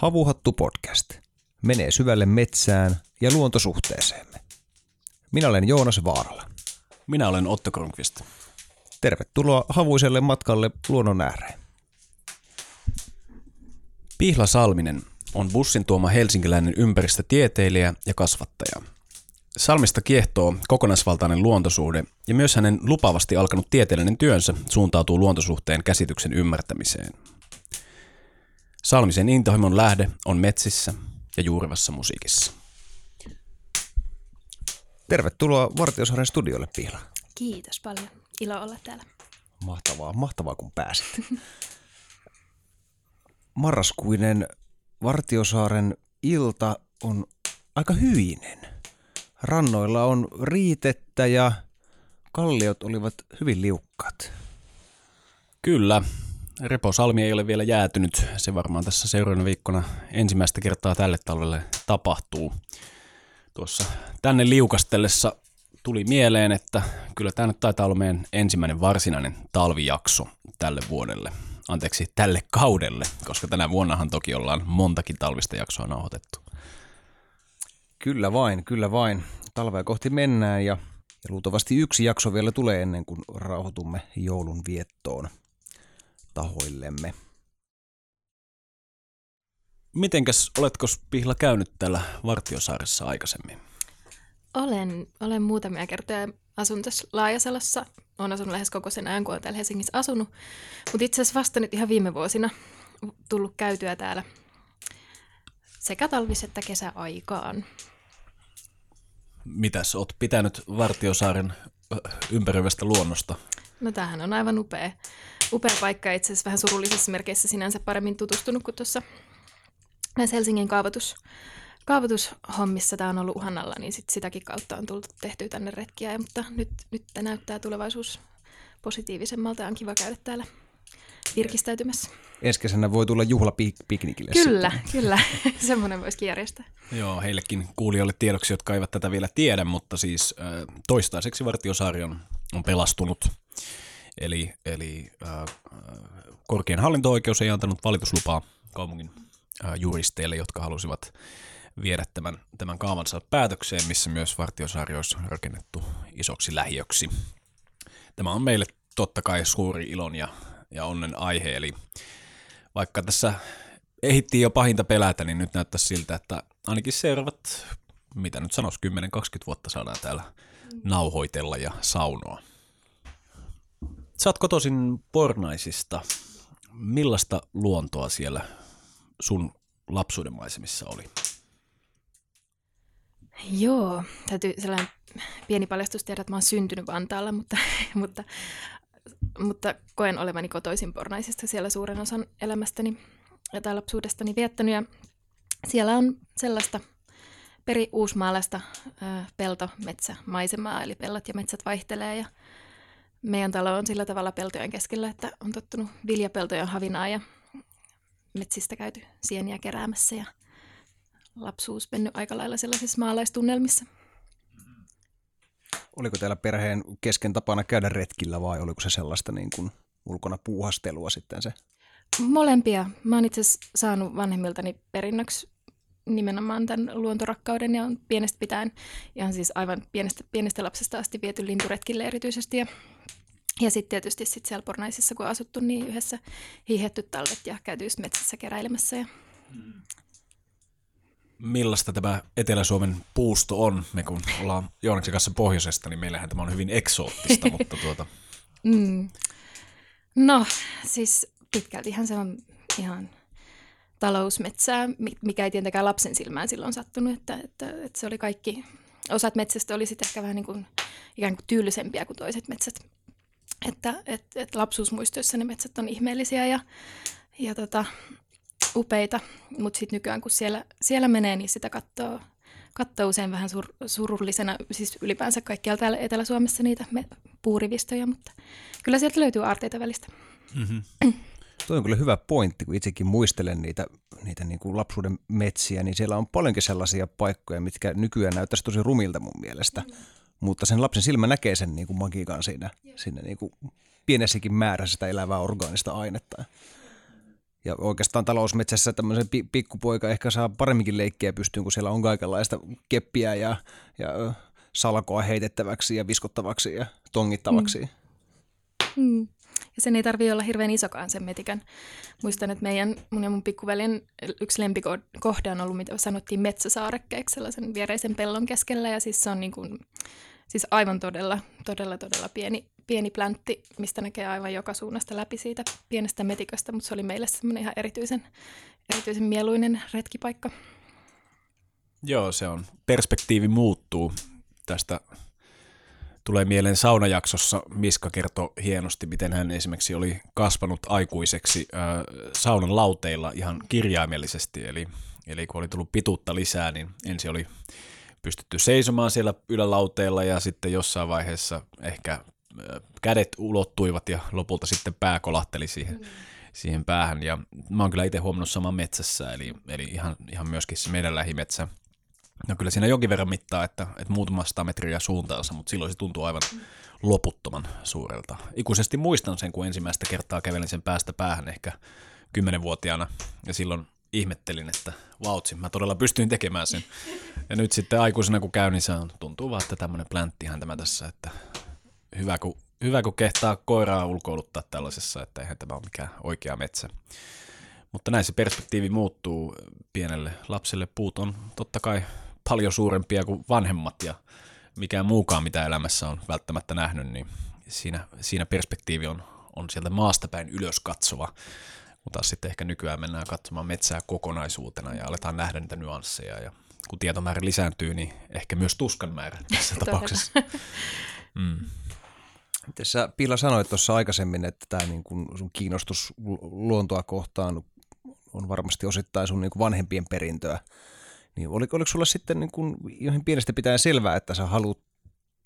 Havuhattu. Podcast menee syvälle metsään ja luontosuhteeseemme. Minä olen Joonas Vaarala. Minä olen Otto Kronqvist. Tervetuloa havuiselle matkalle luonnon ääreen. Pihla Salminen on bussin tuoma helsinkiläinen ympäristötieteilijä ja kasvattaja. Salmista kiehtoo kokonaisvaltainen luontosuhde ja myös hänen lupavasti alkanut tieteellinen työnsä suuntautuu luontosuhteen käsityksen ymmärtämiseen. Salmisen intohimon lähde on metsissä ja juurivassa musiikissa. Tervetuloa Vartiosaaren studiolle, Pihla. Kiitos paljon. Ilo olla täällä. Mahtavaa, mahtavaa kun pääsit. Marraskuinen Vartiosaaren ilta on aika hyinen. Rannoilla on riitettä ja kalliot olivat hyvin liukkaat. Kyllä, Reposalmi ei ole vielä jäätynyt. Se varmaan tässä seuraavana viikkona ensimmäistä kertaa tälle talvelle tapahtuu. Tuossa tänne liukastellessa tuli mieleen, että kyllä tämä nyt taitaa olla meidän ensimmäinen varsinainen talvijakso tälle vuodelle. Anteeksi, tälle kaudelle, koska tänä vuonnahan toki ollaan montakin talvista jaksoa nauhoitettu. Kyllä vain, kyllä vain. Talvea kohti mennään ja, ja luultavasti yksi jakso vielä tulee ennen kuin rauhoitumme joulun viettoon tahoillemme. Mitenkäs, oletko Pihla käynyt täällä Vartiosaaressa aikaisemmin? Olen, olen muutamia kertoja asun tässä Laajasalossa. Olen asunut lähes koko sen ajan, kun olen täällä Helsingissä asunut. Mutta itse asiassa vasta nyt ihan viime vuosina tullut käytyä täällä sekä talvis- että kesäaikaan. Mitäs, oot pitänyt Vartiosaaren ympäröivästä luonnosta? No tämähän on aivan upea, upea paikka. Itse asiassa vähän surullisessa merkeissä sinänsä paremmin tutustunut kuin tuossa näissä Helsingin kaavoitus, kaavoitushommissa tämä on ollut uhannalla, niin sit sitäkin kautta on tullut tehtyä tänne retkiä. Mutta nyt, nyt tämä näyttää tulevaisuus positiivisemmalta ja on kiva käydä täällä virkistäytymässä. Ensi kesänä voi tulla juhlapiknikille. Kyllä, sitten. kyllä. Semmoinen voisikin järjestää. Joo, heillekin kuulijoille tiedoksi, jotka eivät tätä vielä tiedä, mutta siis äh, toistaiseksi Vartiosaari on, on pelastunut. Eli, eli äh, korkein hallinto-oikeus ei antanut valituslupaa kaupungin äh, juristeille, jotka halusivat viedä tämän, tämän kaavansa päätökseen, missä myös Vartiosaari olisi rakennettu isoksi lähiöksi. Tämä on meille totta kai suuri ilon ja, ja onnen aihe, eli vaikka tässä ehittiin jo pahinta pelätä, niin nyt näyttää siltä, että ainakin seuraavat, mitä nyt sanoisi, 10-20 vuotta saadaan täällä nauhoitella ja saunoa. Sä oot kotoisin Pornaisista. Millaista luontoa siellä sun lapsuuden maisemissa oli? Joo, täytyy sellainen pieni paljastus tehdä, että mä oon syntynyt Vantaalla, mutta, mutta, mutta koen olevani kotoisin Pornaisista siellä suuren osan elämästäni ja tai lapsuudestani viettänyt. Ja siellä on sellaista peri uusmaalaista pelto maisemaa, eli pellot ja metsät vaihtelee ja meidän talo on sillä tavalla peltojen keskellä, että on tottunut viljapeltojen havinaa ja metsistä käyty sieniä keräämässä ja lapsuus mennyt aika lailla sellaisissa maalaistunnelmissa. Oliko teillä perheen kesken tapana käydä retkillä vai oliko se sellaista niin kuin ulkona puuhastelua sitten se? Molempia. Mä oon itse saanut vanhemmiltani perinnöksi nimenomaan tämän luontorakkauden ja on pienestä pitäen ihan siis aivan pienestä, pienestä lapsesta asti viety linturetkille erityisesti ja ja sitten tietysti sit siellä Pornaisissa, kun on asuttu, niin yhdessä hiihetty talvet ja käyty metsässä keräilemässä. Ja... Millaista tämä Etelä-Suomen puusto on? Me kun ollaan Joonaksen kanssa pohjoisesta, niin meillähän tämä on hyvin eksoottista, mutta tuota... Mm. No, siis pitkältihän se on ihan talousmetsää, mikä ei tietenkään lapsen silmään silloin sattunut, että, että, että se oli kaikki, osat metsästä oli sitten ehkä vähän niin kuin, ikään kuin tyylisempiä kuin toiset metsät että et, et lapsuusmuistoissa ne metsät on ihmeellisiä ja, ja tota, upeita, mutta sitten nykyään kun siellä, siellä menee, niin sitä katsoo, katsoo usein vähän sur, surullisena, siis ylipäänsä kaikkialla täällä Etelä-Suomessa niitä me, puurivistoja, mutta kyllä sieltä löytyy aarteita välistä. Mm-hmm. Tuo on kyllä hyvä pointti, kun itsekin muistelen niitä, niitä niin kuin lapsuuden metsiä, niin siellä on paljonkin sellaisia paikkoja, mitkä nykyään näyttäisi tosi rumilta mun mielestä. Mm. Mutta sen lapsen silmä näkee sen niin kuin magiikan siinä, siinä niin kuin pienessäkin määrässä sitä elävää orgaanista ainetta. Ja oikeastaan talousmetsässä tämmöisen pikkupoika ehkä saa paremminkin leikkiä pystyyn, kun siellä on kaikenlaista keppiä ja, ja salkoa heitettäväksi ja viskottavaksi ja tongittavaksi. Mm. Mm. Ja sen ei tarvitse olla hirveän isokaan sen metikän. Muistan, että meidän, mun ja mun pikkuveljen yksi lempikohde on ollut, mitä sanottiin metsäsaarekkeeksi, sellaisen viereisen pellon keskellä. Ja siis se on niin kuin, siis aivan todella, todella, todella pieni, pieni pläntti, mistä näkee aivan joka suunnasta läpi siitä pienestä metiköstä, mutta se oli meille semmoinen ihan erityisen, erityisen mieluinen retkipaikka. Joo, se on. Perspektiivi muuttuu tästä tulee mieleen saunajaksossa. Miska kertoi hienosti, miten hän esimerkiksi oli kasvanut aikuiseksi äh, saunan lauteilla ihan kirjaimellisesti. Eli, eli kun oli tullut pituutta lisää, niin ensin oli pystytty seisomaan siellä ylälauteilla ja sitten jossain vaiheessa ehkä äh, kädet ulottuivat ja lopulta sitten pää kolahteli siihen, mm. siihen päähän. Ja mä oon kyllä itse huomannut saman metsässä, eli, eli ihan, ihan myöskin se meidän lähimetsä – No kyllä siinä jonkin verran mittaa, että, että muutama sata metriä suuntaansa, mutta silloin se tuntuu aivan loputtoman suurelta. Ikuisesti muistan sen, kun ensimmäistä kertaa kävelin sen päästä päähän ehkä kymmenenvuotiaana, ja silloin ihmettelin, että vautsi, mä todella pystyin tekemään sen. Ja nyt sitten aikuisena kun käyn, niin se on, tuntuu vaan, että tämmöinen plänttihän tämä tässä, että hyvä kun, hyvä kun kehtaa koiraa ulkoiluttaa tällaisessa, että eihän tämä ole mikään oikea metsä. Mutta näin se perspektiivi muuttuu pienelle lapselle. Puut on totta kai paljon suurempia kuin vanhemmat ja mikään muukaan, mitä elämässä on välttämättä nähnyt, niin siinä, siinä perspektiivi on, on sieltä maasta päin ylös katsova. Mutta sitten ehkä nykyään mennään katsomaan metsää kokonaisuutena ja aletaan nähdä niitä nyansseja. Ja kun tietomäärä lisääntyy, niin ehkä myös tuskan määrä tässä tapauksessa. Mm. Miten sä Pila sanoit tuossa aikaisemmin, että tämä niin kun sun kiinnostus luontoa kohtaan on varmasti osittain sun niin vanhempien perintöä. Niin oliko, oliko sulla sitten niin kuin johon pienestä pitää selvää, että sä haluat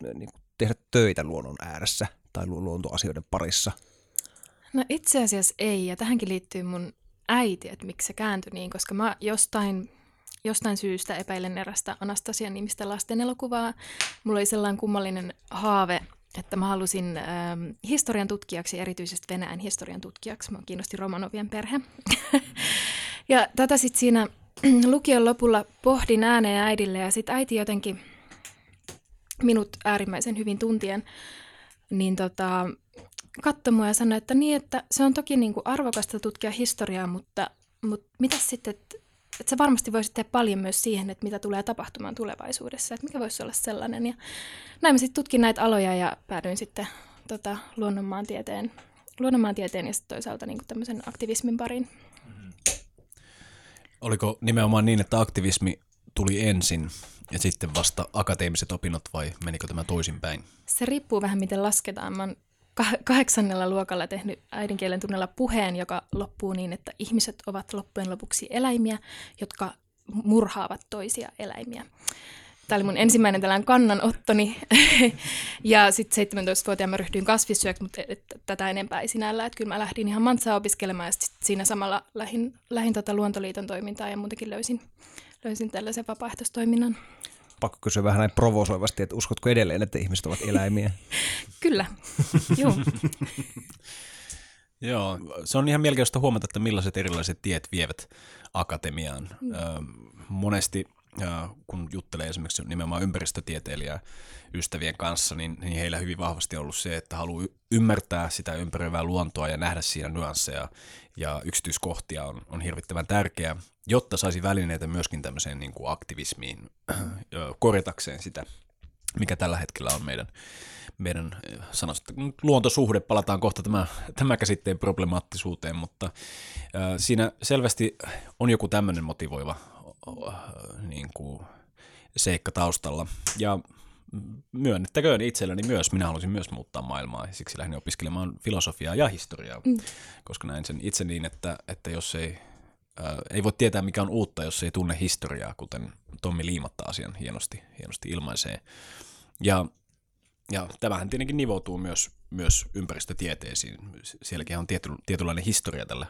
niin kuin tehdä töitä luonnon ääressä tai luontoasioiden parissa? No itse asiassa ei, ja tähänkin liittyy mun äiti, että miksi se kääntyi niin, koska mä jostain, jostain syystä epäilen erästä Anastasian nimistä lasten elokuvaa. Mulla oli sellainen kummallinen haave, että mä halusin ähm, historian tutkijaksi, erityisesti Venäjän historian tutkijaksi. Mä kiinnosti Romanovien perhe. ja tätä sitten siinä lukion lopulla pohdin ääneen äidille ja sitten äiti jotenkin minut äärimmäisen hyvin tuntien, niin tota, katsoi mua ja sanoi, että niin, että se on toki niin kuin arvokasta tutkia historiaa, mutta, mutta mitä sitten, että, että sä varmasti voisit tehdä paljon myös siihen, että mitä tulee tapahtumaan tulevaisuudessa, että mikä voisi olla sellainen. Ja näin mä sitten tutkin näitä aloja ja päädyin sitten tota, luonnonmaantieteen, luonnonmaantieteen ja sitten toisaalta niin kuin tämmöisen aktivismin pariin. Oliko nimenomaan niin, että aktivismi tuli ensin ja sitten vasta akateemiset opinnot vai menikö tämä toisinpäin? Se riippuu vähän miten lasketaan. Mä oon kahdeksannella luokalla tehnyt äidinkielen tunnella puheen, joka loppuu niin, että ihmiset ovat loppujen lopuksi eläimiä, jotka murhaavat toisia eläimiä. Tämä oli mun ensimmäinen tällainen kannanottoni. ja sitten 17-vuotiaana mä ryhdyin kasvissyöksi, mutta et, et, tätä enempää ei sinällä. Että kyllä mä lähdin ihan Mantsaa opiskelemaan ja sit siinä samalla lähin, lähin tota Luontoliiton toimintaa ja muutenkin löysin, löysin tällaisen vapaaehtoistoiminnan. Pakko kysyä vähän näin provosoivasti, että uskotko edelleen, että ihmiset ovat eläimiä? kyllä, joo. Joo, se on ihan mielenkiintoista huomata, että millaiset erilaiset tiet vievät akatemiaan. Mm. Ö, monesti kun juttelee esimerkiksi nimenomaan ympäristötieteilijä ystävien kanssa, niin, niin heillä hyvin vahvasti on ollut se, että haluaa ymmärtää sitä ympäröivää luontoa ja nähdä siinä nyansseja. Ja yksityiskohtia on, on hirvittävän tärkeää, jotta saisi välineitä myöskin tämmöiseen niin kuin aktivismiin korjatakseen sitä, mikä tällä hetkellä on meidän, meidän sanoista, luontosuhde, palataan kohta tämä, tämä käsitteen problemaattisuuteen, mutta äh, siinä selvästi on joku tämmöinen motivoiva niin kuin seikka taustalla. Ja myönnettäköön itselleni myös, minä halusin myös muuttaa maailmaa, ja siksi lähdin opiskelemaan filosofiaa ja historiaa, mm. koska näin sen itse niin, että, että jos ei äh, ei voi tietää mikä on uutta, jos ei tunne historiaa, kuten Tommi Liimatta asian hienosti, hienosti ilmaisee. Ja, ja tämähän tietenkin nivoutuu myös, myös ympäristötieteisiin. Sielläkin on tiety, tietynlainen historia tällä,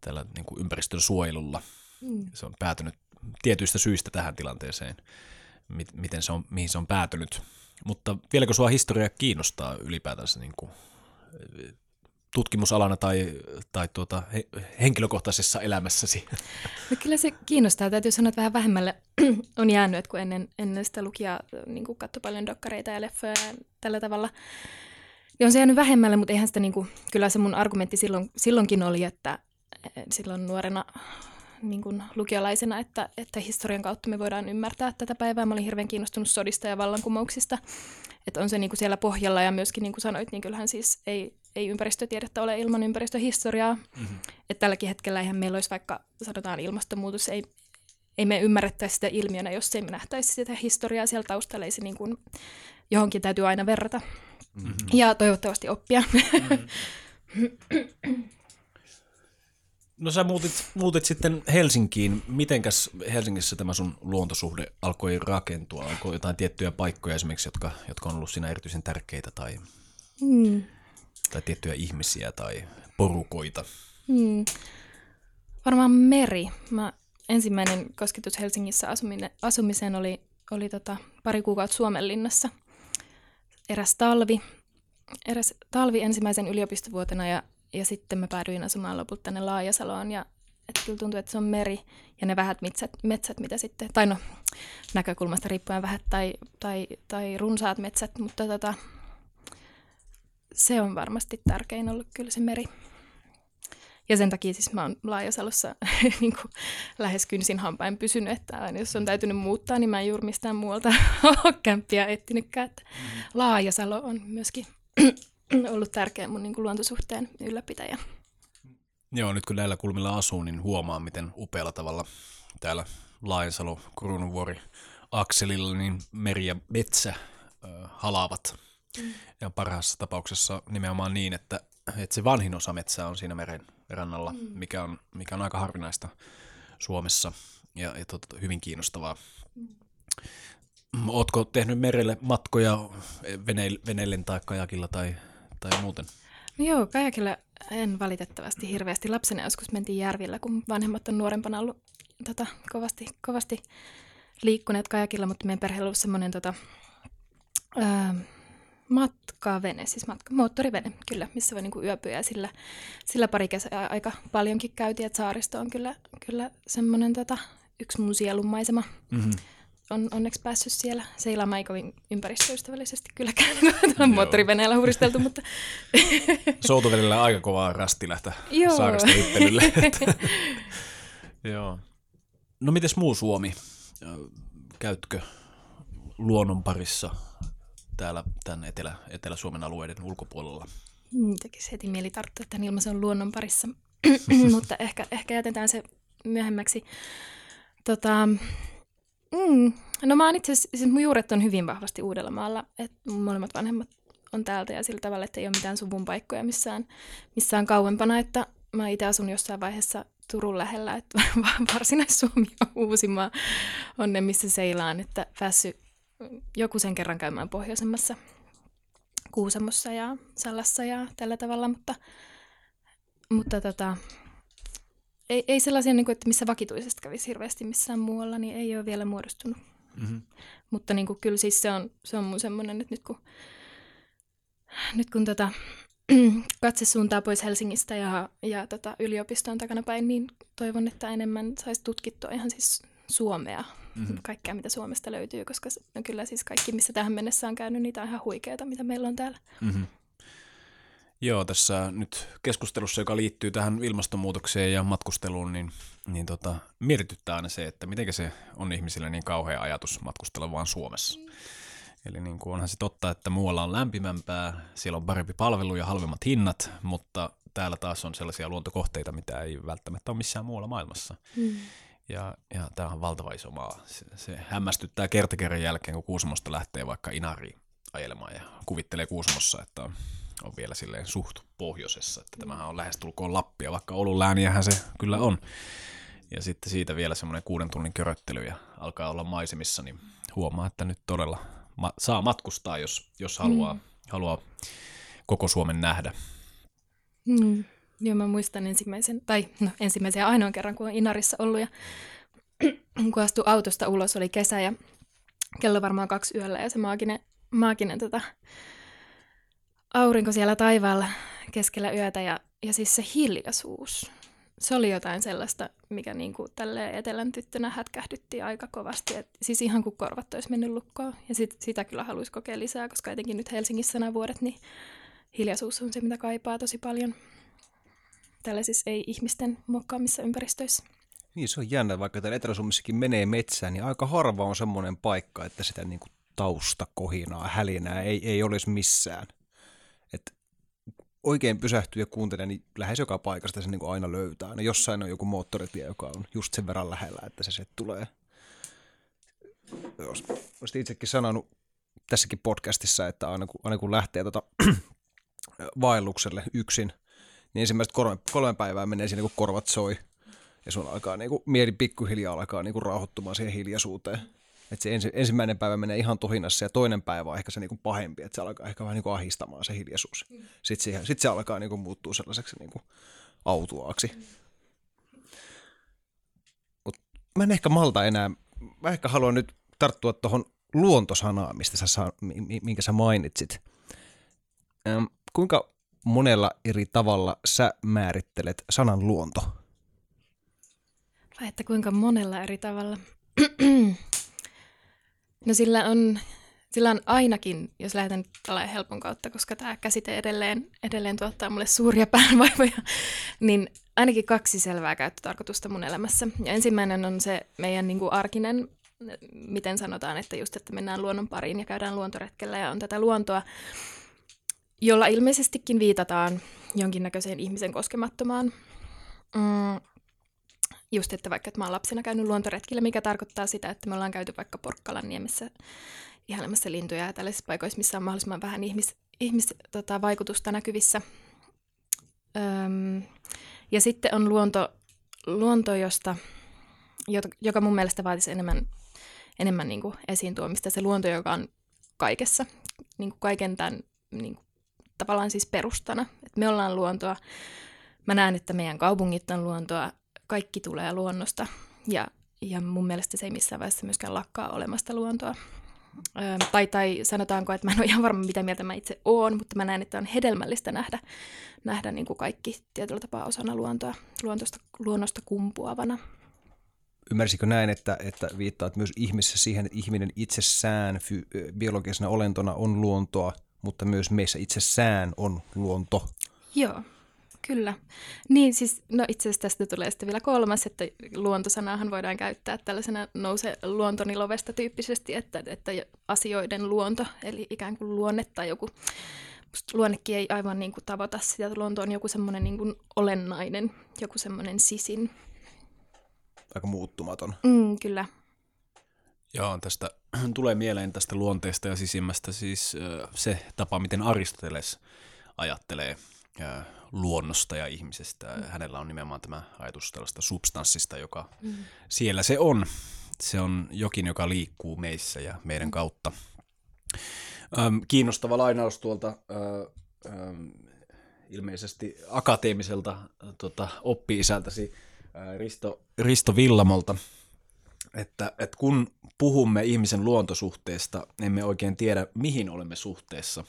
tällä niin kuin ympäristön suojelulla. Mm. Se on päätynyt tietyistä syistä tähän tilanteeseen, miten se on, mihin se on päätynyt. Mutta vieläkö sua historia kiinnostaa ylipäätänsä niin kuin tutkimusalana tai, tai tuota, he, henkilökohtaisessa elämässäsi? No kyllä se kiinnostaa. Täytyy sanoa, että vähän vähemmälle on jäänyt, kun ennen, ennen sitä lukia niin katsoi paljon dokkareita ja leffoja ja tällä tavalla, niin on se jäänyt vähemmälle, mutta eihän sitä, niin kuin, kyllä se mun argumentti silloin, silloinkin oli, että silloin nuorena niin kuin lukiolaisena, että, että historian kautta me voidaan ymmärtää tätä päivää. Mä olin hirveän kiinnostunut sodista ja vallankumouksista, että on se niin kuin siellä pohjalla ja myöskin niin kuin sanoit, niin kyllähän siis ei, ei ympäristötiedettä ole ilman ympäristöhistoriaa. Mm-hmm. Että tälläkin hetkellä eihän meillä olisi vaikka, sanotaan ilmastonmuutos, ei, ei me ymmärrettäisi sitä ilmiönä, jos ei me nähtäisi sitä historiaa siellä taustalla, ei se niin kuin, johonkin täytyy aina verrata. Mm-hmm. Ja toivottavasti oppia. Mm-hmm. No sä muutit, muutit sitten Helsinkiin. Mitenkäs Helsingissä tämä sun luontosuhde alkoi rakentua? Onko jotain tiettyjä paikkoja esimerkiksi, jotka, jotka on ollut siinä erityisen tärkeitä tai, mm. tai tiettyjä ihmisiä tai porukoita? Mm. Varmaan meri. Mä ensimmäinen kosketus Helsingissä asuminen, asumiseen oli, oli tota pari kuukautta Suomenlinnassa. Eräs talvi, eräs talvi ensimmäisen yliopistovuotena ja ja sitten mä päädyin asumaan lopulta tänne Laajasaloon ja että kyllä tuntuu, että se on meri ja ne vähät metsät, metsät mitä sitten, tai no näkökulmasta riippuen vähät tai, tai, tai runsaat metsät, mutta tota, se on varmasti tärkein ollut kyllä se meri. Ja sen takia siis mä oon Laajasalossa niin kuin lähes kynsin hampain pysynyt, että aina jos on täytynyt muuttaa, niin mä en juuri mistään muualta ole kämppiä etsinytkään. Että mm-hmm. Laajasalo on myöskin ollut tärkeä mun niin kuin luontosuhteen ylläpitäjä. Joo, nyt kun näillä kulmilla asuu, niin huomaa, miten upealla tavalla täällä Lainsalo, Kruununvuori, akselilla, niin meri ja metsä äh, halaavat. Mm. Ja parhaassa tapauksessa nimenomaan niin, että, että se vanhin osa metsää on siinä meren rannalla, mm. mikä, on, mikä on aika harvinaista Suomessa ja, ja tot, hyvin kiinnostavaa. Mm. Ootko tehnyt merelle matkoja veneille, veneille tai kajakilla tai tai muuten? No joo, kajakilla en valitettavasti hirveästi. Lapsena joskus mentiin järvillä, kun vanhemmat on nuorempana ollut tota, kovasti, kovasti liikkuneet kajakilla, mutta meidän perheellä on semmoinen tota, matkavene, siis matka, moottorivene kyllä, missä voi niinku yöpyä ja sillä, sillä pari kesää aika paljonkin käytiin, että saaristo on kyllä, kyllä semmoinen tota, yksi mun sielunmaisema. Mm-hmm on onneksi päässyt siellä seilaamaan ei kovin ympäristöystävällisesti kylläkään, kun on moottoriveneellä huristeltu, mutta... Soutuvedellä aika kovaa rasti lähteä saaresta hyppelylle. Joo. No mites muu Suomi? Käytkö luonnon parissa täällä tämän Etelä, Etelä-Suomen alueiden ulkopuolella? Mm, tekisi heti mieli tarttua tämän ilmaisen luonnon parissa, mutta ehkä, ehkä jätetään se myöhemmäksi. Tota, Mm. No mä oon itse asiassa, siis mun juuret on hyvin vahvasti Uudellamaalla, että mun molemmat vanhemmat on täältä ja sillä tavalla, että ei ole mitään suvun paikkoja missään, missään kauempana, että mä itse asun jossain vaiheessa Turun lähellä, että varsinais-Suomi ja Uusimaa on ne, missä seilaan, että päässyt joku sen kerran käymään pohjoisemmassa Kuusamossa ja Sallassa ja tällä tavalla, mutta, mutta tota, ei, ei sellaisia, niin kuin, että missä vakituisesti kävisi hirveästi missään muualla, niin ei ole vielä muodostunut. Mm-hmm. Mutta niin kuin, kyllä siis se on, se on mun semmoinen, että nyt kun, nyt kun tota, katse suuntaa pois Helsingistä ja, ja tota, yliopiston takana päin, niin toivon, että enemmän saisi tutkittua ihan siis Suomea, mm-hmm. kaikkea mitä Suomesta löytyy, koska no kyllä siis kaikki, missä tähän mennessä on käynyt, niitä on ihan huikeita, mitä meillä on täällä. Mm-hmm. Joo, tässä nyt keskustelussa, joka liittyy tähän ilmastonmuutokseen ja matkusteluun, niin, niin tota, mietityttää aina se, että miten se on ihmisille niin kauhea ajatus matkustella vaan Suomessa. Eli niin kuin onhan se totta, että muualla on lämpimämpää, siellä on parempi palvelu ja halvemmat hinnat, mutta täällä taas on sellaisia luontokohteita, mitä ei välttämättä ole missään muualla maailmassa. Mm. Ja, ja tämä on valtava iso maa. Se, se hämmästyttää kertakerran jälkeen, kun Kuusamosta lähtee vaikka Inariin ajelemaan ja kuvittelee Kuusamossa, että on on vielä silleen suht pohjoisessa, että tämähän on lähestulkoon Lappia, vaikka Oulun lääniähän se kyllä on. ja sitten siitä vielä semmoinen kuuden tunnin köröttely ja alkaa olla maisemissa, niin huomaa, että nyt todella ma- saa matkustaa, jos, jos haluaa, mm. haluaa koko Suomen nähdä. Mm. Joo, mä muistan ensimmäisen, tai no ensimmäisen ja ainoan kerran, kun olen Inarissa ollut ja kun astui autosta ulos, oli kesä ja kello varmaan kaksi yöllä ja se maaginen, maaginen tota, aurinko siellä taivaalla keskellä yötä ja, ja siis se hiljaisuus. Se oli jotain sellaista, mikä niin kuin tälle etelän tyttönä hätkähdytti aika kovasti. Et siis ihan kuin korvat olisi mennyt lukkoon. Ja sit, sitä kyllä haluaisi kokea lisää, koska etenkin nyt Helsingissä nämä vuodet, niin hiljaisuus on se, mitä kaipaa tosi paljon tällaisissa ei-ihmisten muokkaamissa ympäristöissä. Niin, se on jännä, vaikka täällä etelä menee metsään, niin aika harva on semmoinen paikka, että sitä niin kuin taustakohinaa, hälinää ei, ei olisi missään. Et oikein pysähtyy ja kuuntelee, niin lähes joka paikasta se niin aina löytää. No jossain on joku moottoritie, joka on just sen verran lähellä, että se se tulee. Olisit itsekin sanonut tässäkin podcastissa, että aina kun, aina kun lähtee tota, vaellukselle yksin, niin ensimmäiset kolme, kolme päivää menee siinä, kun korvat soi. Ja sun alkaa niin kuin, mieli pikkuhiljaa alkaa niin kuin, rauhoittumaan siihen hiljaisuuteen. Että se ensi, ensimmäinen päivä menee ihan tuhinassa ja toinen päivä on ehkä se niin kuin pahempi, että se alkaa ehkä vähän niin kuin ahistamaan se hiljaisuus. Mm. Sitten, siihen, sitten se alkaa niin kuin muuttua sellaiseksi niin kuin autuaaksi. Mm. Mut mä en ehkä malta enää, mä ehkä haluan nyt tarttua tuohon luontosanaan, mistä sä, saa, minkä sä mainitsit. Ähm, kuinka monella eri tavalla sä määrittelet sanan luonto? Vai että kuinka monella eri tavalla? no sillä on, sillä on ainakin, jos lähdetään tällä helpon kautta, koska tämä käsite edelleen, edelleen tuottaa mulle suuria päänvaivoja, niin ainakin kaksi selvää käyttötarkoitusta mun elämässä. Ja ensimmäinen on se meidän niin kuin arkinen, miten sanotaan, että just, että mennään luonnon pariin ja käydään luontoretkellä ja on tätä luontoa, jolla ilmeisestikin viitataan jonkinnäköiseen ihmisen koskemattomaan. Mm, just, että vaikka että mä oon lapsena käynyt luontoretkillä, mikä tarkoittaa sitä, että me ollaan käyty vaikka Porkkalan niemessä ihailemassa lintuja ja tällaisissa paikoissa, missä on mahdollisimman vähän ihmis, ihmis tota, näkyvissä. Öm, ja sitten on luonto, luonto josta, joka mun mielestä vaatisi enemmän, enemmän niin kuin esiin tuomista. Se luonto, joka on kaikessa, niin kuin kaiken tämän niin kuin tavallaan siis perustana. Et me ollaan luontoa. Mä näen, että meidän kaupungit on luontoa. Kaikki tulee luonnosta. Ja, ja mun mielestä se ei missään vaiheessa myöskään lakkaa olemasta luontoa. Ö, tai, tai sanotaanko, että mä en ole ihan varma, mitä mieltä mä itse oon, mutta mä näen, että on hedelmällistä nähdä, nähdä niin kuin kaikki tietyllä tapaa osana luontoa, luontosta, luonnosta kumpuavana. Ymmärsikö näin, että, että viittaat myös ihmisessä siihen, että ihminen itsessään fy- biologisena olentona on luontoa, mutta myös meissä itsessään on luonto. Joo, kyllä. Niin siis, no itse asiassa tästä tulee sitten vielä kolmas, että luontosanaahan voidaan käyttää tällaisena nouse luontonilovesta tyyppisesti, että, että asioiden luonto, eli ikään kuin luonne tai joku, luonnekin ei aivan niin kuin tavoita sitä, että luonto on joku semmoinen niin kuin olennainen, joku semmoinen sisin. Aika muuttumaton. Mm, kyllä. Joo, tästä tulee mieleen tästä luonteesta ja sisimmästä siis se tapa, miten Aristoteles ajattelee luonnosta ja ihmisestä. Mm. Hänellä on nimenomaan tämä ajatus tällaista substanssista, joka mm. siellä se on. Se on jokin, joka liikkuu meissä ja meidän mm. kautta. kiinnostava lainaus tuolta ilmeisesti akateemiselta tota, oppi-isältäsi Risto, Risto Villamolta – että, että kun puhumme ihmisen luontosuhteesta, emme oikein tiedä, mihin olemme suhteessa.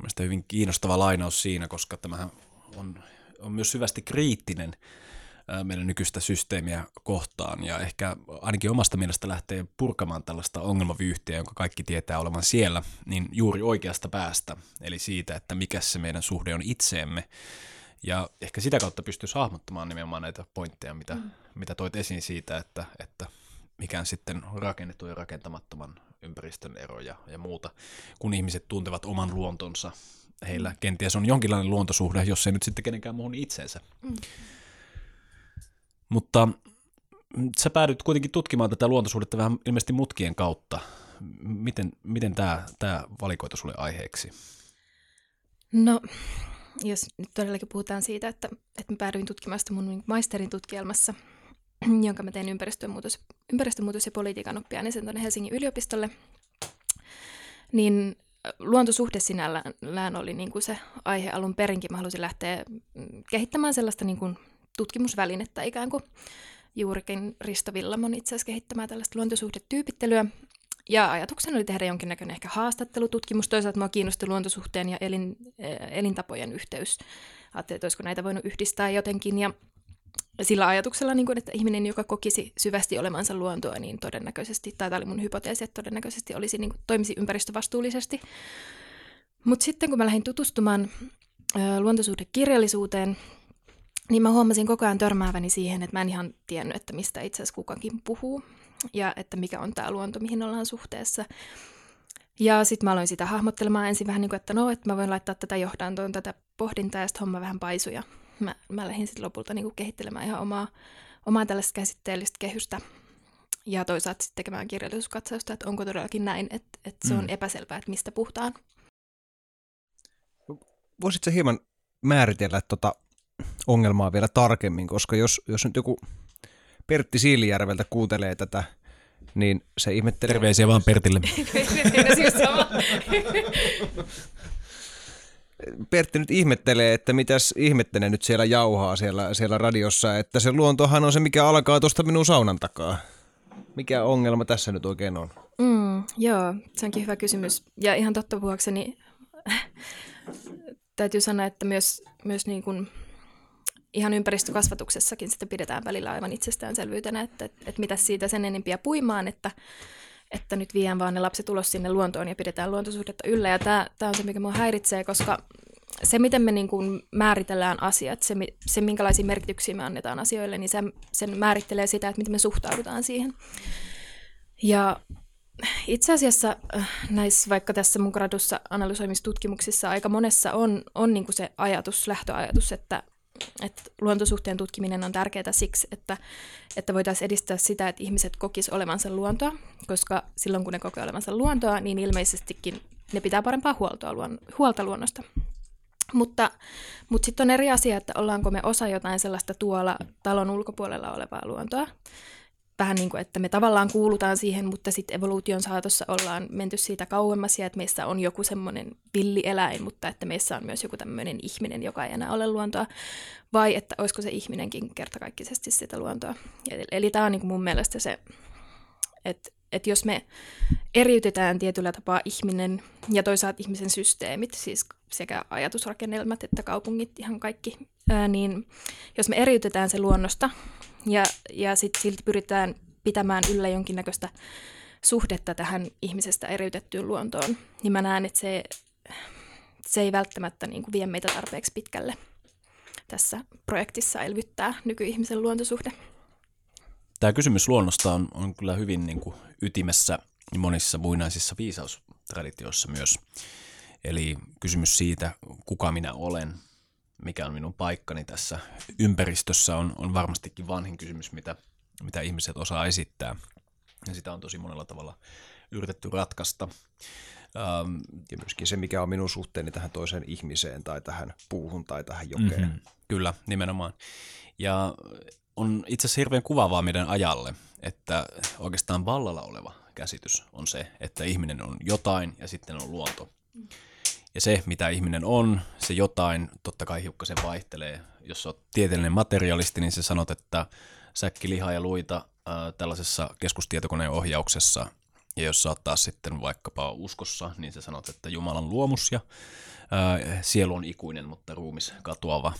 Mielestäni hyvin kiinnostava lainaus siinä, koska tämähän on, on myös syvästi kriittinen meidän nykyistä systeemiä kohtaan ja ehkä ainakin omasta mielestä lähtee purkamaan tällaista ongelmavyyhtiä, jonka kaikki tietää olevan siellä, niin juuri oikeasta päästä, eli siitä, että mikä se meidän suhde on itseemme. Ja ehkä sitä kautta pystyisi hahmottamaan nimenomaan näitä pointteja, mitä, mm. mitä toit esiin siitä, että, että mikä on sitten rakennettu ja rakentamattoman ympäristön eroja ja muuta, kun ihmiset tuntevat oman luontonsa. Heillä mm. kenties on jonkinlainen luontosuhde, jos ei nyt sitten kenenkään muuhun itseensä. Mm. Mutta sä päädyt kuitenkin tutkimaan tätä luontosuhdetta vähän ilmeisesti mutkien kautta. Miten, miten tämä, tämä valikoitu sulle aiheeksi? No, jos nyt todellakin puhutaan siitä, että, että mä päädyin tutkimaan sitä mun maisterin tutkielmassa jonka mä tein ympäristömuutos, ympäristömuutos ja politiikan oppia, sen tuonne Helsingin yliopistolle. Niin luontosuhde sinällään oli niin kuin se aihe alun perinkin. Mä halusin lähteä mm, kehittämään sellaista niin kuin tutkimusvälinettä ikään kuin. Juurikin Risto Villamon itse asiassa kehittämään tällaista luontosuhdetyypittelyä. Ja ajatuksena oli tehdä jonkinnäköinen ehkä haastattelututkimus. Toisaalta mua kiinnosti luontosuhteen ja elin, elintapojen yhteys. Ajattelin, että olisiko näitä voinut yhdistää jotenkin. Ja sillä ajatuksella, niin kuin, että ihminen, joka kokisi syvästi olemansa luontoa, niin todennäköisesti, tai tämä oli mun hypoteesi, että todennäköisesti olisi, niin kuin, toimisi ympäristövastuullisesti. Mutta sitten kun mä lähdin tutustumaan ä, luontosuhdekirjallisuuteen, niin mä huomasin koko ajan törmääväni siihen, että mä en ihan tiennyt, että mistä itse asiassa kukakin puhuu ja että mikä on tämä luonto, mihin ollaan suhteessa. Ja sitten mä aloin sitä hahmottelemaan ensin vähän niin kuin, että no, että mä voin laittaa tätä johdantoon, tätä pohdintaa ja sitten homma vähän paisuja mä, mä lähdin sitten lopulta niin kuin kehittelemään ihan omaa, omaa tällaista käsitteellistä kehystä ja toisaalta sitten tekemään kirjallisuuskatsausta, että onko todellakin näin, että, että se on mm. epäselvää, että mistä puhutaan. Voisitko hieman määritellä tuota ongelmaa vielä tarkemmin, koska jos, jos nyt joku Pertti Siilijärveltä kuuntelee tätä, niin se ihmettelee... Terveisiä vaan Pertille. Pertti nyt ihmettelee, että mitäs ihmettene nyt siellä jauhaa siellä, siellä radiossa, että se luontohan on se, mikä alkaa tuosta minun saunan takaa. Mikä ongelma tässä nyt oikein on? Mm, joo, se onkin hyvä kysymys. Ja ihan totta puhuakseni täytyy sanoa, että myös, myös niin kuin ihan ympäristökasvatuksessakin sitä pidetään välillä aivan itsestäänselvyytenä, että, että mitä siitä sen enempiä puimaan, että, että nyt vien vaan ne lapset ulos sinne luontoon ja pidetään luontosuhdetta yllä. Ja tämä, tämä on se, mikä minua häiritsee, koska se, miten me niin kuin määritellään asiat, se, se, minkälaisia merkityksiä me annetaan asioille, niin se, sen määrittelee sitä, että miten me suhtaudutaan siihen. Ja itse asiassa äh, näissä, vaikka tässä mun gradussa analysoimistutkimuksissa aika monessa on, on niin kuin se ajatus, lähtöajatus, että että luontosuhteen tutkiminen on tärkeää siksi, että, että voitaisiin edistää sitä, että ihmiset kokis olevansa luontoa, koska silloin kun ne kokee olevansa luontoa, niin ilmeisestikin ne pitää parempaa huoltoa, luon, huolta luonnosta. Mutta, mutta sitten on eri asia, että ollaanko me osa jotain sellaista tuolla talon ulkopuolella olevaa luontoa, vähän niin kuin, että me tavallaan kuulutaan siihen, mutta sitten evoluution saatossa ollaan menty siitä kauemmas ja että meissä on joku semmoinen villieläin, mutta että meissä on myös joku tämmöinen ihminen, joka ei enää ole luontoa, vai että olisiko se ihminenkin kertakaikkisesti sitä luontoa. Eli, eli tämä on niin kuin mun mielestä se, että että jos me eriytetään tietyllä tapaa ihminen ja toisaalta ihmisen systeemit, siis sekä ajatusrakennelmat että kaupungit, ihan kaikki, ää, niin jos me eriytetään se luonnosta ja, ja sitten silti pyritään pitämään yllä jonkinnäköistä suhdetta tähän ihmisestä eriytettyyn luontoon, niin mä näen, että se, se ei välttämättä niin kuin vie meitä tarpeeksi pitkälle tässä projektissa elvyttää nykyihmisen luontosuhde. Tämä kysymys luonnosta on, on kyllä hyvin niin kuin ytimessä monissa muinaisissa viisaustraditioissa myös. Eli kysymys siitä, kuka minä olen, mikä on minun paikkani tässä ympäristössä, on, on varmastikin vanhin kysymys, mitä, mitä ihmiset osaa esittää. Ja sitä on tosi monella tavalla yritetty ratkaista. Ähm, ja myöskin se, mikä on minun suhteeni tähän toiseen ihmiseen tai tähän puuhun tai tähän jokeen. Mm-hmm. Kyllä, nimenomaan. Ja on itse asiassa hirveän kuvaavaa meidän ajalle, että oikeastaan vallalla oleva käsitys on se, että ihminen on jotain ja sitten on luonto. Ja se, mitä ihminen on, se jotain, totta kai hiukkasen vaihtelee. Jos olet tieteellinen materialisti, niin se sanot, että säkki, liha ja luita ää, tällaisessa keskustietokoneen ohjauksessa. Ja jos sä oot taas sitten vaikkapa uskossa, niin sä sanot, että Jumalan luomus ja ää, sielu on ikuinen, mutta ruumis katoava.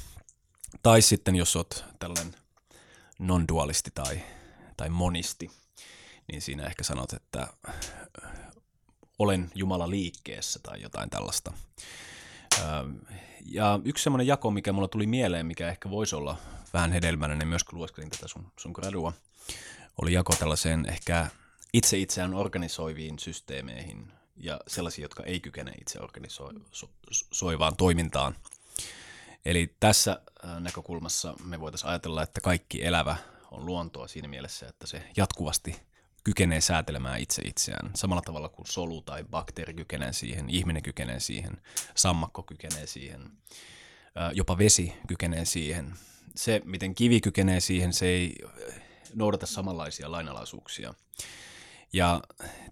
Tai sitten jos oot tällainen non-dualisti tai, tai monisti, niin siinä ehkä sanot, että olen Jumala liikkeessä tai jotain tällaista. Ja yksi semmoinen jako, mikä mulla tuli mieleen, mikä ehkä voisi olla vähän hedelmällinen myös, kun lueskelin tätä sun, sun gradua, oli jako tällaiseen ehkä itse itseään organisoiviin systeemeihin ja sellaisiin, jotka ei kykene itse organisoivaan toimintaan. Eli tässä näkökulmassa me voitaisiin ajatella, että kaikki elävä on luontoa siinä mielessä, että se jatkuvasti kykenee säätelemään itse itseään. Samalla tavalla kuin solu tai bakteeri kykenee siihen, ihminen kykenee siihen, sammakko kykenee siihen, jopa vesi kykenee siihen. Se, miten kivi kykenee siihen, se ei noudata samanlaisia lainalaisuuksia. Ja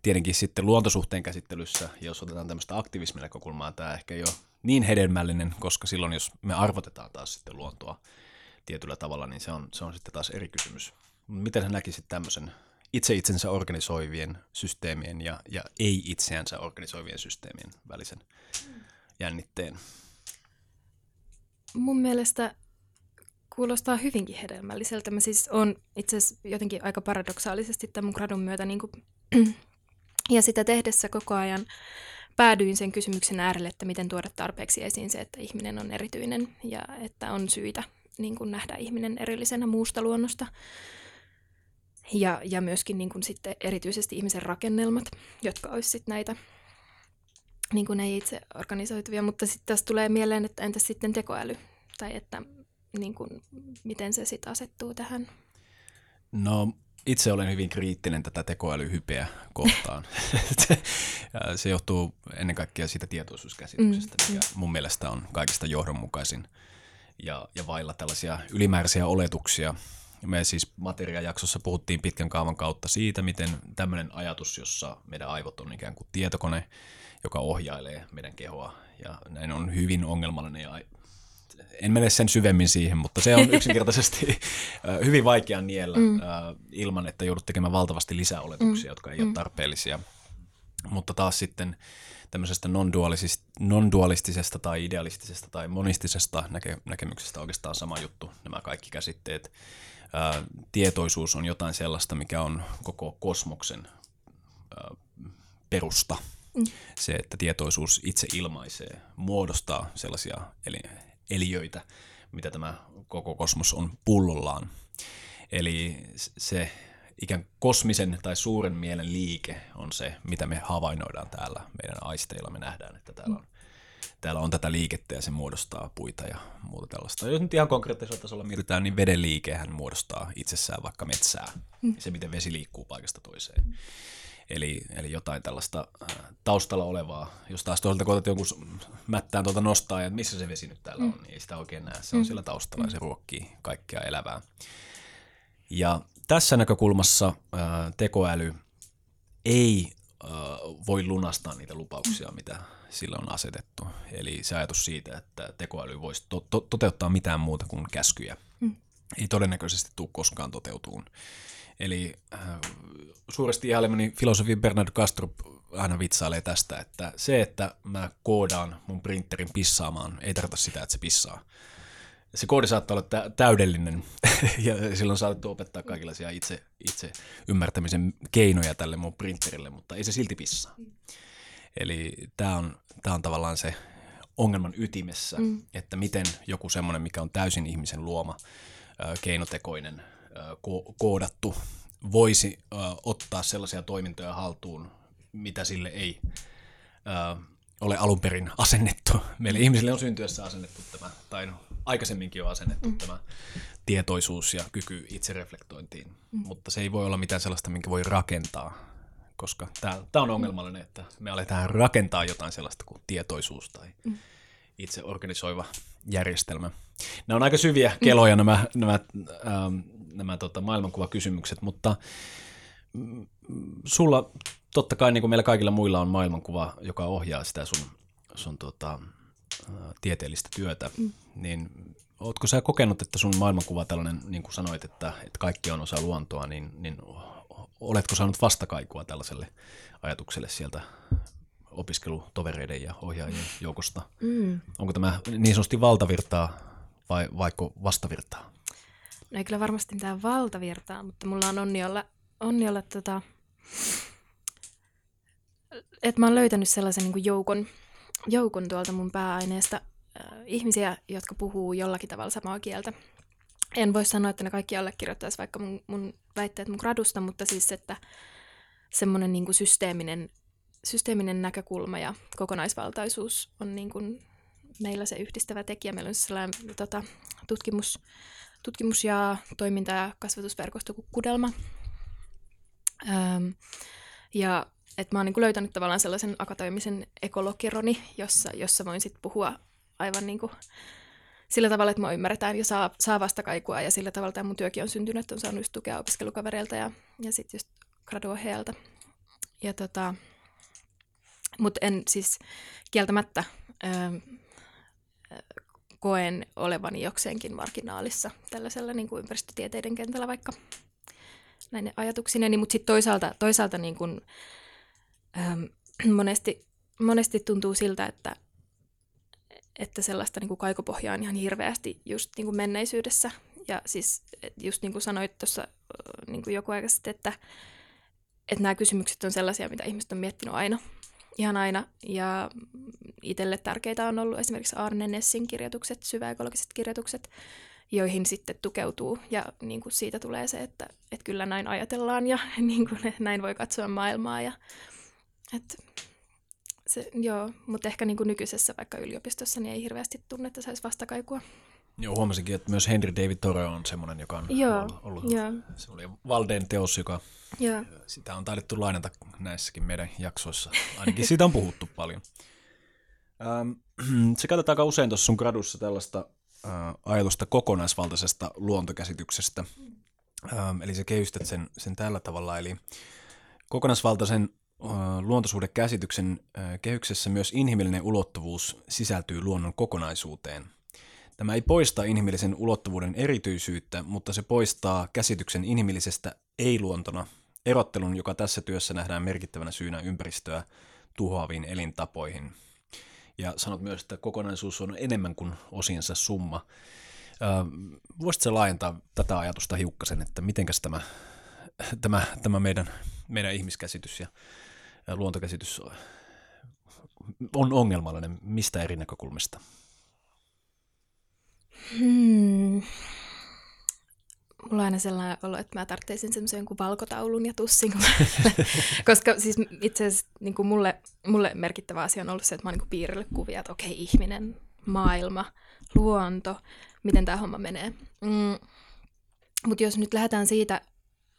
tietenkin sitten luontosuhteen käsittelyssä, jos otetaan tämmöistä aktivisminäkökulmaa, tämä ehkä jo niin hedelmällinen, koska silloin jos me arvotetaan taas sitten luontoa tietyllä tavalla, niin se on, se on sitten taas eri kysymys. Miten sä näkisit tämmöisen itse itsensä organisoivien systeemien ja, ja ei itseänsä organisoivien systeemien välisen jännitteen? Mun mielestä kuulostaa hyvinkin hedelmälliseltä. Mä siis on itse asiassa jotenkin aika paradoksaalisesti tämän mun gradun myötä niin kuin, ja sitä tehdessä koko ajan päädyin sen kysymyksen äärelle, että miten tuoda tarpeeksi esiin se, että ihminen on erityinen ja että on syitä niin kuin nähdä ihminen erillisenä muusta luonnosta. Ja, ja myöskin niin kuin sitten erityisesti ihmisen rakennelmat, jotka olisi sitten näitä niin kuin ei itse organisoituvia, mutta sitten tässä tulee mieleen, että entäs sitten tekoäly, tai että niin kuin, miten se sitten asettuu tähän? No itse olen hyvin kriittinen tätä tekoälyhypeä kohtaan. se johtuu ennen kaikkea siitä tietoisuuskäsityksestä, mm, mikä mun mielestä on kaikista johdonmukaisin ja, ja vailla tällaisia ylimääräisiä oletuksia. Me siis materiajaksossa puhuttiin pitkän kaavan kautta siitä, miten tämmöinen ajatus, jossa meidän aivot on ikään kuin tietokone, joka ohjailee meidän kehoa, ja näin on hyvin ongelmallinen ja en mene sen syvemmin siihen, mutta se on yksinkertaisesti hyvin vaikea niellä mm. ilman, että joudut tekemään valtavasti lisäoletuksia, mm. jotka ei mm. ole tarpeellisia. Mutta taas sitten tämmöisestä non-dualistisesta tai idealistisesta tai monistisesta näke- näkemyksestä oikeastaan sama juttu, nämä kaikki käsitteet. Ää, tietoisuus on jotain sellaista, mikä on koko kosmoksen ää, perusta. Mm. Se, että tietoisuus itse ilmaisee, muodostaa sellaisia eli, eliöitä, mitä tämä koko kosmos on pullollaan. Eli se ikään kosmisen tai suuren mielen liike on se, mitä me havainnoidaan täällä meidän aisteilla. Me nähdään, että täällä on, täällä on tätä liikettä ja se muodostaa puita ja muuta tällaista. Jos nyt ihan konkreettisella tasolla mietitään, niin veden liikehän muodostaa itsessään vaikka metsää. Mm. Se, miten vesi liikkuu paikasta toiseen. Mm. Eli, eli jotain tällaista äh, taustalla olevaa. Jos taas toisaalta koetat jonkun mättään tuolta nostaa, ja missä se vesi nyt täällä on, mm. niin ei sitä oikein näe. Se on mm. siellä taustalla ja se ruokkii kaikkea elävää. Ja tässä näkökulmassa ää, äh, tekoäly ei ää, äh, voi lunastaa niitä lupauksia, mm. mitä sillä on asetettu. Eli se ajatus siitä, että tekoäly voisi to- to- toteuttaa mitään muuta kuin käskyjä, mm. ei todennäköisesti tule koskaan toteutuun. Eli äh, suuresti ihailemani filosofi Bernard Castro aina vitsailee tästä, että se, että mä koodaan mun printerin pissaamaan, ei tarkoita sitä, että se pissaa. Se koodi saattaa olla täydellinen ja silloin saattu opettaa kaikenlaisia itse, itse ymmärtämisen keinoja tälle mun printerille, mutta ei se silti pissaa. Eli tämä on, tää on tavallaan se ongelman ytimessä, mm. että miten joku semmoinen, mikä on täysin ihmisen luoma, keinotekoinen, ko- koodattu voisi ö, ottaa sellaisia toimintoja haltuun, mitä sille ei ö, ole alun perin asennettu. Meille mm. ihmisille on syntyessä asennettu tämä, tai no, aikaisemminkin on asennettu mm. tämä tietoisuus ja kyky itsereflektointiin, mm. mutta se ei voi olla mitään sellaista, minkä voi rakentaa, koska tämä on ongelmallinen, että me aletaan rakentaa jotain sellaista kuin tietoisuus tai mm. itse organisoiva järjestelmä. Nämä on aika syviä keloja nämä, nämä, ähm, nämä tota, maailmankuvakysymykset, mutta mm, sulla totta kai niin kuin meillä kaikilla muilla on maailmankuva, joka ohjaa sitä sun, sun tota, tieteellistä työtä, mm. niin ootko sä kokenut, että sun maailmankuva tällainen, niin kuin sanoit, että, että kaikki on osa luontoa, niin, niin oletko saanut vastakaikua tällaiselle ajatukselle sieltä opiskelutovereiden ja ohjaajien joukosta. Mm. Onko tämä niin sanotusti valtavirtaa vai vaikka vastavirtaa? No ei kyllä varmasti mitään valtavirtaa, mutta mulla on onni olla, onni olla tota, että mä oon löytänyt sellaisen niin joukon, joukon tuolta mun pääaineesta äh, ihmisiä, jotka puhuu jollakin tavalla samaa kieltä. En voi sanoa, että ne kaikki allekirjoittaisi vaikka mun, mun väitteet mun gradusta, mutta siis, että semmoinen niin systeeminen systeeminen näkökulma ja kokonaisvaltaisuus on niin kuin meillä se yhdistävä tekijä. Meillä on sellainen tota, tutkimus, tutkimus- ja toiminta- ja kasvatusverkosto Kudelma. Öm, ja että mä oon niin löytänyt tavallaan sellaisen akateemisen ekologironi, jossa, jossa voin sitten puhua aivan niin kuin sillä tavalla, että mua ymmärretään ja saa, saa vastakaikua ja sillä tavalla tämä mun työkin on syntynyt, että on saanut just tukea opiskelukavereilta ja, ja sitten just graduoheelta. Ja tota, mutta en siis kieltämättä ö, koen olevani jokseenkin marginaalissa tällaisella niin kuin ympäristötieteiden kentällä vaikka näin ajatuksineni, mutta sitten toisaalta, toisaalta niin kuin, ähm, monesti, monesti tuntuu siltä, että, että sellaista niin kuin kaikopohjaa on ihan hirveästi just niin kuin menneisyydessä. Ja siis just niin kuin sanoit tuossa niin joku aika sitten, että, että nämä kysymykset on sellaisia, mitä ihmiset on miettinyt aina, ihan aina. Ja itselle tärkeitä on ollut esimerkiksi Arne Nessin kirjoitukset, syväekologiset kirjoitukset, joihin sitten tukeutuu. Ja niin kuin siitä tulee se, että, että kyllä näin ajatellaan ja niin kuin, näin voi katsoa maailmaa. Ja, että se, joo, mutta ehkä niin kuin nykyisessä vaikka yliopistossa niin ei hirveästi tunne, että saisi vastakaikua. Joo, huomasinkin, että myös Henry David Thoreau on semmoinen, joka on joo, ollut, joo. semmoinen Valden teos, joka joo. sitä on taidettu lainata näissäkin meidän jaksoissa. Ainakin siitä on puhuttu paljon. Ähm, se katsotaan aika usein tuossa sun gradussa tällaista äh, ajatusta kokonaisvaltaisesta luontokäsityksestä. Ähm, eli sä kehystät sen, sen tällä tavalla, eli kokonaisvaltaisen äh, luontosuhdekäsityksen äh, kehyksessä myös inhimillinen ulottuvuus sisältyy luonnon kokonaisuuteen. Tämä ei poista inhimillisen ulottuvuuden erityisyyttä, mutta se poistaa käsityksen inhimillisestä ei-luontona, erottelun, joka tässä työssä nähdään merkittävänä syynä ympäristöä tuhoaviin elintapoihin – ja sanot myös, että kokonaisuus on enemmän kuin osiensa summa. Voisitko laajentaa tätä ajatusta hiukkasen, että mitenkäs tämä, tämä, tämä meidän, meidän ihmiskäsitys ja luontokäsitys on ongelmallinen mistä eri näkökulmista? Hmm mulla on aina sellainen olo, että mä tarvitsisin semmoisen jonkun valkotaulun ja tussin. Koska siis itse asiassa niin kuin mulle, mulle merkittävä asia on ollut se, että mä oon niin piirille kuvia, että okei, ihminen, maailma, luonto, miten tämä homma menee. Mm. Mutta jos nyt lähdetään siitä,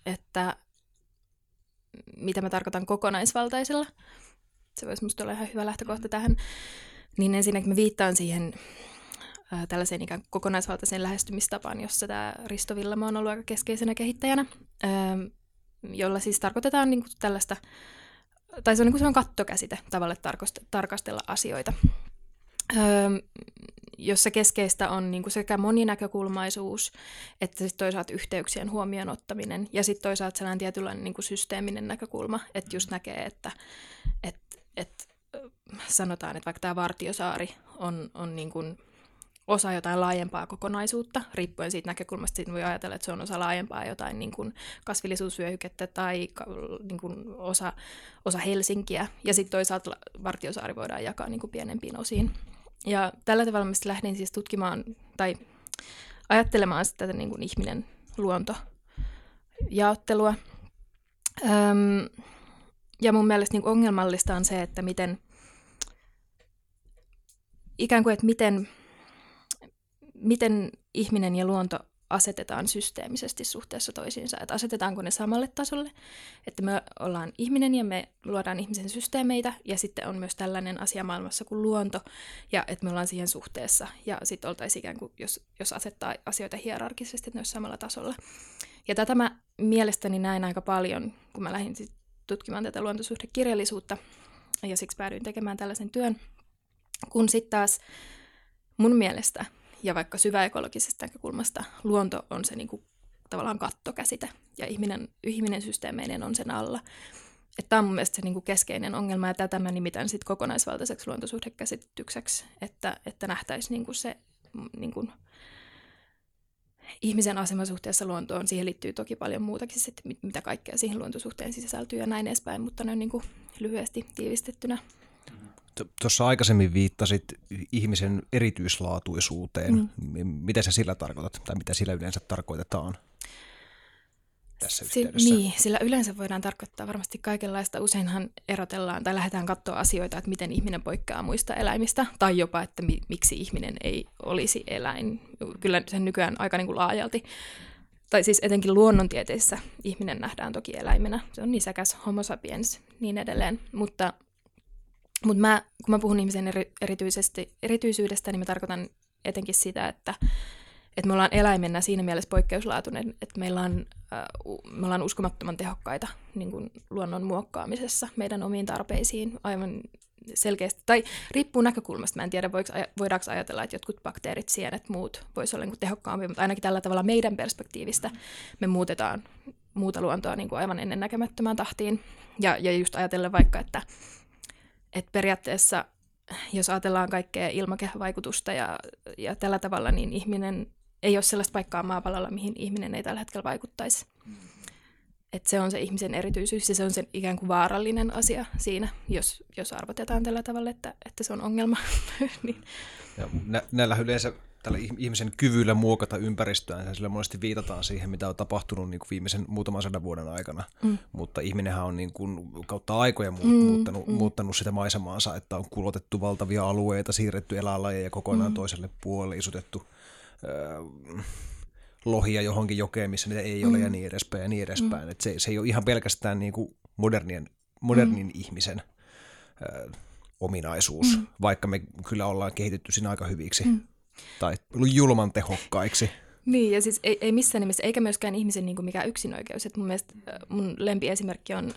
että mitä mä tarkoitan kokonaisvaltaisella, se voisi musta olla ihan hyvä lähtökohta tähän, niin ensinnäkin mä viittaan siihen tällaiseen ikään kokonaisvaltaiseen lähestymistapaan, jossa tämä Risto Villamo on ollut aika keskeisenä kehittäjänä, jolla siis tarkoitetaan niin kuin tällaista, tai se on, niin kuin se on kattokäsite tavalle tarkastella asioita, jossa keskeistä on niin kuin sekä moninäkökulmaisuus, että sitten toisaalta yhteyksien huomioon ottaminen, ja sitten toisaalta sellainen tietynlainen niin kuin systeeminen näkökulma, että just näkee, että, että, että sanotaan, että vaikka tämä Vartiosaari on, on niin kuin osa jotain laajempaa kokonaisuutta, riippuen siitä näkökulmasta, siitä voi ajatella, että se on osa laajempaa jotain niin kuin kasvillisuusvyöhykettä tai niin kuin osa, osa Helsinkiä, ja sitten toisaalta Vartiosaari voidaan jakaa niin kuin pienempiin osiin. Ja tällä tavalla mä lähdin siis tutkimaan tai ajattelemaan sitä niin kuin ihminen luonto jaottelua. Öm, ja mun mielestä niin ongelmallista on se, että miten ikään kuin, että miten miten ihminen ja luonto asetetaan systeemisesti suhteessa toisiinsa, että asetetaanko ne samalle tasolle, että me ollaan ihminen ja me luodaan ihmisen systeemeitä ja sitten on myös tällainen asia maailmassa kuin luonto ja että me ollaan siihen suhteessa. Ja sitten oltaisiin ikään kuin, jos, jos asettaa asioita hierarkisesti, että ne samalla tasolla. Ja tätä mä mielestäni näin aika paljon, kun mä lähdin sit tutkimaan tätä luontosuhdekirjallisuutta ja siksi päädyin tekemään tällaisen työn, kun sitten taas mun mielestä ja vaikka syväekologisesta näkökulmasta luonto on se niin kuin, tavallaan kattokäsite ja ihminen, ihminen systeemeinen on sen alla. Tämä on mun mielestä se niin kuin keskeinen ongelma ja tätä mä nimitän sit kokonaisvaltaiseksi luontosuhdekäsitykseksi, että, että nähtäisiin niin kuin se niin kuin, ihmisen asema suhteessa luontoon. Siihen liittyy toki paljon muutakin, sit, mitä kaikkea siihen luontosuhteen sisältyy ja näin edespäin, mutta ne on niin kuin lyhyesti tiivistettynä Tuossa aikaisemmin viittasit ihmisen erityislaatuisuuteen. Mm. Mitä sä sillä tarkoitat, tai mitä sillä yleensä tarkoitetaan tässä si- Niin, sillä yleensä voidaan tarkoittaa varmasti kaikenlaista. Useinhan erotellaan tai lähdetään katsoa asioita, että miten ihminen poikkeaa muista eläimistä, tai jopa, että mi- miksi ihminen ei olisi eläin. Kyllä sen nykyään aika niin kuin laajalti tai siis etenkin luonnontieteissä ihminen nähdään toki eläimenä. Se on nisäkäs, homo sapiens, niin edelleen. Mutta mutta mä, kun mä puhun ihmisen eri, erityisesti, erityisyydestä, niin mä tarkoitan etenkin sitä, että, että me ollaan eläimenä siinä mielessä poikkeuslaatuinen, että meillä on, äh, me ollaan uskomattoman tehokkaita niin kuin luonnon muokkaamisessa meidän omiin tarpeisiin aivan selkeästi, tai riippuu näkökulmasta. Mä en tiedä, voidaanko ajatella, että jotkut bakteerit, sienet, muut voisi olla niin tehokkaampia, mutta ainakin tällä tavalla meidän perspektiivistä me muutetaan muuta luontoa niin kuin aivan ennen näkemättömään tahtiin. Ja, ja just ajatellen vaikka, että, että periaatteessa jos ajatellaan kaikkea ilmakehävaikutusta ja, ja tällä tavalla, niin ihminen ei ole sellaista paikkaa maapallolla, mihin ihminen ei tällä hetkellä vaikuttaisi. Mm. Et se on se ihmisen erityisyys ja se on se ikään kuin vaarallinen asia siinä, jos, jos arvotetaan tällä tavalla, että, että se on ongelma. niin. ja nä- näillä yleensä tällä ihmisen kyvyllä muokata ympäristöään, ja sillä monesti viitataan siihen, mitä on tapahtunut niin kuin viimeisen muutaman sadan vuoden aikana. Mm. Mutta ihminenhän on niin kuin kautta aikoja mu- mm, muuttanut, mm. muuttanut sitä maisemaansa, että on kulotettu valtavia alueita, siirretty eläinlajeja kokonaan mm. toiselle puolelle, isutettu äh, lohia johonkin jokeen, missä niitä ei ole mm. ja niin edespäin ja niin edespäin. Mm. Et se, se ei ole ihan pelkästään niin kuin modernien, modernin mm. ihmisen äh, ominaisuus, mm. vaikka me kyllä ollaan kehitetty siinä aika hyviksi. Mm tai julman tehokkaiksi. Niin, ja siis ei, ei missään nimessä, eikä myöskään ihmisen niin kuin mikään yksinoikeus. Et mun mielestä mun lempiesimerkki on,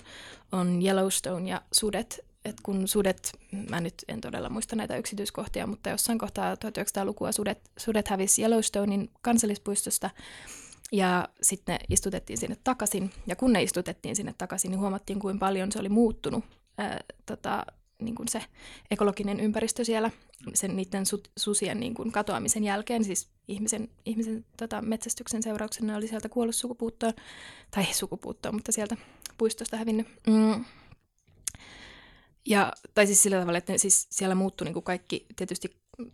on Yellowstone ja sudet. Et kun sudet, mä nyt en todella muista näitä yksityiskohtia, mutta jossain kohtaa 1900-lukua sudet, sudet hävisi Yellowstonein kansallispuistosta ja sitten ne istutettiin sinne takaisin. Ja kun ne istutettiin sinne takaisin, niin huomattiin, kuinka paljon se oli muuttunut ää, tota, niin kuin se ekologinen ympäristö siellä sen niiden su- susien niin kuin katoamisen jälkeen, siis ihmisen, ihmisen tota, metsästyksen seurauksena oli sieltä kuollut sukupuuttoon, tai sukupuuttoon, mutta sieltä puistosta hävinnyt. Mm. Ja, tai siis sillä tavalla, että siis siellä muuttui niin kuin kaikki, tietysti mm,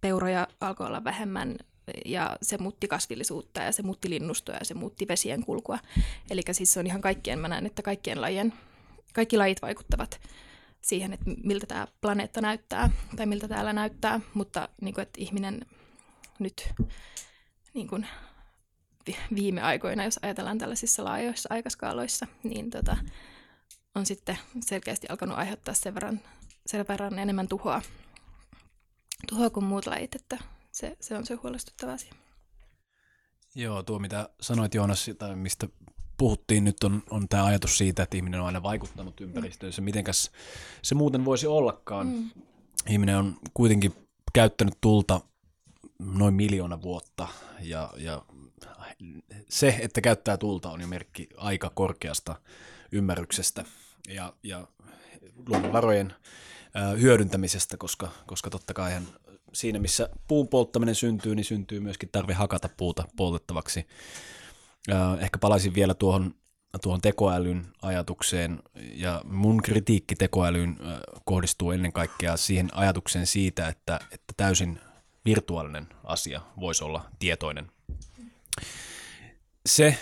peuroja alkoi olla vähemmän, ja se muutti kasvillisuutta, ja se muutti linnustoa, ja se muutti vesien kulkua. Eli siis se on ihan kaikkien, mä näen, että kaikkien lajien, kaikki lajit vaikuttavat siihen, että miltä tämä planeetta näyttää tai miltä täällä näyttää, mutta niin kuin, että ihminen nyt niin kuin viime aikoina, jos ajatellaan tällaisissa laajoissa aikaskaaloissa, niin tota, on sitten selkeästi alkanut aiheuttaa sen verran, sen verran enemmän tuhoa, tuhoa kuin muut lajit, että se, se on se huolestuttava asia. Joo, tuo mitä sanoit Joonas, tai mistä puhuttiin nyt, on, on tämä ajatus siitä, että ihminen on aina vaikuttanut ympäristöön. Se mitenkäs se muuten voisi ollakaan. Mm. Ihminen on kuitenkin käyttänyt tulta noin miljoona vuotta ja, ja se, että käyttää tulta on jo merkki aika korkeasta ymmärryksestä ja, ja luonnonvarojen hyödyntämisestä, koska, koska totta kai siinä, missä puun polttaminen syntyy, niin syntyy myöskin tarve hakata puuta poltettavaksi. Ehkä palaisin vielä tuohon, tuohon tekoälyn ajatukseen, ja mun kritiikki tekoälyyn kohdistuu ennen kaikkea siihen ajatukseen siitä, että, että täysin virtuaalinen asia voisi olla tietoinen. Se,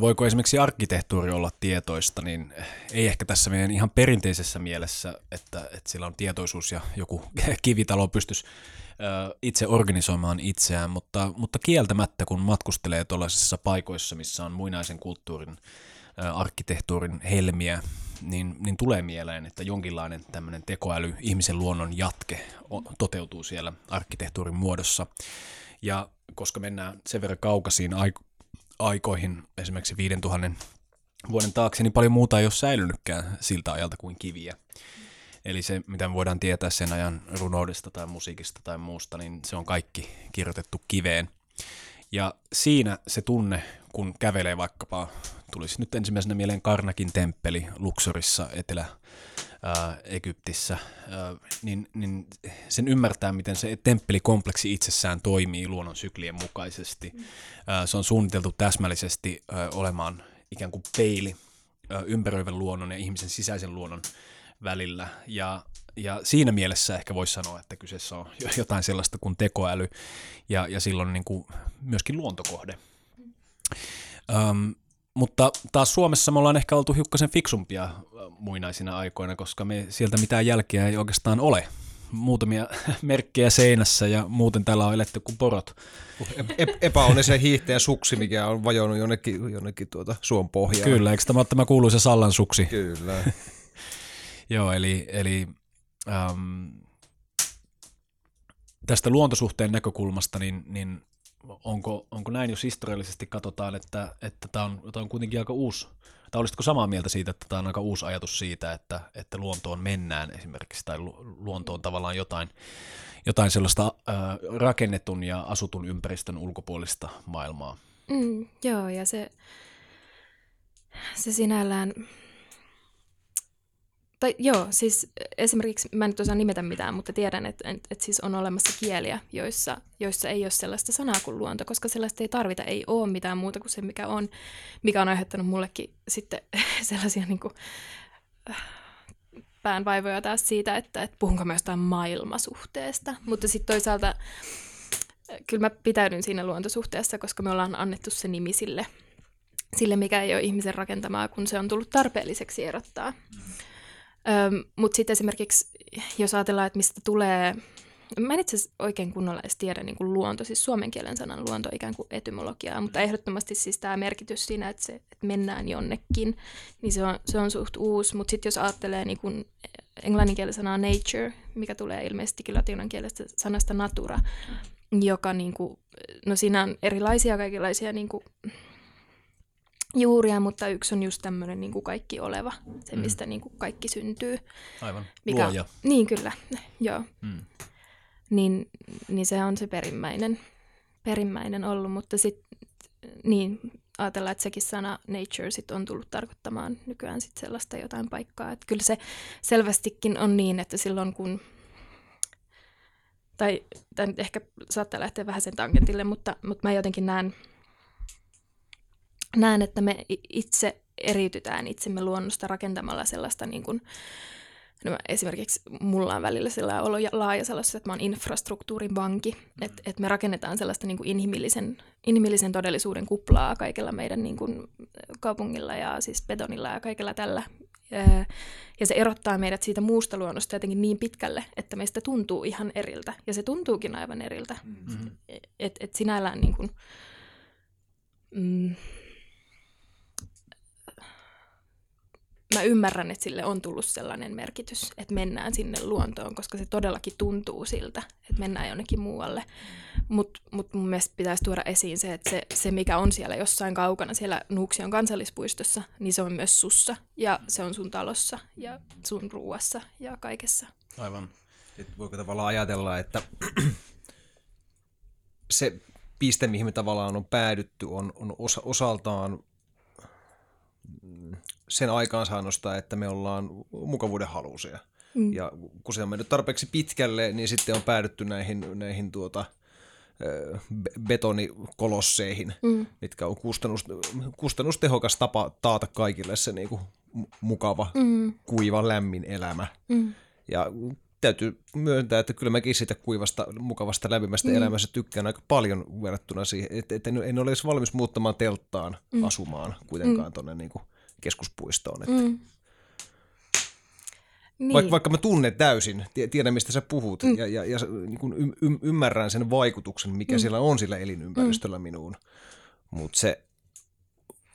voiko esimerkiksi arkkitehtuuri olla tietoista, niin ei ehkä tässä meidän ihan perinteisessä mielessä, että, että sillä on tietoisuus ja joku kivitalo pystyisi itse organisoimaan itseään, mutta, mutta kieltämättä kun matkustelee tuollaisissa paikoissa, missä on muinaisen kulttuurin, arkkitehtuurin helmiä, niin, niin tulee mieleen, että jonkinlainen tämmöinen tekoäly, ihmisen luonnon jatke toteutuu siellä arkkitehtuurin muodossa. Ja koska mennään sen verran kaukaisiin aikoihin, esimerkiksi 5000 vuoden taakse, niin paljon muuta ei ole säilynytkään siltä ajalta kuin kiviä. Eli se, mitä me voidaan tietää sen ajan runoudesta tai musiikista tai muusta, niin se on kaikki kirjoitettu kiveen. Ja siinä se tunne, kun kävelee vaikkapa, tulisi nyt ensimmäisenä mieleen Karnakin temppeli Luxorissa Etelä, Egyptissä, niin, niin sen ymmärtää, miten se temppelikompleksi itsessään toimii luonnon syklien mukaisesti. Se on suunniteltu täsmällisesti olemaan ikään kuin peili ympäröivän luonnon ja ihmisen sisäisen luonnon välillä. Ja, ja siinä mielessä ehkä voisi sanoa, että kyseessä on jotain sellaista kuin tekoäly ja, ja silloin niin kuin myöskin luontokohde. Um, mutta taas Suomessa me ollaan ehkä oltu hiukkasen fiksumpia muinaisina aikoina, koska me sieltä mitään jälkeä ei oikeastaan ole. Muutamia merkkejä seinässä ja muuten täällä on eletty kuin porot. Ep- epäonnisen hiihteen suksi, mikä on vajonnut jonnekin, jonnekin tuota suon pohjaan. Kyllä, eikö tämä, tämä kuuluu se Sallan suksi? Kyllä. Joo, eli, eli um, tästä luontosuhteen näkökulmasta, niin, niin onko, onko näin, jos historiallisesti katsotaan, että, että tämä on, tämä on kuitenkin aika uusi, tai olisitko samaa mieltä siitä, että tämä on aika uusi ajatus siitä, että, että luontoon mennään esimerkiksi, tai luontoon tavallaan jotain, jotain sellaista äh, rakennetun ja asutun ympäristön ulkopuolista maailmaa? Mm, joo, ja se, se sinällään tai joo, siis esimerkiksi mä en nyt osaa nimetä mitään, mutta tiedän, että, että, että siis on olemassa kieliä, joissa, joissa ei ole sellaista sanaa kuin luonto, koska sellaista ei tarvita, ei ole mitään muuta kuin se, mikä on, mikä on aiheuttanut mullekin sitten sellaisia niin kuin, päänvaivoja taas siitä, että, että puhunko mä jostain maailmasuhteesta, mutta sitten toisaalta kyllä mä pitäydyn siinä luontosuhteessa, koska me ollaan annettu se nimi sille, sille mikä ei ole ihmisen rakentamaa, kun se on tullut tarpeelliseksi erottaa. Mm-hmm. Mutta sitten esimerkiksi, jos ajatellaan, että mistä tulee, mä en itse oikein kunnolla edes tiedä niin kuin luonto, siis suomen kielen sanan luonto ikään kuin etymologiaa, mutta ehdottomasti siis tämä merkitys siinä, että, se, että mennään jonnekin, niin se on, se on suht uusi, mutta sitten jos ajattelee niin kuin englannin kielen sanaa nature, mikä tulee ilmeisesti latinan kielestä sanasta natura, joka niin kuin, no siinä on erilaisia kaikenlaisia niin kuin, juuria, mutta yksi on just tämmöinen niin kuin kaikki oleva, se mm. mistä niin kuin kaikki syntyy. Aivan, mikä, luoja. Niin kyllä, joo. Mm. Niin, niin se on se perimmäinen, perimmäinen ollut, mutta sitten niin, ajatellaan, että sekin sana nature sit on tullut tarkoittamaan nykyään sit sellaista jotain paikkaa. Että kyllä se selvästikin on niin, että silloin kun, tai tämä nyt ehkä saattaa lähteä vähän sen tangentille, mutta, mutta mä jotenkin näen näen, että me itse eriytytään itsemme luonnosta rakentamalla sellaista niin kuin, no esimerkiksi mulla on välillä sellainen olo laaja sellaista, että mä oon infrastruktuurin vanki, mm. että, että me rakennetaan sellaista niin kuin inhimillisen, inhimillisen todellisuuden kuplaa kaikilla meidän niin kuin kaupungilla ja siis betonilla ja kaikella tällä. Ja se erottaa meidät siitä muusta luonnosta jotenkin niin pitkälle, että meistä tuntuu ihan eriltä. Ja se tuntuukin aivan eriltä. Mm-hmm. Että et sinällään niin kuin, mm, mä ymmärrän, että sille on tullut sellainen merkitys, että mennään sinne luontoon, koska se todellakin tuntuu siltä, että mennään jonnekin muualle. Mutta mut mun mielestä pitäisi tuoda esiin se, että se, se, mikä on siellä jossain kaukana, siellä Nuuksion kansallispuistossa, niin se on myös sussa ja se on sun talossa ja sun ruuassa ja kaikessa. Aivan. Et voiko tavallaan ajatella, että se piste, mihin me tavallaan on päädytty, on, on osa, osaltaan sen aikaansaannosta, että me ollaan mukavuuden halusia. Mm. Ja kun se on mennyt tarpeeksi pitkälle, niin sitten on päädytty näihin, näihin tuota, betonikolosseihin, mm. mitkä on kustannus, kustannustehokas tapa taata kaikille se niin kuin mukava, mm. kuiva, lämmin elämä. Mm. Ja täytyy myöntää, että kyllä mäkin siitä kuivasta, mukavasta, lämpimästä mm. elämästä tykkään aika paljon verrattuna siihen, että, en, en ole edes valmis muuttamaan telttaan mm. asumaan kuitenkaan mm. tuonne niin kuin keskuspuistoon. Että. Mm. Niin. Vaikka, vaikka mä tunnen täysin, tiedän mistä sä puhut mm. ja, ja, ja niin kuin y- ymmärrän sen vaikutuksen, mikä mm. siellä on sillä elinympäristöllä mm. minuun. Mutta se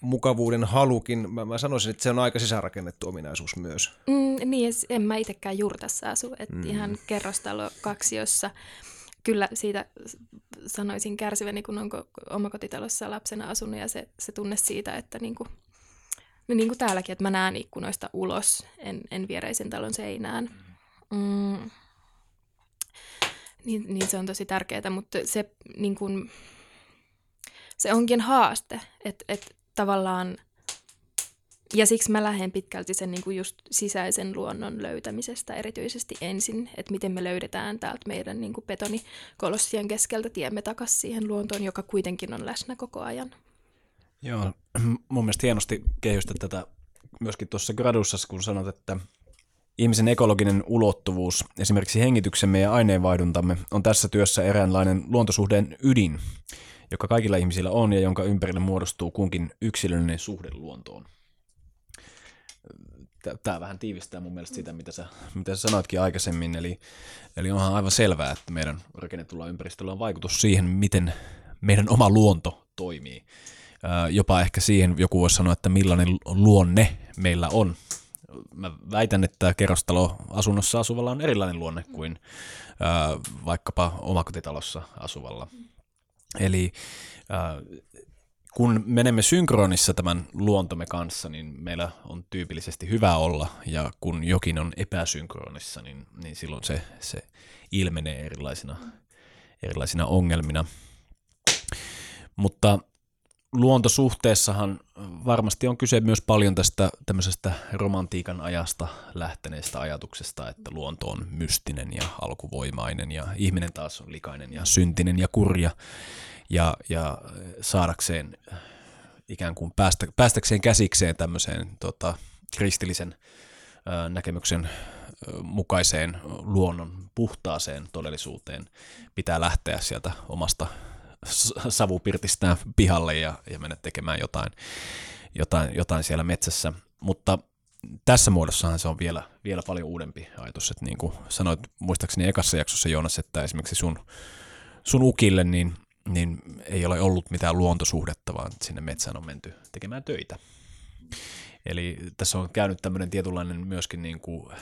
mukavuuden halukin, mä, mä sanoisin, että se on aika sisäänrakennettu ominaisuus myös. Mm, niin, en mä itsekään jurtassa asu, että mm. ihan kerrostalo kaksi, jossa kyllä siitä sanoisin kärsiväni, kun onko omakotitalossa lapsena asunut ja se, se tunne siitä, että niin kuin No niin kuin täälläkin, että mä näen ikkunoista ulos, en, en viereisen talon seinään. Mm. Niin, niin se on tosi tärkeää, mutta se, niin kuin, se onkin haaste, että et tavallaan, ja siksi mä lähden pitkälti sen niin kuin just sisäisen luonnon löytämisestä erityisesti ensin, että miten me löydetään täältä meidän niin kuin betonikolossien keskeltä tiemme takaisin siihen luontoon, joka kuitenkin on läsnä koko ajan. Joo, mun mielestä hienosti kehystä tätä myöskin tuossa gradussa, kun sanot, että ihmisen ekologinen ulottuvuus, esimerkiksi hengityksemme ja aineenvaihduntamme, on tässä työssä eräänlainen luontosuhteen ydin, joka kaikilla ihmisillä on ja jonka ympärille muodostuu kunkin yksilöllinen suhde luontoon. Tämä vähän tiivistää mun mielestä sitä, mitä sä, mitä sä sanoitkin aikaisemmin, eli, eli onhan aivan selvää, että meidän rakennetulla ympäristöllä on vaikutus siihen, miten meidän oma luonto toimii jopa ehkä siihen joku voisi sanoa, että millainen luonne meillä on mä väitän, että kerrostaloasunnossa asuvalla on erilainen luonne kuin vaikkapa omakotitalossa asuvalla. Eli kun menemme synkronissa tämän luontomme kanssa, niin meillä on tyypillisesti hyvä olla, ja kun jokin on epäsynkronissa, niin, niin silloin se, se ilmenee erilaisina, erilaisina ongelmina. Mutta luontosuhteessahan varmasti on kyse myös paljon tästä tämmöisestä romantiikan ajasta lähteneestä ajatuksesta, että luonto on mystinen ja alkuvoimainen ja ihminen taas on likainen ja syntinen ja kurja. Ja, ja saadakseen ikään kuin päästä, päästäkseen käsikseen tämmöiseen tota, kristillisen ö, näkemyksen mukaiseen luonnon puhtaaseen todellisuuteen pitää lähteä sieltä omasta savupirtistään pihalle ja, ja mennä tekemään jotain, jotain, jotain siellä metsässä. Mutta tässä muodossahan se on vielä, vielä paljon uudempi ajatus, että niin kuin sanoit muistaakseni ekassa jaksossa Joonas, että esimerkiksi sun, sun ukille niin, niin ei ole ollut mitään luontosuhdetta, vaan sinne metsään on menty tekemään töitä. Eli tässä on käynyt tämmöinen tietynlainen myöskin niin kuin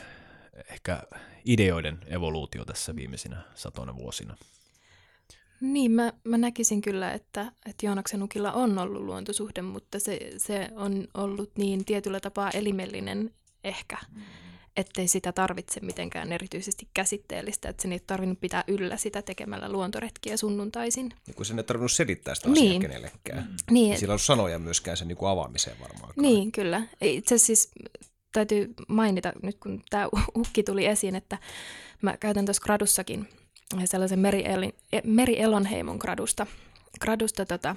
ehkä ideoiden evoluutio tässä viimeisinä satoina vuosina. Niin, mä, mä näkisin kyllä, että, että Joonaksen ukilla on ollut luontosuhde, mutta se, se on ollut niin tietyllä tapaa elimellinen ehkä, mm. ettei sitä tarvitse mitenkään erityisesti käsitteellistä, että sen ei tarvinnut pitää yllä sitä tekemällä luontoretkiä sunnuntaisin. Niin kuin sen ei tarvinnut selittää sitä asiaa niin. kenellekään. Mm. Niin. Sillä on sanoja myöskään sen niin kuin avaamiseen varmaan. Niin, kyllä. Itse siis täytyy mainita nyt, kun tämä ukki tuli esiin, että mä käytän tuossa gradussakin – sellaisen Meri, e, Meri Elonheimon gradusta, gradusta tota,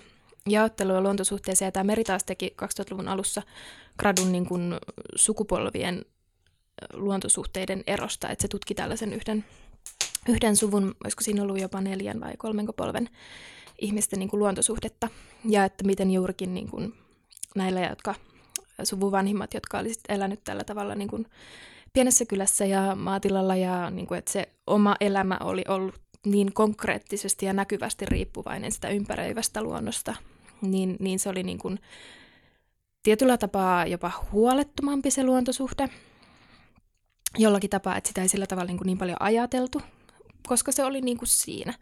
jaottelua luontosuhteeseen. Ja tämä Meri taas teki 2000-luvun alussa gradun niin kuin sukupolvien luontosuhteiden erosta, että se tutki tällaisen yhden, yhden suvun, olisiko siinä ollut jopa neljän vai kolmen polven ihmisten niin kuin luontosuhdetta, ja että miten juurikin niin kuin näillä, jotka suvun vanhimmat, jotka olisivat elänyt tällä tavalla niin kuin pienessä kylässä ja maatilalla ja niin kuin, että se oma elämä oli ollut niin konkreettisesti ja näkyvästi riippuvainen sitä ympäröivästä luonnosta, niin, niin se oli niin kuin tietyllä tapaa jopa huolettomampi se luontosuhde jollakin tapaa, että sitä ei sillä tavalla niin, kuin niin paljon ajateltu, koska se oli niin kuin siinä.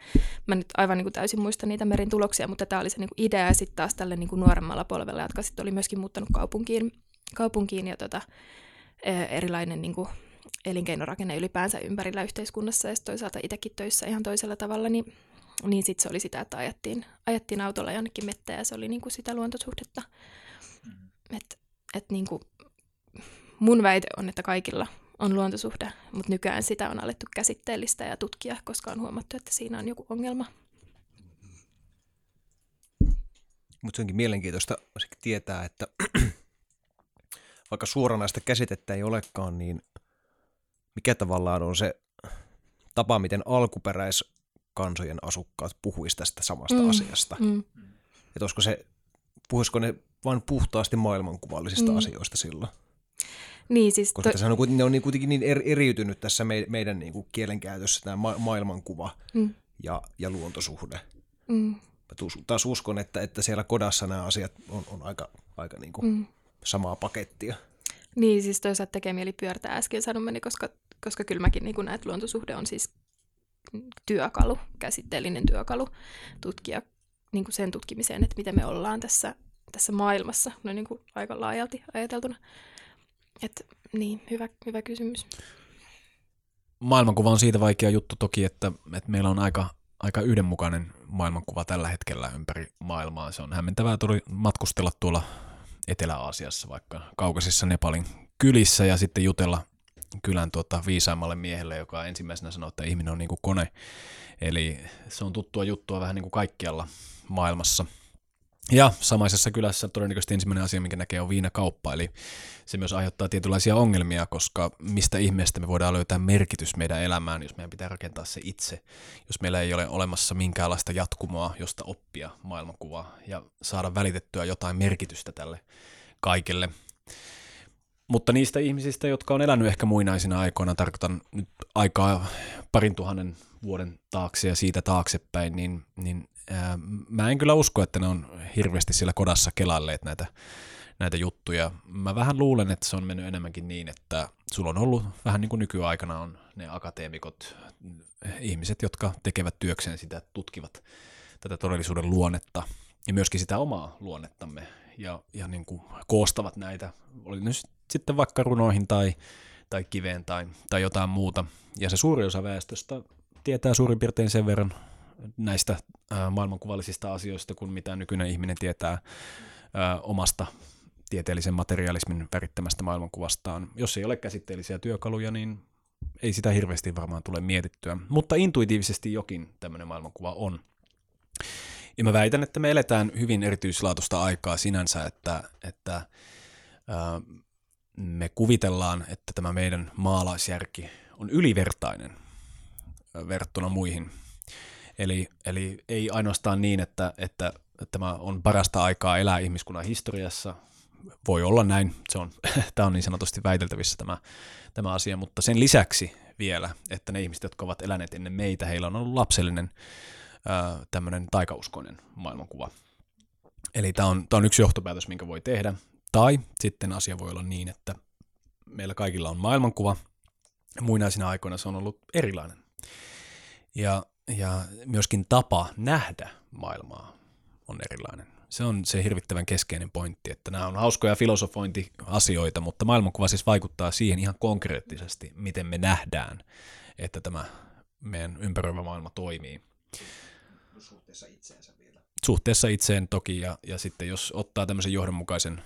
Mä nyt aivan niin kuin täysin muista niitä merin tuloksia, mutta tämä oli se niin kuin idea ja sitten taas tälle niin kuin nuoremmalla polvella, jotka sitten oli myöskin muuttanut kaupunkiin, kaupunkiin ja tota, erilainen niin kuin elinkeinorakenne ylipäänsä ympärillä yhteiskunnassa ja toisaalta itsekin töissä ihan toisella tavalla, niin, niin sitten se oli sitä, että ajettiin, ajettiin autolla jonnekin mettään ja se oli niin kuin sitä luontosuhdetta. Mm. Et, et niin kuin, mun väite on, että kaikilla on luontosuhde, mutta nykyään sitä on alettu käsitteellistä ja tutkia, koska on huomattu, että siinä on joku ongelma. Mutta se onkin mielenkiintoista tietää, että vaikka suoranaista käsitettä ei olekaan, niin mikä tavallaan on se tapa, miten alkuperäiskansojen asukkaat puhuisivat tästä samasta mm, asiasta. Mm. Että olisiko se, puhuisiko ne vain puhtaasti maailmankuvallisista mm. asioista silloin? Niin, siis Koska to... on, kuitenkin, ne on niin kuitenkin niin eriytynyt tässä me, meidän niin kuin kielenkäytössä tämä ma- maailmankuva mm. ja, ja luontosuhde. Mm. Mä taas uskon, että, että siellä kodassa nämä asiat on, on aika, aika niin kuin mm samaa pakettia. Niin, siis toisaalta tekee mieli pyörtää äsken sanomani, koska, koska kyllä mäkin niin näen, että luontosuhde on siis työkalu, käsitteellinen työkalu tutkia niin kuin sen tutkimiseen, että miten me ollaan tässä, tässä maailmassa, no niin kuin aika laajalti ajateltuna. Et, niin, hyvä, hyvä kysymys. Maailmankuva on siitä vaikea juttu toki, että, että meillä on aika, aika yhdenmukainen maailmankuva tällä hetkellä ympäri maailmaa. Se on hämmentävää tuli matkustella tuolla Etelä-Aasiassa, vaikka kaukaisissa Nepalin kylissä ja sitten jutella kylän tuota viisaimmalle miehelle, joka ensimmäisenä sanoo, että ihminen on niin kuin kone. Eli se on tuttua juttua vähän niin kuin kaikkialla maailmassa. Ja samaisessa kylässä todennäköisesti ensimmäinen asia, minkä näkee, on viinakauppa, eli se myös aiheuttaa tietynlaisia ongelmia, koska mistä ihmeestä me voidaan löytää merkitys meidän elämään, jos meidän pitää rakentaa se itse, jos meillä ei ole olemassa minkäänlaista jatkumoa, josta oppia maailmankuvaa ja saada välitettyä jotain merkitystä tälle kaikelle. Mutta niistä ihmisistä, jotka on elänyt ehkä muinaisina aikoina, tarkoitan nyt aikaa parin tuhannen vuoden taakse ja siitä taaksepäin, niin, niin mä en kyllä usko, että ne on hirveästi siellä kodassa kelailleet näitä, näitä juttuja. Mä vähän luulen, että se on mennyt enemmänkin niin, että sulla on ollut vähän niin kuin nykyaikana on ne akateemikot, ihmiset, jotka tekevät työkseen sitä, tutkivat tätä todellisuuden luonnetta ja myöskin sitä omaa luonnettamme ja, ja niin kuin koostavat näitä, oli nyt sitten vaikka runoihin tai, tai kiveen tai, tai jotain muuta. Ja se suuri osa väestöstä tietää suurin piirtein sen verran näistä maailmankuvallisista asioista kuin mitä nykyinen ihminen tietää ää, omasta tieteellisen materialismin värittämästä maailmankuvastaan. Jos ei ole käsitteellisiä työkaluja, niin ei sitä hirveästi varmaan tule mietittyä, mutta intuitiivisesti jokin tämmöinen maailmankuva on. Ja mä väitän, että me eletään hyvin erityislaatuista aikaa sinänsä, että, että ää, me kuvitellaan, että tämä meidän maalaisjärki on ylivertainen verrattuna muihin. Eli, eli ei ainoastaan niin, että, että tämä on parasta aikaa elää ihmiskunnan historiassa, voi olla näin, se on, tämä on niin sanotusti väiteltävissä tämä, tämä asia, mutta sen lisäksi vielä, että ne ihmiset, jotka ovat eläneet ennen meitä, heillä on ollut lapsellinen tämmöinen taikauskoinen maailmankuva. Eli tämä on, tämä on yksi johtopäätös, minkä voi tehdä. Tai sitten asia voi olla niin, että meillä kaikilla on maailmankuva, muinaisina aikoina se on ollut erilainen. Ja, ja myöskin tapa nähdä maailmaa on erilainen. Se on se hirvittävän keskeinen pointti, että nämä on hauskoja filosofointiasioita, mutta maailmankuva siis vaikuttaa siihen ihan konkreettisesti, miten me nähdään, että tämä meidän ympäröivä maailma toimii. Suhteessa itseensä vielä. Suhteessa itseen toki, ja, ja sitten jos ottaa tämmöisen johdonmukaisen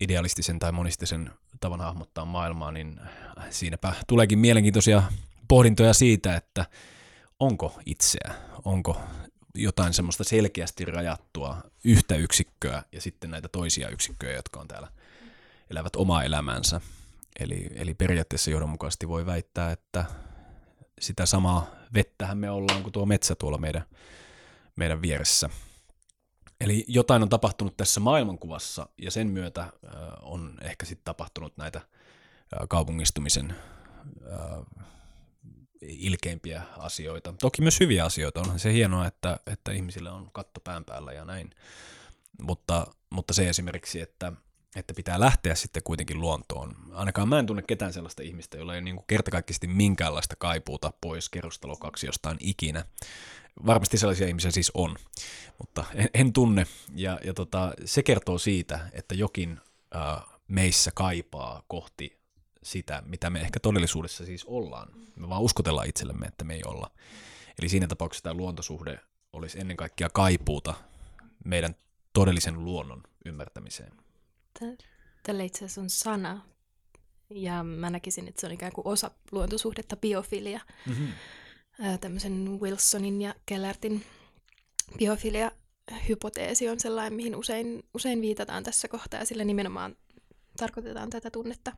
idealistisen tai monistisen tavan hahmottaa maailmaa, niin siinäpä tuleekin mielenkiintoisia pohdintoja siitä, että onko itseä, onko jotain semmoista selkeästi rajattua yhtä yksikköä ja sitten näitä toisia yksikköjä, jotka on täällä elävät omaa elämänsä. Eli, eli periaatteessa johdonmukaisesti voi väittää, että sitä samaa vettähän me ollaan kuin tuo metsä tuolla meidän, meidän vieressä. Eli jotain on tapahtunut tässä maailmankuvassa ja sen myötä on ehkä sitten tapahtunut näitä kaupungistumisen ilkeimpiä asioita. Toki myös hyviä asioita. Onhan se hienoa, että, että ihmisillä on katto pään päällä ja näin. Mutta, mutta se esimerkiksi, että, että pitää lähteä sitten kuitenkin luontoon. Ainakaan mä en tunne ketään sellaista ihmistä, jolla ei niin kertakaikkisesti minkäänlaista kaipuuta pois kerrostalo kaksi jostain ikinä. Varmasti sellaisia ihmisiä siis on, mutta en, en tunne. Ja, ja tota, se kertoo siitä, että jokin äh, meissä kaipaa kohti sitä, mitä me ehkä todellisuudessa siis ollaan. Me vaan uskotellaan itsellemme, että me ei olla. Eli siinä tapauksessa tämä luontosuhde olisi ennen kaikkea kaipuuta meidän todellisen luonnon ymmärtämiseen. Tällä itse asiassa on sana, ja mä näkisin, että se on ikään kuin osa luontosuhdetta, biofilia. Mm-hmm. Tämmöisen Wilsonin ja Kellertin biofilia-hypoteesi on sellainen, mihin usein, usein viitataan tässä kohtaa, ja sillä nimenomaan tarkoitetaan tätä tunnetta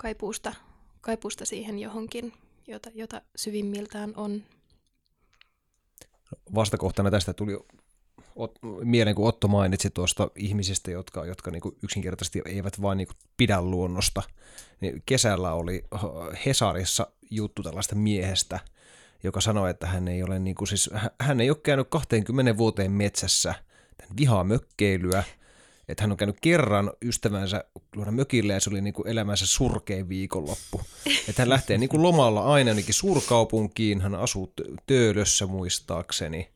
kaipuusta, kaipuusta siihen johonkin, jota, jota syvimmiltään on. Vastakohtana tästä tuli ot, mieleen, kun Otto mainitsi tuosta ihmisistä, jotka, jotka niin yksinkertaisesti eivät vain niin pidä luonnosta. Niin kesällä oli Hesarissa juttu tällaista miehestä, joka sanoi, että hän ei ole, niin kuin, siis, hän ei ole käynyt 20 vuoteen metsässä, vihaa mökkeilyä, että hän on käynyt kerran ystävänsä luona mökille ja se oli niin kuin elämänsä surkein viikonloppu. Että hän lähtee niin kuin lomalla aina jonnekin suurkaupunkiin, hän asuu Töölössä muistaakseni.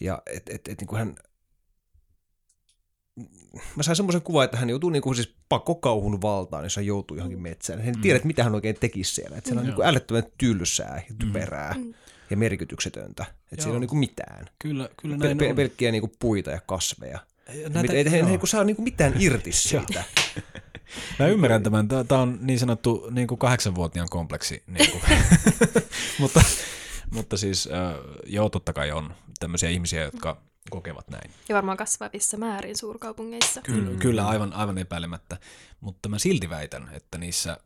Ja et, et, et, niin kuin hän, mä sain semmoisen kuvan, että hän joutuu niin kuin siis pakokauhun valtaan, jos hän joutuu johonkin metsään. Hän ei mm. tiedä, että mitä hän oikein tekisi siellä. Että siellä on mm. niin kuin älyttömän tylsää ja typerää mm. ja merkityksetöntä. Että siellä on niin kuin mitään. Kyllä, kyllä näin Pel- on. Pelkkiä niin kuin puita ja kasveja. Näitä, ei, ei, ei saa niinku mitään irti siitä. Mä ymmärrän tämän. Tämä on niin sanottu niin kuin kahdeksanvuotiaan kompleksi. Niin kuin. mutta, mutta siis joo, totta kai on tämmöisiä ihmisiä, jotka kokevat näin. Ja varmaan kasvavissa määrin suurkaupungeissa. Kyllä, mm. kyllä aivan, aivan epäilemättä. Mutta mä silti väitän, että niissä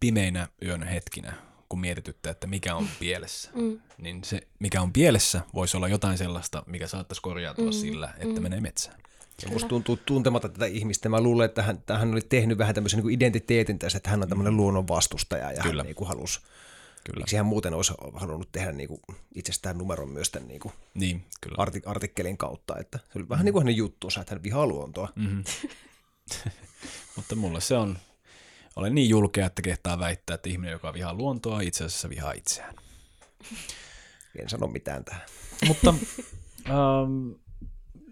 pimeinä yön hetkinä, kun mietitytte, että mikä on pielessä, mm. niin se, mikä on pielessä, voisi olla jotain sellaista, mikä saattaisi korjautua mm. sillä, että mm. menee metsään. Ja musta tuntuu tuntematta tätä ihmistä. Mä luulen, että hän, hän oli tehnyt vähän tämmöisen niin identiteetin tässä, että hän on tämmöinen mm. luonnon vastustaja ja Kyllä. hän niin kuin halusi Kyllä. Miksi hän muuten olisi halunnut tehdä niin kuin itsestään numeron myös tämän niin kuin niin, kyllä. Artik- artikkelin kautta. Että se oli vähän mm. niin kuin hänen juttuunsa, että hän vihaa luontoa. Mm-hmm. Mutta mulle se on, olen niin julkea, että kehtaa väittää, että ihminen, joka vihaa luontoa, itse asiassa vihaa itseään. En sano mitään tähän. Mutta ähm,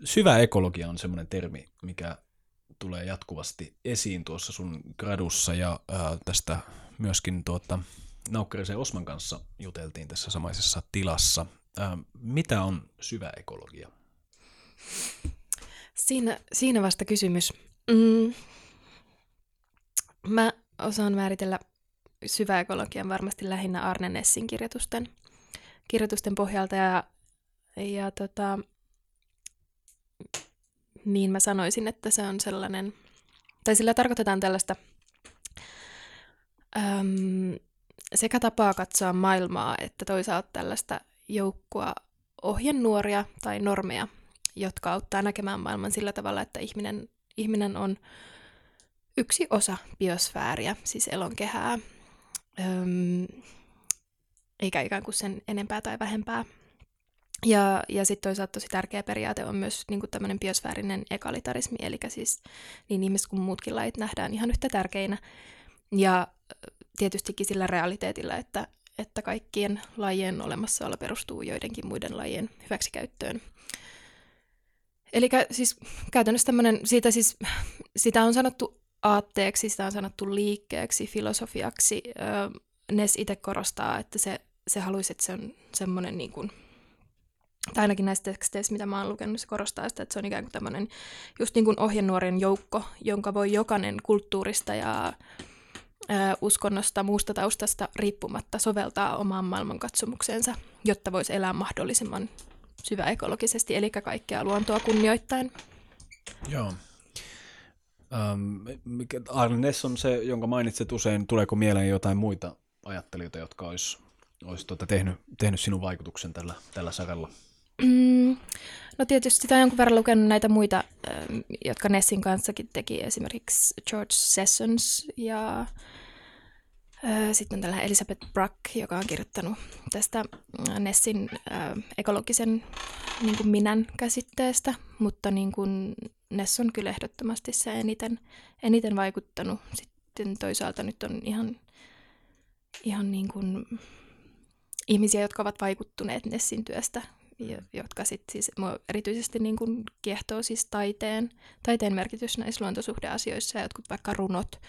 syvä ekologia on semmoinen termi, mikä tulee jatkuvasti esiin tuossa sun gradussa ja äh, tästä myöskin tuota, Naukkarisen Osman kanssa juteltiin tässä samaisessa tilassa. Äh, mitä on syvä ekologia? Siinä, siinä vasta kysymys. Mm. Mä osaan määritellä syvä ekologian varmasti lähinnä Arne Nessin kirjoitusten, kirjoitusten pohjalta ja, ja tota, niin mä sanoisin, että se on sellainen, tai sillä tarkoitetaan tällaista äm, sekä tapaa katsoa maailmaa, että toisaalta tällaista joukkoa ohjenuoria tai normeja, jotka auttaa näkemään maailman sillä tavalla, että ihminen, ihminen on yksi osa biosfääriä, siis elonkehää, öm, eikä ikään kuin sen enempää tai vähempää. Ja, ja sitten toisaalta tosi tärkeä periaate on myös niin tämmöinen biosfäärinen egalitarismi, eli siis niin ihmiset kuin muutkin lajit nähdään ihan yhtä tärkeinä. Ja tietystikin sillä realiteetilla, että, että kaikkien lajien olemassaolo perustuu joidenkin muiden lajien hyväksikäyttöön. Eli siis käytännössä tämmöinen, siitä siis, sitä on sanottu aatteeksi, sitä on sanottu liikkeeksi, filosofiaksi. Nes itse korostaa, että se, se haluaisi, että se on semmoinen niin kuin, tai ainakin näistä teksteistä, mitä mä oon lukenut, se korostaa sitä, että se on ikään kuin tämmöinen just niin kuin ohjenuorien joukko, jonka voi jokainen kulttuurista ja uskonnosta, muusta taustasta riippumatta soveltaa omaan maailmankatsomukseensa, jotta voisi elää mahdollisimman syvä ekologisesti, eli kaikkea luontoa kunnioittain. Joo. Ähm, Arne Ness on se, jonka mainitset usein. Tuleeko mieleen jotain muita ajattelijoita, jotka olisi, olisi tuota tehnyt, tehnyt sinun vaikutuksen tällä, tällä saralla? Mm, no tietysti sitä on jonkun verran lukenut näitä muita, jotka Nessin kanssakin teki, esimerkiksi George Sessions ja sitten on tällainen Elisabeth Bruck, joka on kirjoittanut tästä Nessin ekologisen niin kuin minän käsitteestä, mutta niin kuin Ness on kyllä ehdottomasti se eniten, eniten vaikuttanut. Sitten toisaalta nyt on ihan, ihan niin kuin ihmisiä, jotka ovat vaikuttuneet Nessin työstä jotka sitten siis erityisesti niin kuin kiehtoo siis taiteen, taiteen merkitys näissä luontosuhdeasioissa ja jotkut vaikka runot,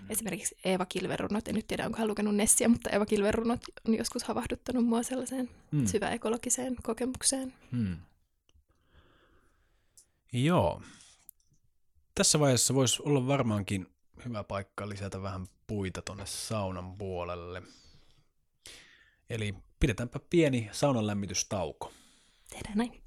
mm. esimerkiksi Eeva Kilven runot, en nyt tiedä onko hän lukenut Nessiä, mutta Eeva Kilven runot on joskus havahduttanut mua sellaiseen mm. ekologiseen kokemukseen. Mm. Joo. Tässä vaiheessa voisi olla varmaankin hyvä paikka lisätä vähän puita tuonne saunan puolelle. Eli pidetäänpä pieni saunan lämmitystauko. Tehdään näin.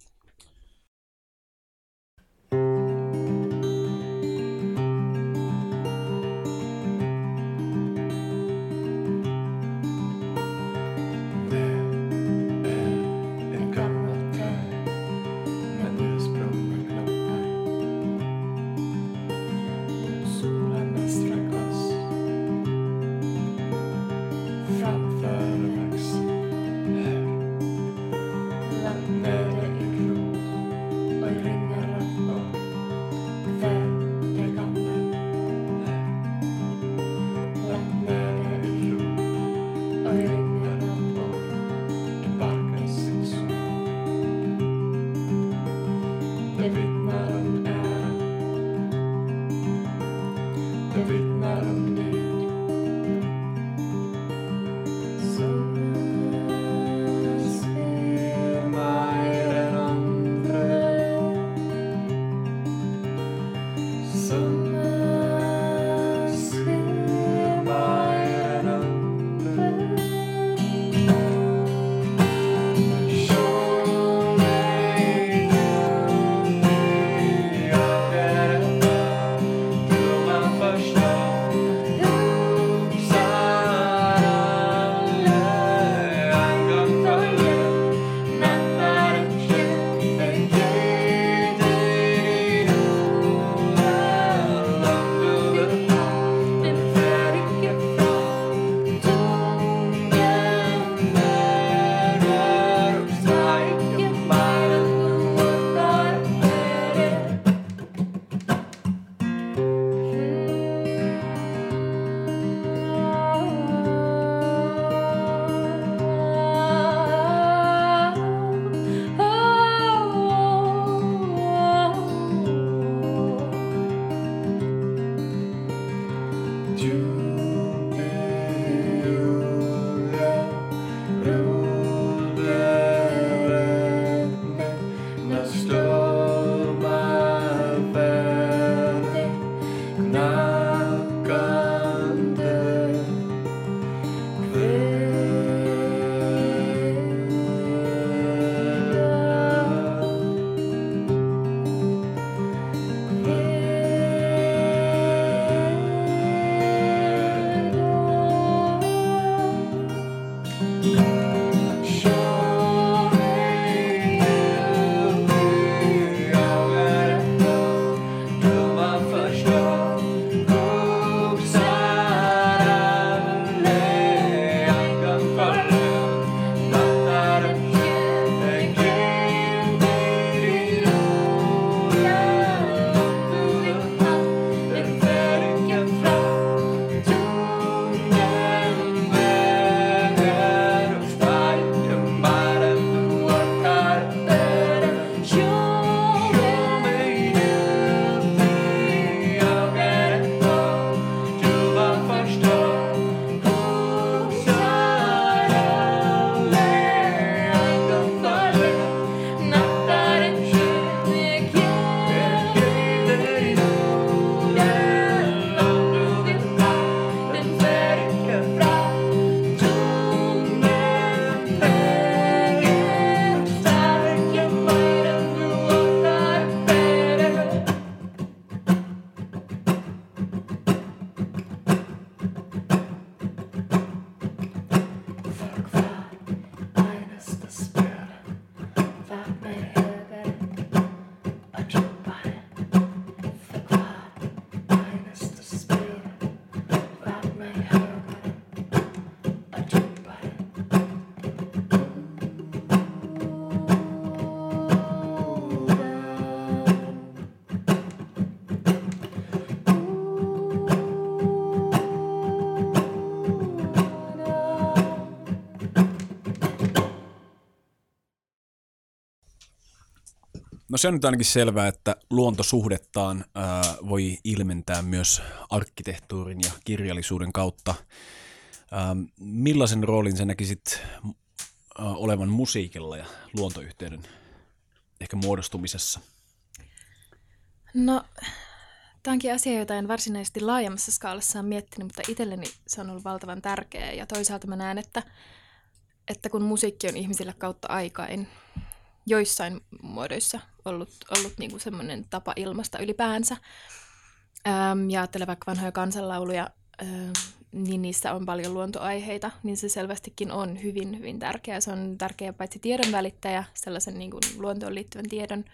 No se on nyt ainakin selvää, että luontosuhdettaan ää, voi ilmentää myös arkkitehtuurin ja kirjallisuuden kautta. Ää, millaisen roolin sä näkisit ää, olevan musiikilla ja luontoyhteyden ehkä muodostumisessa? No, tämä onkin asia, jota en varsinaisesti laajemmassa skaalassa ole miettinyt, mutta itselleni se on ollut valtavan tärkeä. Ja toisaalta mä näen, että, että kun musiikki on ihmisille kautta aikain joissain muodoissa ollut, ollut niin kuin semmoinen tapa ilmasta ylipäänsä, äm, ja ajattelen vaikka vanhoja kansanlauluja, äm, niin niissä on paljon luontoaiheita, niin se selvästikin on hyvin, hyvin tärkeä. Se on tärkeä paitsi tiedon välittäjä, sellaisen niin kuin luontoon liittyvän tiedon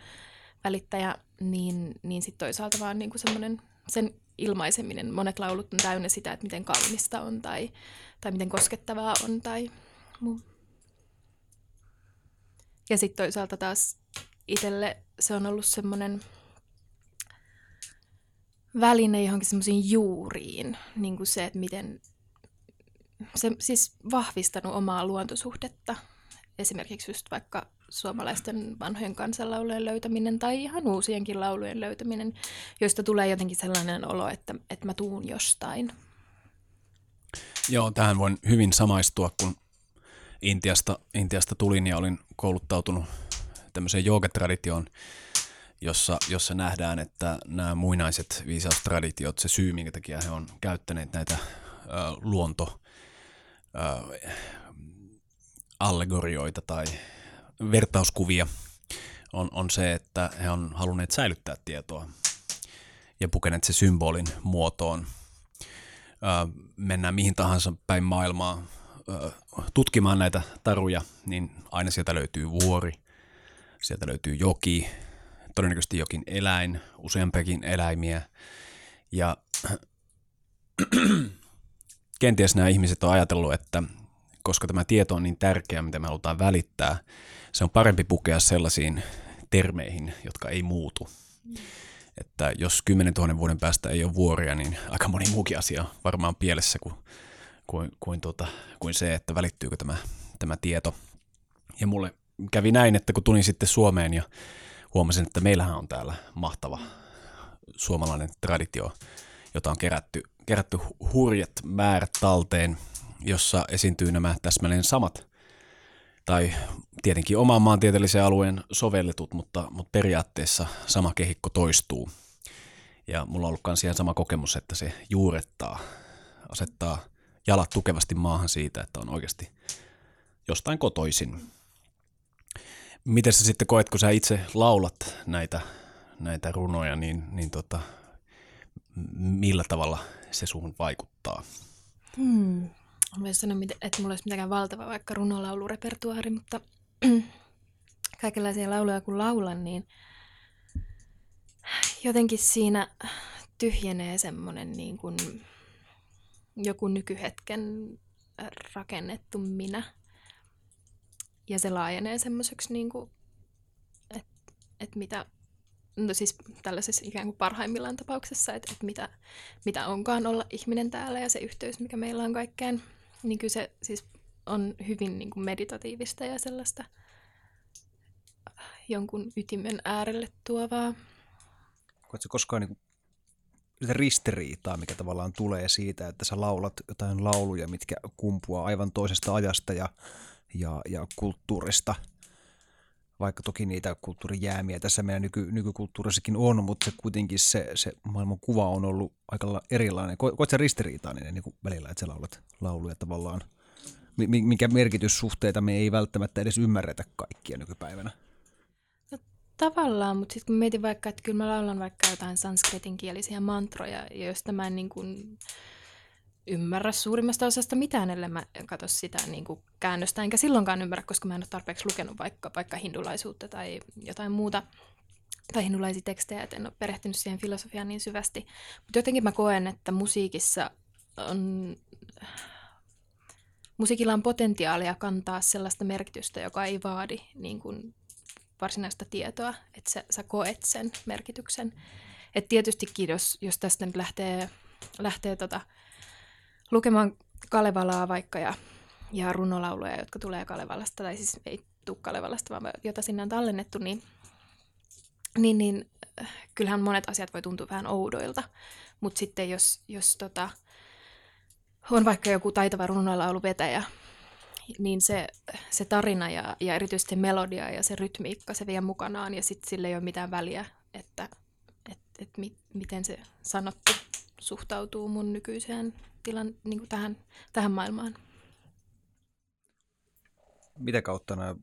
välittäjä, niin, niin sitten toisaalta vaan niin kuin semmoinen sen ilmaiseminen. Monet laulut on täynnä sitä, että miten kaunista on tai, tai miten koskettavaa on tai muu. Ja sitten toisaalta taas itselle se on ollut semmoinen väline johonkin semmoisiin juuriin, niin kuin se, että miten se siis vahvistanut omaa luontosuhdetta. Esimerkiksi just vaikka suomalaisten vanhojen kansanlaulujen löytäminen tai ihan uusienkin laulujen löytäminen, joista tulee jotenkin sellainen olo, että, että mä tuun jostain. Joo, tähän voin hyvin samaistua, kun Intiasta, Intiasta tulin ja olin kouluttautunut tämmöiseen joogatraditioon, jossa, jossa nähdään, että nämä muinaiset viisaustraditiot, se syy, minkä takia he on käyttäneet näitä ö, luonto ö, allegorioita tai vertauskuvia, on, on se, että he on halunneet säilyttää tietoa ja pukeneet se symbolin muotoon. Ö, mennään mihin tahansa päin maailmaa tutkimaan näitä taruja, niin aina sieltä löytyy vuori, sieltä löytyy joki, todennäköisesti jokin eläin, useampiakin eläimiä. Ja kenties nämä ihmiset on ajatellut, että koska tämä tieto on niin tärkeä, mitä me halutaan välittää, se on parempi pukea sellaisiin termeihin, jotka ei muutu. Mm. Että jos 10 000 vuoden päästä ei ole vuoria, niin aika moni muukin asia varmaan pielessä kuin, kuin, kuin, tuota, kuin se, että välittyykö tämä, tämä tieto. Ja mulle kävi näin, että kun tulin sitten Suomeen ja huomasin, että meillähän on täällä mahtava suomalainen traditio, jota on kerätty, kerätty hurjat määrät talteen, jossa esiintyy nämä täsmälleen samat, tai tietenkin oman maantieteellisen alueen sovelletut, mutta, mutta periaatteessa sama kehikko toistuu. Ja mulla on ollut myös ihan sama kokemus, että se juurettaa, asettaa jalat tukevasti maahan siitä, että on oikeasti jostain kotoisin. Miten sä sitten koet, kun sä itse laulat näitä, näitä runoja, niin, niin tota, millä tavalla se suhun vaikuttaa? Hmm. Mä sanoa, että mulla olisi mitenkään valtava vaikka runolaulurepertuaari, mutta kaikenlaisia lauluja kun laulan, niin jotenkin siinä tyhjenee semmoinen niin kuin joku nykyhetken rakennettu minä. Ja se laajenee semmoiseksi, niin että et mitä, no siis tällaisessa ikään kuin parhaimmillaan tapauksessa, että et mitä, mitä onkaan olla ihminen täällä ja se yhteys, mikä meillä on kaikkeen niin kyllä se siis on hyvin niin kuin meditatiivista ja sellaista jonkun ytimen äärelle tuovaa. Koetko koskaan niin ristiriitaa, mikä tavallaan tulee siitä, että sä laulat jotain lauluja, mitkä kumpuaa aivan toisesta ajasta ja, ja, ja kulttuurista, vaikka toki niitä kulttuurijäämiä tässä meidän nyky, nykykulttuurissakin on, mutta se kuitenkin se, se maailman kuva on ollut aika erilainen. Koet sä ristiriitainen niin kuin välillä, että sä laulat lauluja tavallaan, minkä merkityssuhteita me ei välttämättä edes ymmärretä kaikkia nykypäivänä? Tavallaan, mutta sitten kun mietin vaikka, että kyllä mä laulan vaikka jotain sanskritinkielisiä mantroja, joista mä en niin kuin ymmärrä suurimmasta osasta mitään, ellei mä katso sitä niin kuin käännöstä, enkä silloinkaan ymmärrä, koska mä en ole tarpeeksi lukenut vaikka, vaikka hindulaisuutta tai jotain muuta tai hindulaisia tekstejä, että en ole perehtynyt siihen filosofiaan niin syvästi. Mutta jotenkin mä koen, että musiikissa on, musiikilla on potentiaalia kantaa sellaista merkitystä, joka ei vaadi niin kuin varsinaista tietoa, että sä, sä koet sen merkityksen. Et tietystikin, jos, jos tästä nyt lähtee, lähtee tota, lukemaan Kalevalaa vaikka ja, ja runolauluja, jotka tulee Kalevalasta, tai siis ei tule Kalevalasta, vaan jota sinne on tallennettu, niin niin, niin kyllähän monet asiat voi tuntua vähän oudoilta, mutta sitten jos, jos tota, on vaikka joku taitava runolauluvetäjä, niin se, se tarina ja, ja erityisesti melodia ja se rytmiikka, se vie mukanaan ja sitten sille ei ole mitään väliä, että et, et mi, miten se sanottu suhtautuu mun nykyiseen tilan, niin kuin tähän, tähän maailmaan. Mitä kautta nämä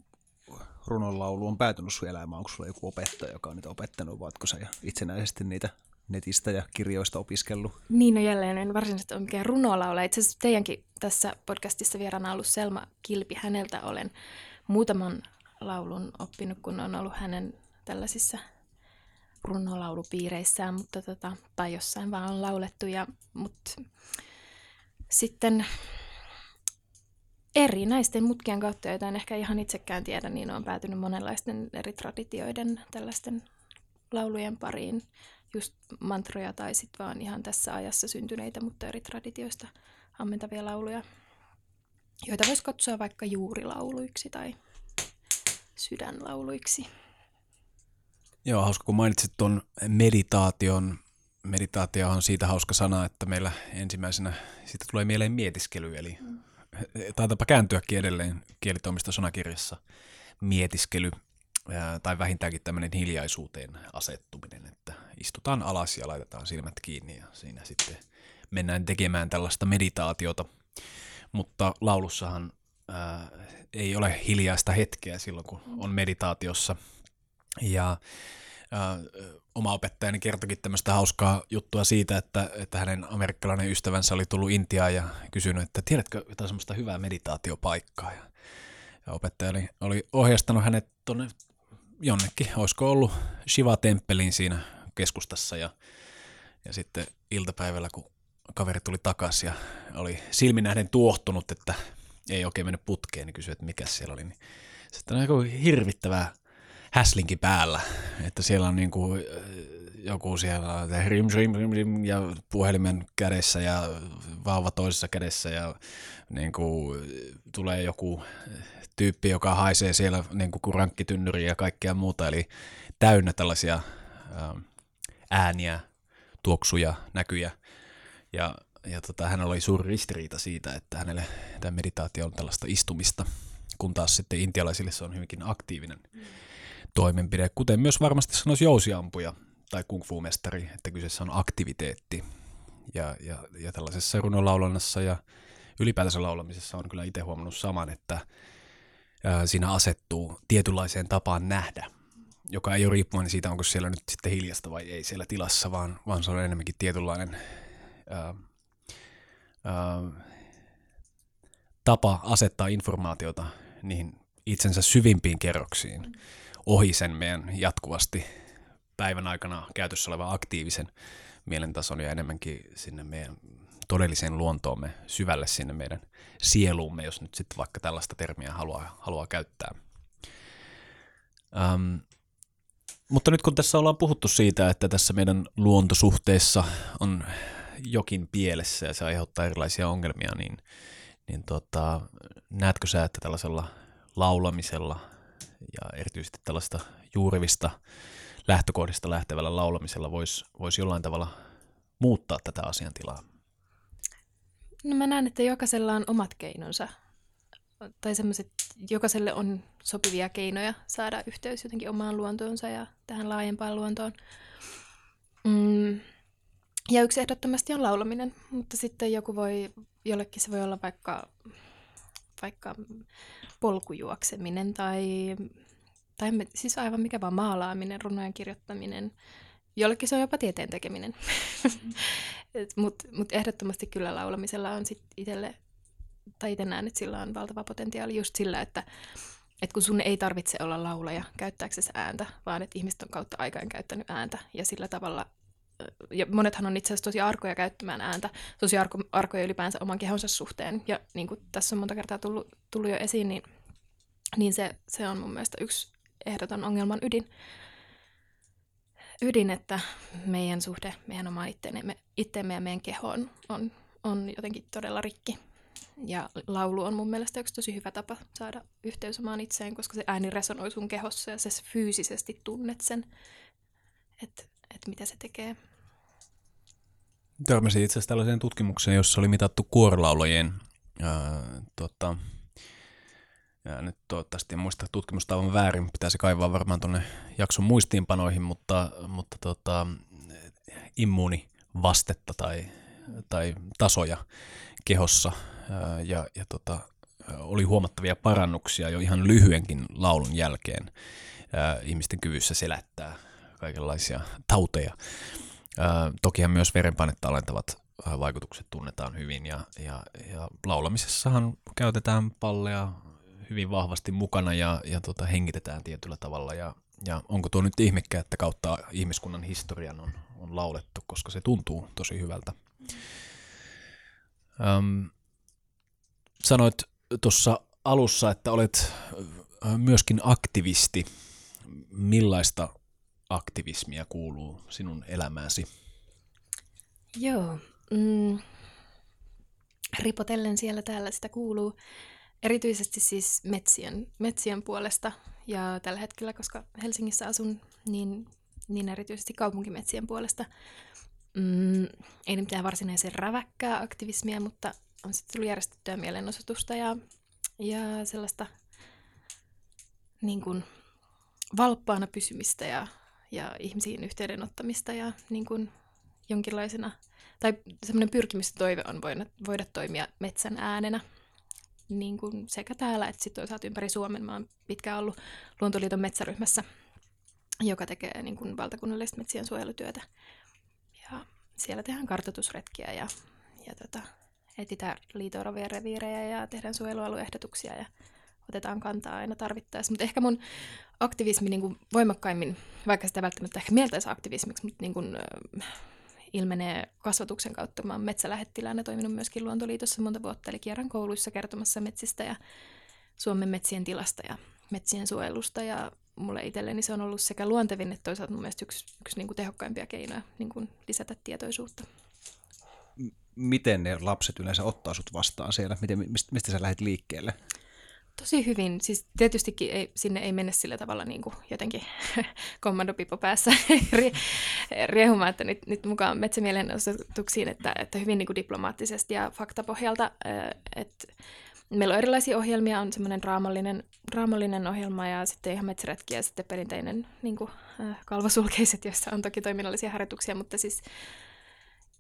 runonlaulu on päätynyt sun elämään? Onko sulla joku opettaja, joka on niitä opettanut, vai sä itsenäisesti niitä netistä ja kirjoista opiskellut? Niin, no jälleen en varsinaisesti ole mikään runolaula. Itse asiassa teidänkin tässä podcastissa vieraana ollut Selma Kilpi. Häneltä olen muutaman laulun oppinut, kun on ollut hänen tällaisissa runolaulupiireissään, mutta tota, tai jossain vaan on laulettu. Ja, mutta sitten eri näisten mutkien kautta, joita en ehkä ihan itsekään tiedä, niin on päätynyt monenlaisten eri traditioiden tällaisten laulujen pariin. Just mantroja tai sitten vaan ihan tässä ajassa syntyneitä, mutta eri traditioista ammentavia lauluja, joita voisi katsoa vaikka juurilauluiksi tai sydänlauluiksi. Joo, hauska kun mainitsit tuon meditaation. Meditaatio on siitä hauska sana, että meillä ensimmäisenä siitä tulee mieleen mietiskely, eli mm. taitapa kääntyäkin edelleen kielitoimisto sanakirjassa mietiskely, tai vähintäänkin tämmöinen hiljaisuuteen asettuminen, että istutaan alas ja laitetaan silmät kiinni ja siinä sitten mennään tekemään tällaista meditaatiota. Mutta laulussahan ää, ei ole hiljaista hetkeä silloin, kun on meditaatiossa. Ja ää, oma opettajani kertokin tämmöistä hauskaa juttua siitä, että, että hänen amerikkalainen ystävänsä oli tullut Intiaan ja kysynyt, että tiedätkö jotain semmoista hyvää meditaatiopaikkaa. Ja, ja opettaja oli, oli ohjastanut hänet tuonne jonnekin, olisiko ollut Shiva-temppeliin siinä keskustassa ja, ja sitten iltapäivällä, kun kaveri tuli takaisin ja oli silminähden tuohtunut, että ei oikein mennyt putkeen, niin kysyi, että mikä siellä oli. Niin sitten on joku hirvittävää häslinki päällä, että siellä on niin kuin joku siellä rim, rim, rim, rim, ja puhelimen kädessä ja vauva toisessa kädessä ja niin kuin, tulee joku tyyppi, joka haisee siellä niin kuin rankkitynnyriä ja kaikkea muuta, eli täynnä tällaisia ääniä, tuoksuja, näkyjä. Ja, ja tota, hän oli suuri ristiriita siitä, että hänelle tämä meditaatio on tällaista istumista, kun taas sitten intialaisille se on hyvinkin aktiivinen toimenpide, kuten myös varmasti sanoisi jousiampuja tai kung fu-mestari, että kyseessä on aktiviteetti. Ja, ja, ja tällaisessa runolaulannassa ja ylipäätänsä laulamisessa on kyllä itse huomannut saman, että siinä asettuu tietynlaiseen tapaan nähdä, joka ei ole riippuvainen siitä, onko siellä nyt sitten hiljasta vai ei siellä tilassa, vaan, vaan se on enemmänkin tietynlainen ää, ää, tapa asettaa informaatiota niihin itsensä syvimpiin kerroksiin ohi sen meidän jatkuvasti päivän aikana käytössä olevan aktiivisen mielentason ja enemmänkin sinne meidän todelliseen luontoomme, syvälle sinne meidän sieluumme, jos nyt sitten vaikka tällaista termiä haluaa, haluaa käyttää. Um, mutta nyt kun tässä ollaan puhuttu siitä, että tässä meidän luontosuhteessa on jokin pielessä ja se aiheuttaa erilaisia ongelmia, niin, niin tota, näetkö sä, että tällaisella laulamisella ja erityisesti tällaista juurivista lähtökohdista lähtevällä laulamisella voisi vois jollain tavalla muuttaa tätä asiantilaa? No mä näen, että jokaisella on omat keinonsa. Tai semmoiset, jokaiselle on sopivia keinoja saada yhteys jotenkin omaan luontoonsa ja tähän laajempaan luontoon. Mm. Ja yksi ehdottomasti on laulaminen, mutta sitten joku voi, jollekin se voi olla vaikka, vaikka polkujuokseminen tai, tai siis aivan mikä vaan maalaaminen, runojen kirjoittaminen. Jollekin se on jopa tieteen tekeminen. Mutta mut ehdottomasti kyllä laulamisella on sit itselle, tai itse näen, että sillä on valtava potentiaali just sillä, että et kun sun ei tarvitse olla laulaja käyttääksesi ääntä, vaan että ihmiset on kautta aikaan käyttänyt ääntä ja sillä tavalla ja monethan on itse asiassa tosi arkoja käyttämään ääntä, tosi arko, arkoja ylipäänsä oman kehonsa suhteen. Ja niin kuin tässä on monta kertaa tullut, tullut jo esiin, niin, niin se, se on mun mielestä yksi ehdoton ongelman ydin ydin, että meidän suhde meidän oma itteemme, itteemme ja meidän kehoon on, on jotenkin todella rikki. Ja laulu on mun mielestä yksi tosi hyvä tapa saada yhteys omaan itseen, koska se ääni resonoi sun kehossa ja sä fyysisesti tunnet sen. että et mitä se tekee. Törmäsin itse asiassa tällaiseen tutkimukseen, jossa oli mitattu ja nyt toivottavasti en muista tutkimusta aivan väärin, pitäisi kaivaa varmaan tuonne jakson muistiinpanoihin, mutta, mutta tota, immuunivastetta tai, tai tasoja kehossa ja, ja tota, oli huomattavia parannuksia jo ihan lyhyenkin laulun jälkeen ihmisten kyvyssä selättää kaikenlaisia tauteja. Tokihan myös verenpainetta alentavat vaikutukset tunnetaan hyvin ja, ja, ja laulamisessahan käytetään palleja hyvin vahvasti mukana ja, ja tota, hengitetään tietyllä tavalla ja, ja onko tuo nyt ihmekkä, että kautta ihmiskunnan historian on, on laulettu, koska se tuntuu tosi hyvältä. Öm, sanoit tuossa alussa, että olet myöskin aktivisti. Millaista aktivismia kuuluu sinun elämääsi? Joo. Mm, ripotellen siellä täällä sitä kuuluu. Erityisesti siis metsien, metsien puolesta ja tällä hetkellä, koska Helsingissä asun, niin, niin erityisesti kaupunkimetsien puolesta. Mm, ei mitään varsinaisen räväkkää aktivismia, mutta on sitten tullut järjestettyä mielenosoitusta ja, ja sellaista niin kuin, valppaana pysymistä ja, ja ihmisiin yhteydenottamista ja niin kuin, jonkinlaisena, tai semmoinen pyrkimys toive on voida, voida toimia metsän äänenä niin kuin sekä täällä että sitten toisaalta ympäri Suomen. Mä oon pitkään ollut Luontoliiton metsäryhmässä, joka tekee niin kuin valtakunnallista metsien suojelutyötä. Ja siellä tehdään kartoitusretkiä ja, ja tota, etsitään liitoravia reviirejä ja tehdään suojelualueehdotuksia ja otetaan kantaa aina tarvittaessa. Mutta ehkä mun aktivismi niin kuin voimakkaimmin, vaikka sitä välttämättä ehkä mieltäisi aktivismiksi, mutta niin kuin, ilmenee kasvatuksen kautta. Mä oon metsälähettiläänä toiminut myöskin Luontoliitossa monta vuotta, eli kierrän kouluissa kertomassa metsistä ja Suomen metsien tilasta ja metsien suojelusta. Ja mulle itselleni se on ollut sekä luontevin että toisaalta mun mielestä yksi, yksi niin kuin tehokkaimpia keinoja niin kuin lisätä tietoisuutta. Miten ne lapset yleensä ottaa sut vastaan siellä? Miten, mistä, sä lähdet liikkeelle? Tosi hyvin. Siis tietystikin ei, sinne ei mennä sillä tavalla niin kuin jotenkin kommandopipo päässä riehumaan, että nyt, nyt mukaan metsämielenosoituksiin, että, että hyvin niin kuin diplomaattisesti ja faktapohjalta. Että meillä on erilaisia ohjelmia, on semmoinen raamallinen, raamallinen ohjelma ja sitten ihan metsäretki ja sitten perinteinen niin kuin, kalvosulkeiset, joissa on toki toiminnallisia harjoituksia, mutta siis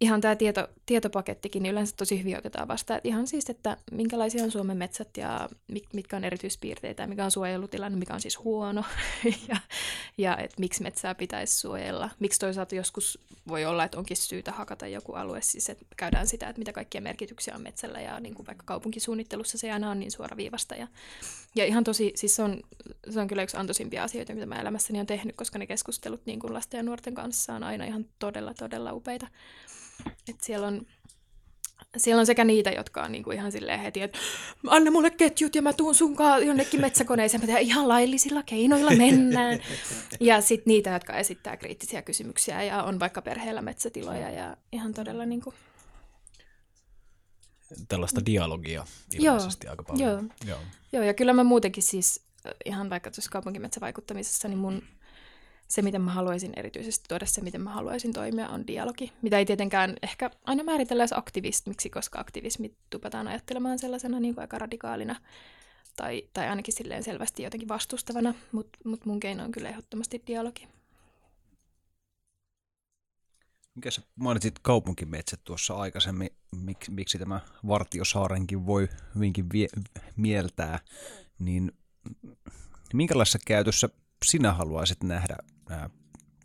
ihan tämä tieto, tietopakettikin niin yleensä tosi hyvin otetaan vastaan. Et ihan siis, että minkälaisia on Suomen metsät ja mitkä on erityispiirteitä, mikä on suojelutilanne, mikä on siis huono ja, ja et miksi metsää pitäisi suojella. Miksi toisaalta joskus voi olla, että onkin syytä hakata joku alue, siis että käydään sitä, että mitä kaikkia merkityksiä on metsällä ja niin kuin vaikka kaupunkisuunnittelussa se aina on niin suoraviivasta. Ja, ja ihan tosi, siis se on, se on kyllä yksi antoisimpia asioita, mitä mä elämässäni on tehnyt, koska ne keskustelut niin kuin lasten ja nuorten kanssa on aina ihan todella, todella upeita. Et siellä on siellä on sekä niitä, jotka on niinku ihan silleen heti, että anna mulle ketjut ja mä tuun sunkaan jonnekin metsäkoneeseen. Mä ihan laillisilla keinoilla mennään. ja sitten niitä, jotka esittää kriittisiä kysymyksiä ja on vaikka perheellä metsätiloja ja ihan todella niinku... Tällaista dialogia ilmeisesti joo, aika paljon. Joo. joo. joo, ja kyllä mä muutenkin siis ihan vaikka tuossa kaupunkimetsävaikuttamisessa, niin mun se, miten mä haluaisin erityisesti tuoda se, miten mä haluaisin toimia, on dialogi. Mitä ei tietenkään ehkä aina määritellä edes aktivismiksi, koska aktivismi tupataan ajattelemaan sellaisena niin kuin aika radikaalina tai, tai ainakin silleen selvästi jotenkin vastustavana, mutta mut mun keino on kyllä ehdottomasti dialogi. Mikä sä mainitsit kaupunkimetsät tuossa aikaisemmin, Mik, miksi tämä Vartiosaarenkin voi hyvinkin vie, mieltää, niin minkälaisessa käytössä sinä haluaisit nähdä nämä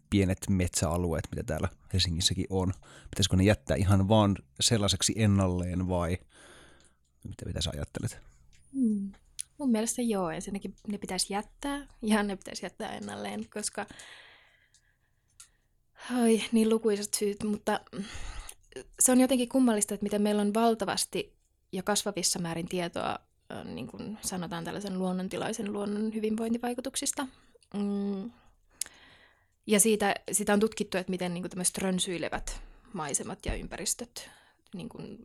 pienet metsäalueet, mitä täällä Helsingissäkin on? Pitäisikö ne jättää ihan vaan sellaiseksi ennalleen vai mitä, mitä sä ajattelet? Hmm. Mun mielestä joo, ensinnäkin ne pitäisi jättää ja ne pitäisi jättää ennalleen, koska Ai, niin lukuisat syyt, mutta se on jotenkin kummallista, että miten meillä on valtavasti ja kasvavissa määrin tietoa, niin kuin sanotaan tällaisen luonnontilaisen luonnon hyvinvointivaikutuksista. Mm, ja siitä, sitä on tutkittu, että miten niin tämmöiset rönsyilevät maisemat ja ympäristöt niin kuin,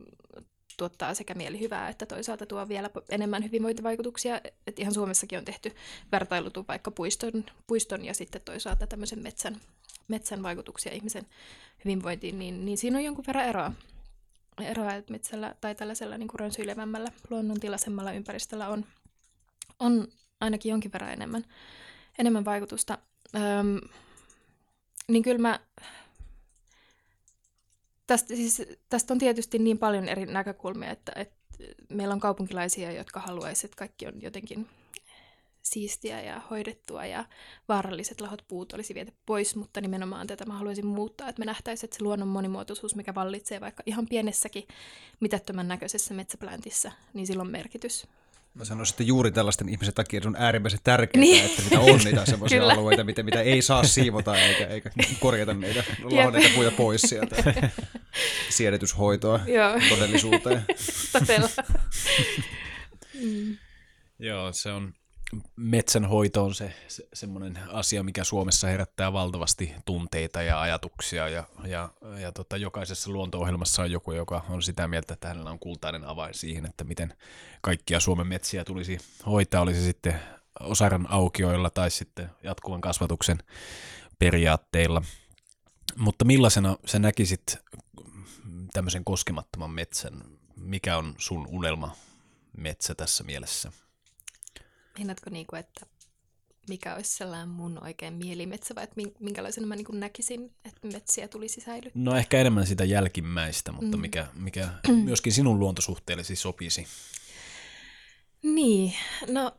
tuottaa sekä mielihyvää että toisaalta tuo vielä enemmän hyvinvointivaikutuksia. Et ihan Suomessakin on tehtu vertailutu vaikka puiston, puiston ja sitten toisaalta tämmöisen metsän, metsän vaikutuksia ihmisen hyvinvointiin, niin, niin siinä on jonkun verran eroa. Eroa, että metsällä tai tällaisella niin kuin rönsyilevämmällä, luonnontilaisemmalla ympäristöllä on, on ainakin jonkin verran enemmän, enemmän vaikutusta. Öm, niin kyllä mä tästä, siis, tästä on tietysti niin paljon eri näkökulmia, että, että meillä on kaupunkilaisia, jotka haluaisivat, että kaikki on jotenkin siistiä ja hoidettua ja vaaralliset lahot puut olisi viety pois, mutta nimenomaan tätä mä haluaisin muuttaa, että me nähtäisiin, että se luonnon monimuotoisuus, mikä vallitsee vaikka ihan pienessäkin mitättömän näköisessä metsäplääntissä, niin sillä on merkitys. Mä sanoisin, että juuri tällaisten ihmisen takia se on äärimmäisen tärkeää, niin. että mitä on niitä sellaisia alueita, mitä, mitä ei saa siivota eikä, eikä korjata niitä lahonneita puita pois sieltä. Siedetyshoitoa Joo. todellisuuteen. Mm. Joo, se on, metsänhoito on se, se semmoinen asia, mikä Suomessa herättää valtavasti tunteita ja ajatuksia ja, ja, ja tota, jokaisessa luonto-ohjelmassa on joku, joka on sitä mieltä, että hänellä on kultainen avain siihen, että miten kaikkia Suomen metsiä tulisi hoitaa, olisi sitten osaran aukioilla tai sitten jatkuvan kasvatuksen periaatteilla. Mutta millaisena sä näkisit tämmöisen koskemattoman metsän? Mikä on sun unelma metsä tässä mielessä? Meinaatko niin kuin, että mikä olisi sellainen mun oikein mielimetsä, vai että minkälaisen mä niin näkisin, että metsiä tulisi säilyttää? No ehkä enemmän sitä jälkimmäistä, mutta mm. mikä, mikä myöskin sinun luontosuhteellesi sopisi? Niin, no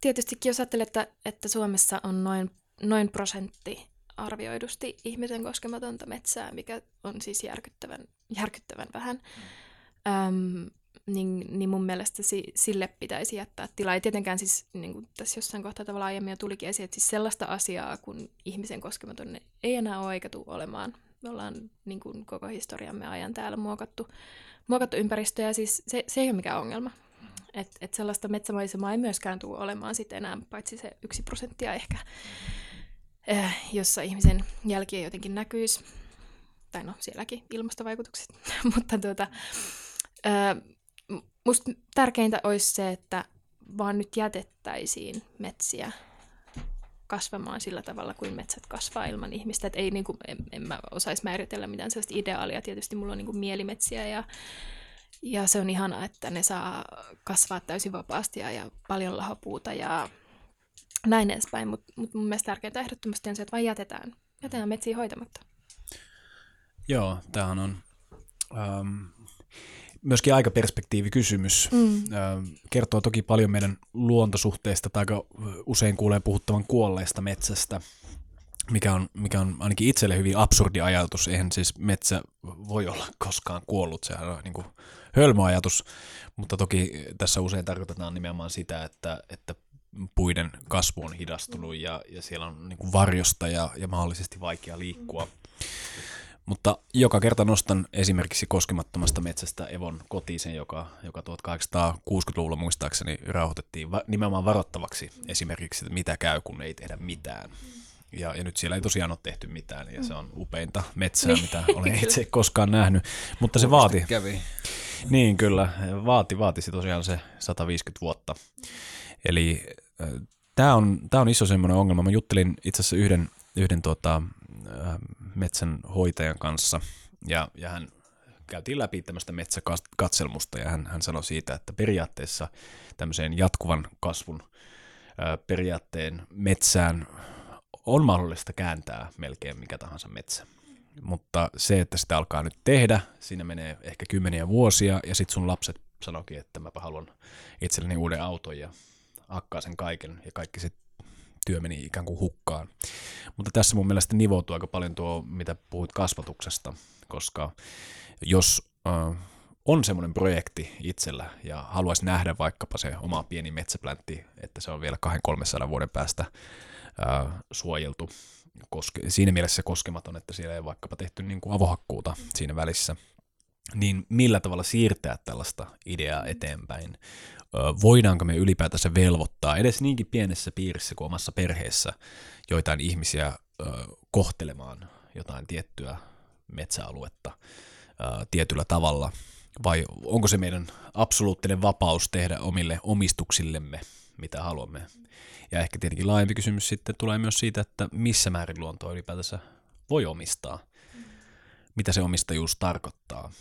tietystikin jos ajattelee, että, että Suomessa on noin, noin prosentti arvioidusti ihmisen koskematonta metsää, mikä on siis järkyttävän, järkyttävän vähän. Mm. Öm, niin, niin mun mielestä si, sille pitäisi jättää tilaa. Ei tietenkään siis, niin kuin tässä jossain kohtaa tavalla aiemmin jo tulikin esiin, että siis sellaista asiaa, kun ihmisen koskematon ei enää ole eikä tule olemaan. Me ollaan niin kuin koko historiamme ajan täällä muokattu, muokattu ympäristöä, ja siis se, se ei ole mikään ongelma. Et, et sellaista metsämaisemaa ei myöskään tule olemaan sitten enää, paitsi se yksi prosenttia ehkä, äh, jossa ihmisen jälki ei jotenkin näkyisi. Tai no, sielläkin ilmastovaikutukset. Mutta tuota, äh, musta tärkeintä olisi se, että vaan nyt jätettäisiin metsiä kasvamaan sillä tavalla, kuin metsät kasvaa ilman ihmistä. Et ei, niin kuin, en, en mä osaisi määritellä mitään sellaista ideaalia. Tietysti mulla on niin kuin mielimetsiä ja, ja se on ihana, että ne saa kasvaa täysin vapaasti ja, ja paljon lahopuuta ja näin edespäin. Mutta mut mun mielestä tärkeintä ehdottomasti on se, että vain jätetään, jätetään metsiä hoitamatta. Joo, tämähän on um, myöskin aikaperspektiivikysymys. Mm. Kertoo toki paljon meidän luontosuhteista, tai aika usein kuulee puhuttavan kuolleesta metsästä, mikä on, mikä on ainakin itselle hyvin absurdi ajatus. Eihän siis metsä voi olla koskaan kuollut, sehän on niin kuin hölmöajatus, mutta toki tässä usein tarkoitetaan nimenomaan sitä, että, että puiden kasvu on hidastunut ja, ja siellä on niin kuin varjosta ja, ja mahdollisesti vaikea liikkua. Mutta joka kerta nostan esimerkiksi koskemattomasta metsästä Evon kotiisen, joka, joka 1860-luvulla muistaakseni rauhoitettiin va- nimenomaan varoittavaksi esimerkiksi, että mitä käy, kun ei tehdä mitään. Ja, ja nyt siellä ei tosiaan ole tehty mitään, ja se on upeinta metsää, mitä olen itse koskaan nähnyt. Mutta se vaati. Kävi. Niin, kyllä. Vaati, vaatisi tosiaan se 150 vuotta. Eli äh, tämä on, tää on iso semmoinen ongelma. Mä juttelin itse asiassa yhden, yhden tuota, metsänhoitajan kanssa ja, ja hän käytiin läpi tämmöistä metsäkatselmusta ja hän, hän sanoi siitä, että periaatteessa tämmöiseen jatkuvan kasvun ää, periaatteen metsään on mahdollista kääntää melkein mikä tahansa metsä. Mutta se, että sitä alkaa nyt tehdä, siinä menee ehkä kymmeniä vuosia ja sitten sun lapset sanokin, että mä haluan itselleni uuden auton ja akkaa sen kaiken ja kaikki sitten työ meni ikään kuin hukkaan. Mutta tässä mun mielestä nivoutuu aika paljon tuo, mitä puhuit kasvatuksesta, koska jos äh, on semmoinen projekti itsellä ja haluaisi nähdä vaikkapa se oma pieni metsäpläntti, että se on vielä 200-300 vuoden päästä äh, suojeltu, koske, siinä mielessä koskematon, että siellä ei vaikkapa tehty niin kuin avohakkuuta siinä välissä, niin millä tavalla siirtää tällaista ideaa eteenpäin? Voidaanko me ylipäätänsä velvoittaa edes niinkin pienessä piirissä kuin omassa perheessä joitain ihmisiä kohtelemaan jotain tiettyä metsäaluetta tietyllä tavalla, vai onko se meidän absoluuttinen vapaus tehdä omille omistuksillemme, mitä haluamme. Ja ehkä tietenkin laajempi kysymys sitten tulee myös siitä, että missä määrin luontoa ylipäätänsä voi omistaa. Mitä se omistajuus tarkoittaa?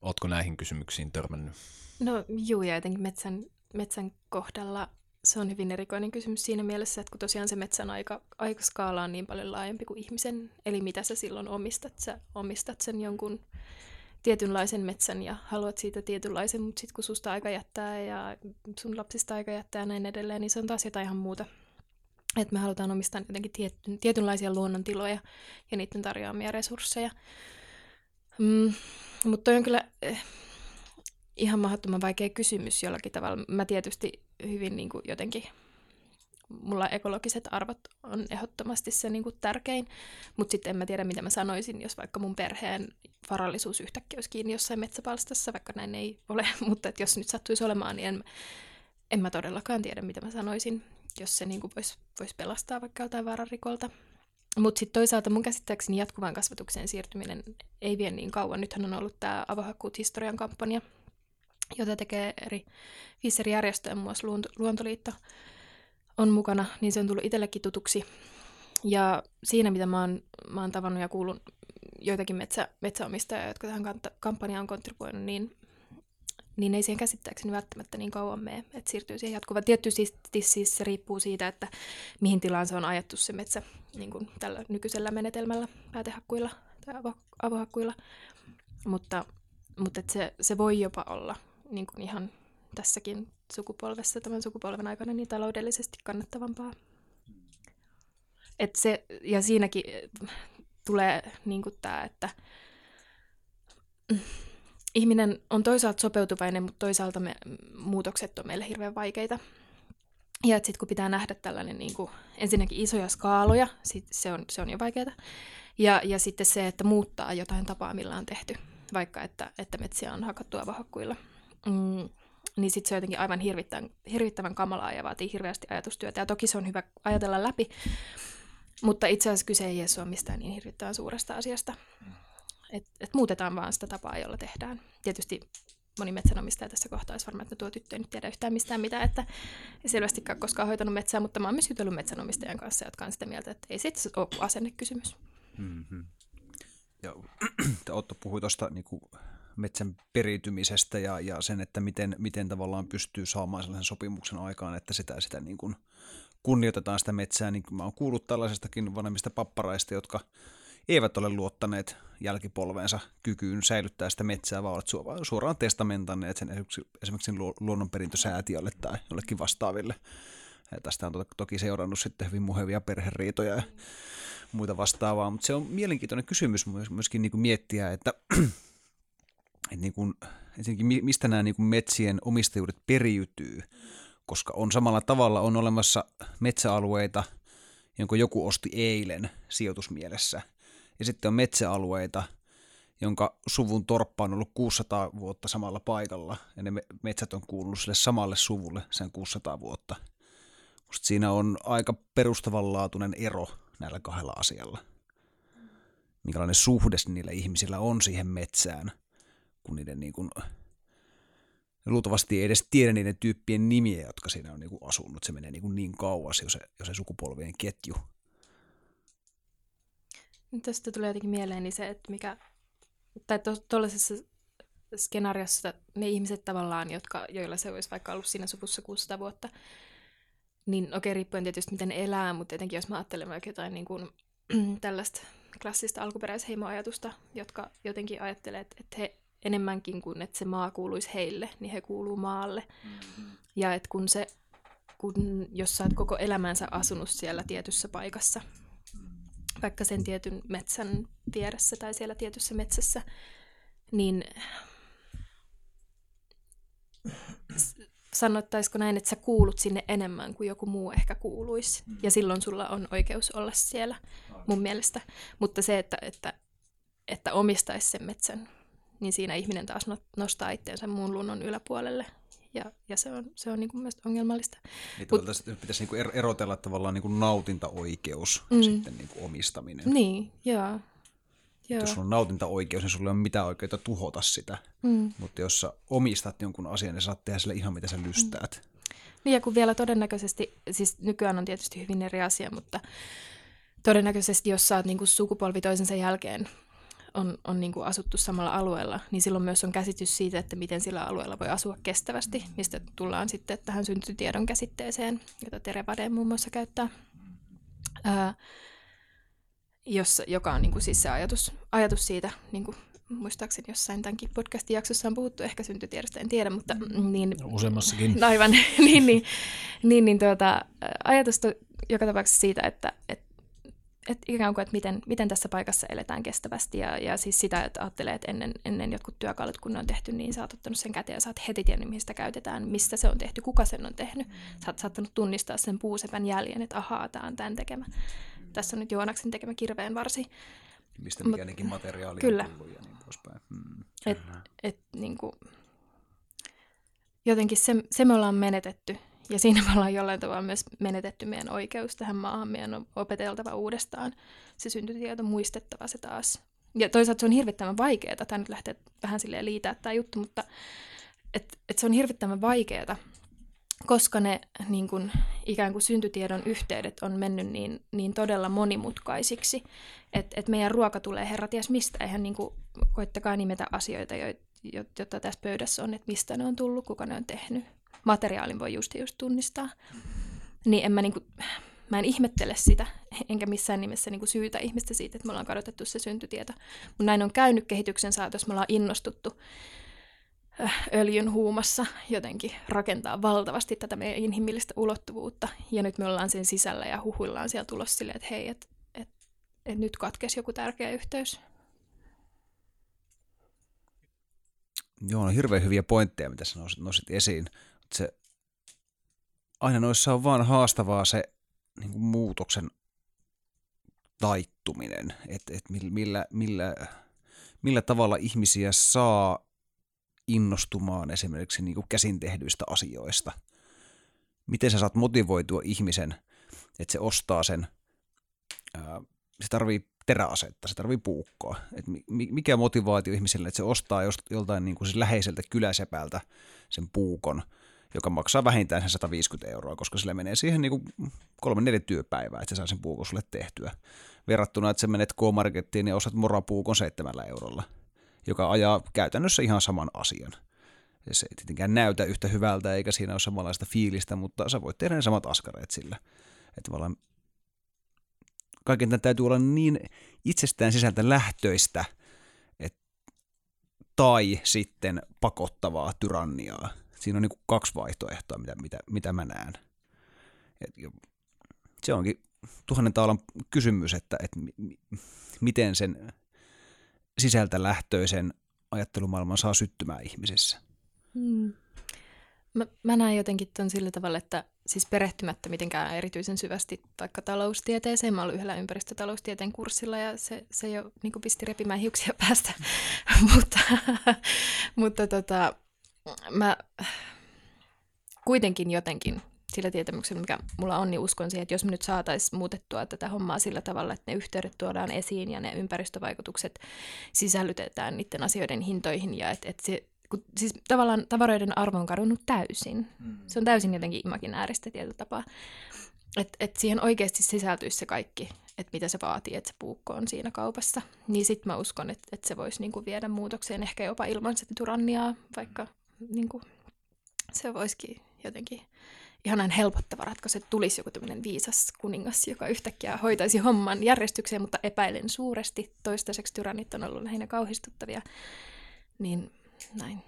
Oletko näihin kysymyksiin törmännyt? No juu, ja jotenkin metsän, metsän kohdalla se on hyvin erikoinen kysymys siinä mielessä, että kun tosiaan se metsän aika, aikaskaala on niin paljon laajempi kuin ihmisen, eli mitä sä silloin omistat? Sä omistat sen jonkun tietynlaisen metsän ja haluat siitä tietynlaisen, mutta sitten kun susta aika jättää ja sun lapsista aika jättää ja näin edelleen, niin se on taas jotain ihan muuta. Että me halutaan omistaa jotenkin tietyn, tietynlaisia luonnontiloja ja niiden tarjoamia resursseja. Mm, mutta on kyllä eh, ihan mahdottoman vaikea kysymys jollakin tavalla. Mä tietysti hyvin niin kuin jotenkin, mulla ekologiset arvot on ehdottomasti se niin kuin tärkein, mutta sitten en mä tiedä, mitä mä sanoisin, jos vaikka mun perheen varallisuus yhtäkkiä olisi kiinni jossain metsäpalstassa, vaikka näin ei ole, mutta että jos nyt sattuisi olemaan, niin en, en mä todellakaan tiedä, mitä mä sanoisin, jos se niin voisi vois pelastaa vaikka jotain vaararikolta. Mutta sitten toisaalta mun käsittääkseni jatkuvan kasvatukseen siirtyminen ei vie niin kauan. Nythän on ollut tämä avohakkuut historian kampanja, jota tekee eri viisi eri järjestöjä, muun muassa Luontoliitto on mukana, niin se on tullut itsellekin tutuksi. Ja siinä, mitä mä oon, mä oon tavannut ja kuullut joitakin metsä, metsäomistajia, jotka tähän kampanjaan on kontribuoinut, niin, niin ei siihen käsittääkseni välttämättä niin kauan mene, että siirtyy siihen jatkuvaan. Tietysti siis, se riippuu siitä, että mihin tilaan se on ajettu se metsä niin kuin tällä nykyisellä menetelmällä, päätehakkuilla tai avohakkuilla. Mutta, mutta että se, se voi jopa olla niin kuin ihan tässäkin sukupolvessa, tämän sukupolven aikana, niin taloudellisesti kannattavampaa. Et se, ja siinäkin tulee niin tämä, että ihminen on toisaalta sopeutuvainen, mutta toisaalta me, muutokset on meille hirveän vaikeita. Ja sitten kun pitää nähdä tällainen niin kuin, ensinnäkin isoja skaaloja, sit se, on, se on jo vaikeaa. Ja, ja sitten se, että muuttaa jotain tapaa, millä on tehty, vaikka että, että metsiä on hakattu avohakkuilla. Mm, niin sitten se on jotenkin aivan hirvittävän, hirvittävän kamalaa ja vaatii hirveästi ajatustyötä. Ja toki se on hyvä ajatella läpi, mutta itse asiassa kyse ei edes ole mistään niin hirvittävän suuresta asiasta. Et, et muutetaan vaan sitä tapaa, jolla tehdään. Tietysti moni metsänomistaja tässä kohtaa olisi varmaan, että tuo tyttö ei nyt tiedä yhtään mistään mitä, että ei selvästikään koskaan hoitanut metsää, mutta mä oon myös jutellut metsänomistajan kanssa, jotka on sitä mieltä, että ei se itse ole asennekysymys. Mm-hmm. Ja Otto puhui tuosta niin metsän periytymisestä ja, ja sen, että miten, miten tavallaan pystyy saamaan sellaisen sopimuksen aikaan, että sitä, sitä niin kuin kunnioitetaan sitä metsää, niin mä oon kuullut tällaisestakin vanhemmista papparaista, jotka eivät ole luottaneet jälkipolveensa kykyyn säilyttää sitä metsää, vaan olet suoraan testamentanneet sen esimerkiksi luonnonperintösäätiölle tai jollekin vastaaville. Ja tästä on toki seurannut sitten hyvin muhevia perheriitoja ja muita vastaavaa, mutta se on mielenkiintoinen kysymys myöskin niin kuin miettiä, että, että niin kuin, ensinnäkin mistä nämä niin kuin metsien omistajuudet periytyy, koska on samalla tavalla on olemassa metsäalueita, jonka joku osti eilen sijoitusmielessä, ja sitten on metsäalueita, jonka suvun torppa on ollut 600 vuotta samalla paikalla, ja ne metsät on kuulunut sille samalle suvulle sen 600 vuotta. Musta siinä on aika perustavanlaatuinen ero näillä kahdella asialla. Minkälainen suhde niillä ihmisillä on siihen metsään, kun niiden niin kuin luultavasti ei edes tiedä niiden tyyppien nimiä, jotka siinä on niinku asunut. Se menee niinku niin kauas jo se, jo se sukupolvien ketju. Tästä tulee jotenkin mieleen niin se, että mikä, tai tuollaisessa to, skenaariossa ne ihmiset tavallaan, jotka, joilla se olisi vaikka ollut siinä suvussa 600 vuotta, niin okei, riippuen tietysti miten elää, mutta jotenkin jos mä ajattelen vaikka jotain niin kuin, tällaista klassista alkuperäisheimoajatusta, jotka jotenkin ajattelee, että, että he enemmänkin kuin että se maa kuuluisi heille, niin he kuuluu maalle. Mm-hmm. Ja että kun se, kun, jos sä oot koko elämänsä asunut siellä tietyssä paikassa, vaikka sen tietyn metsän vieressä tai siellä tietyssä metsässä, niin sanottaisiko näin, että sä kuulut sinne enemmän kuin joku muu ehkä kuuluisi. Mm. Ja silloin sulla on oikeus olla siellä, mun mielestä. Mutta se, että, että, että omistaisi sen metsän niin siinä ihminen taas no, nostaa itseensä muun luonnon yläpuolelle. Ja, ja se on, se on niin kuin myös ongelmallista. Niin Mut, pitäisi niin kuin erotella tavallaan niin kuin nautintaoikeus mm. sitten niin kuin omistaminen. Niin, joo. Joo. Jos sulla on nautintaoikeus, niin sulla ei ole mitään oikeutta tuhota sitä. Mm. Mutta jos sä omistat jonkun asian, niin saat tehdä sille ihan mitä sä lystäät. Mm. Niin ja kun vielä todennäköisesti, siis nykyään on tietysti hyvin eri asia, mutta todennäköisesti, jos sä oot niin kuin sukupolvi toisensa jälkeen on, on niin kuin asuttu samalla alueella, niin silloin myös on käsitys siitä, että miten sillä alueella voi asua kestävästi, mistä tullaan sitten tähän syntytiedon käsitteeseen, jota Tere Vade muun muassa käyttää, ää, jossa, joka on niin kuin siis se ajatus, ajatus siitä, niin kuin muistaakseni jossain tämänkin podcastin jaksossa on puhuttu ehkä syntytiedosta, en tiedä, mutta mm, niin... Useammassakin. Aivan, niin, niin, niin, niin tuota, ajatus to, joka tapauksessa siitä, että, että et ikään kuin, että miten, miten tässä paikassa eletään kestävästi ja, ja siis sitä, että ajattelee, että ennen, ennen jotkut työkalut, kun ne on tehty, niin sä oot ottanut sen käteen ja sä oot heti tiennyt, mihin sitä käytetään, mistä se on tehty, kuka sen on tehnyt. Sä oot saattanut tunnistaa sen puusepän jäljen, että ahaa, tämä on tämän tekemä. Tässä on nyt Joonaksen tekemä kirveen varsi. Mistä mikäänkin materiaali kyllä. on tullut ja niin poispäin. Hmm, et, et, niin kuin, jotenkin se, se me ollaan menetetty ja siinä me ollaan jollain tavalla myös menetetty meidän oikeus tähän maahan. Meidän on opeteltava uudestaan se syntytieto, muistettava se taas. Ja toisaalta se on hirvittävän vaikeaa. Tämä nyt lähtee vähän silleen liitää tämä juttu, mutta et, et se on hirvittävän vaikeaa, koska ne niin kun, ikään kuin syntytiedon yhteydet on mennyt niin, niin todella monimutkaisiksi, että et meidän ruoka tulee herra ties mistä. Eihän niin kuin, koittakaa nimetä asioita, joita tässä pöydässä on, että mistä ne on tullut, kuka ne on tehnyt materiaalin voi just just tunnistaa. Niin en mä, niinku, mä en ihmettele sitä, enkä missään nimessä niinku syytä ihmistä siitä, että me ollaan kadotettu se syntytieto. Mutta näin on käynyt kehityksen saatossa, me ollaan innostuttu äh, öljyn huumassa jotenkin rakentaa valtavasti tätä meidän inhimillistä ulottuvuutta. Ja nyt me ollaan sen sisällä ja huhuillaan siellä tulossa silleen, että hei, että et, et nyt katkesi joku tärkeä yhteys. Joo, on hirveän hyviä pointteja, mitä sä nosit esiin se aina noissa on vaan haastavaa se niin kuin muutoksen taittuminen, että et millä, millä, millä tavalla ihmisiä saa innostumaan esimerkiksi niin kuin käsin tehdyistä asioista. Miten sä saat motivoitua ihmisen, että se ostaa sen, ää, se tarvii teräasetta, se tarvii puukkoa. Et mikä motivaatio ihmiselle, että se ostaa joltain niin kuin siis läheiseltä kyläsepältä sen puukon – joka maksaa vähintään sen 150 euroa, koska sille menee siihen niin kolme neljä työpäivää, että se saa sen puukon sulle tehtyä. Verrattuna, että sä menet K-Markettiin ja ostat morapuukon seitsemällä eurolla, joka ajaa käytännössä ihan saman asian. Se ei tietenkään näytä yhtä hyvältä eikä siinä ole samanlaista fiilistä, mutta sä voit tehdä ne samat askareet sillä. Että tavallaan kaiken tämän täytyy olla niin itsestään sisältä lähtöistä, tai sitten pakottavaa tyranniaa siinä on niin kaksi vaihtoehtoa, mitä, mitä, mitä mä näen. Et, se onkin tuhannen taalan kysymys, että, että miten sen sisältä lähtöisen ajattelumaailman saa syttymään ihmisissä. Hmm. Mä, mä näen jotenkin ton sillä tavalla, että siis perehtymättä mitenkään erityisen syvästi vaikka taloustieteeseen. Mä olin yhdellä ympäristötaloustieteen kurssilla ja se, se jo niin pisti repimään hiuksia päästä. mutta mutta tota, mä kuitenkin jotenkin sillä tietämyksellä, mikä mulla on, niin uskon siihen, että jos me nyt saataisiin muutettua tätä hommaa sillä tavalla, että ne yhteydet tuodaan esiin ja ne ympäristövaikutukset sisällytetään niiden asioiden hintoihin ja että, että se kun, siis tavallaan tavaroiden arvo on kadonnut täysin. Mm. Se on täysin jotenkin imaginääristä tietyllä tapaa. Että et siihen oikeasti sisältyisi se kaikki, että mitä se vaatii, että se puukko on siinä kaupassa. Niin sitten mä uskon, että, että se voisi niinku viedä muutokseen ehkä jopa ilman sitä tyranniaa, vaikka niin kuin, se voisikin jotenkin ihanan helpottava ratkaisu, että tulisi joku tämmöinen viisas kuningas, joka yhtäkkiä hoitaisi homman järjestykseen, mutta epäilen suuresti. Toistaiseksi tyrannit on ollut lähinnä kauhistuttavia. Niin näin.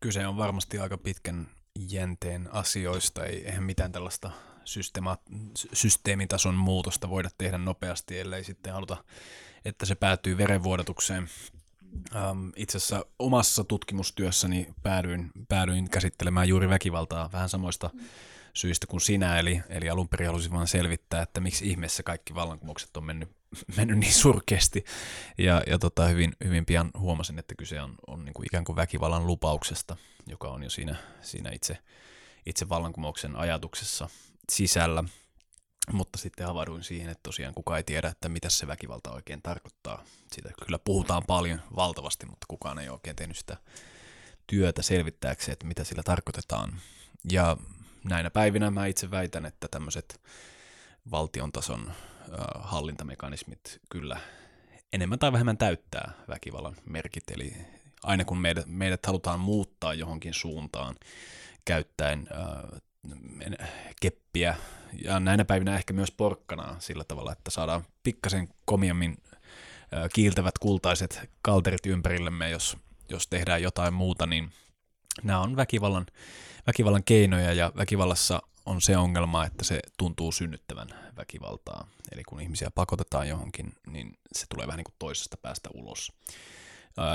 Kyse on varmasti aika pitkän jänteen asioista. Ei, eihän mitään tällaista systeema- systeemitason muutosta voida tehdä nopeasti, ellei sitten haluta, että se päätyy verenvuodatukseen. Um, itse asiassa omassa tutkimustyössäni päädyin, päädyin käsittelemään juuri väkivaltaa vähän samoista syistä kuin sinä, eli, eli alun perin halusin vain selvittää, että miksi ihmeessä kaikki vallankumoukset on mennyt, mennyt niin surkeasti, ja, ja tota, hyvin, hyvin pian huomasin, että kyse on, on niin kuin ikään kuin väkivallan lupauksesta, joka on jo siinä, siinä itse, itse vallankumouksen ajatuksessa sisällä. Mutta sitten havahduin siihen, että tosiaan kukaan ei tiedä, että mitä se väkivalta oikein tarkoittaa. Siitä kyllä puhutaan paljon valtavasti, mutta kukaan ei oikein tehnyt sitä työtä selvittääkseen, että mitä sillä tarkoitetaan. Ja näinä päivinä mä itse väitän, että tämmöiset valtion tason hallintamekanismit kyllä enemmän tai vähemmän täyttää väkivallan merkit. Eli aina kun meidät, meidät halutaan muuttaa johonkin suuntaan käyttäen keppiä ja näinä päivinä ehkä myös porkkanaa sillä tavalla, että saadaan pikkasen komiammin kiiltävät kultaiset kalterit ympärillemme, jos, jos tehdään jotain muuta, niin nämä on väkivallan, väkivallan keinoja ja väkivallassa on se ongelma, että se tuntuu synnyttävän väkivaltaa. Eli kun ihmisiä pakotetaan johonkin, niin se tulee vähän niin kuin toisesta päästä ulos.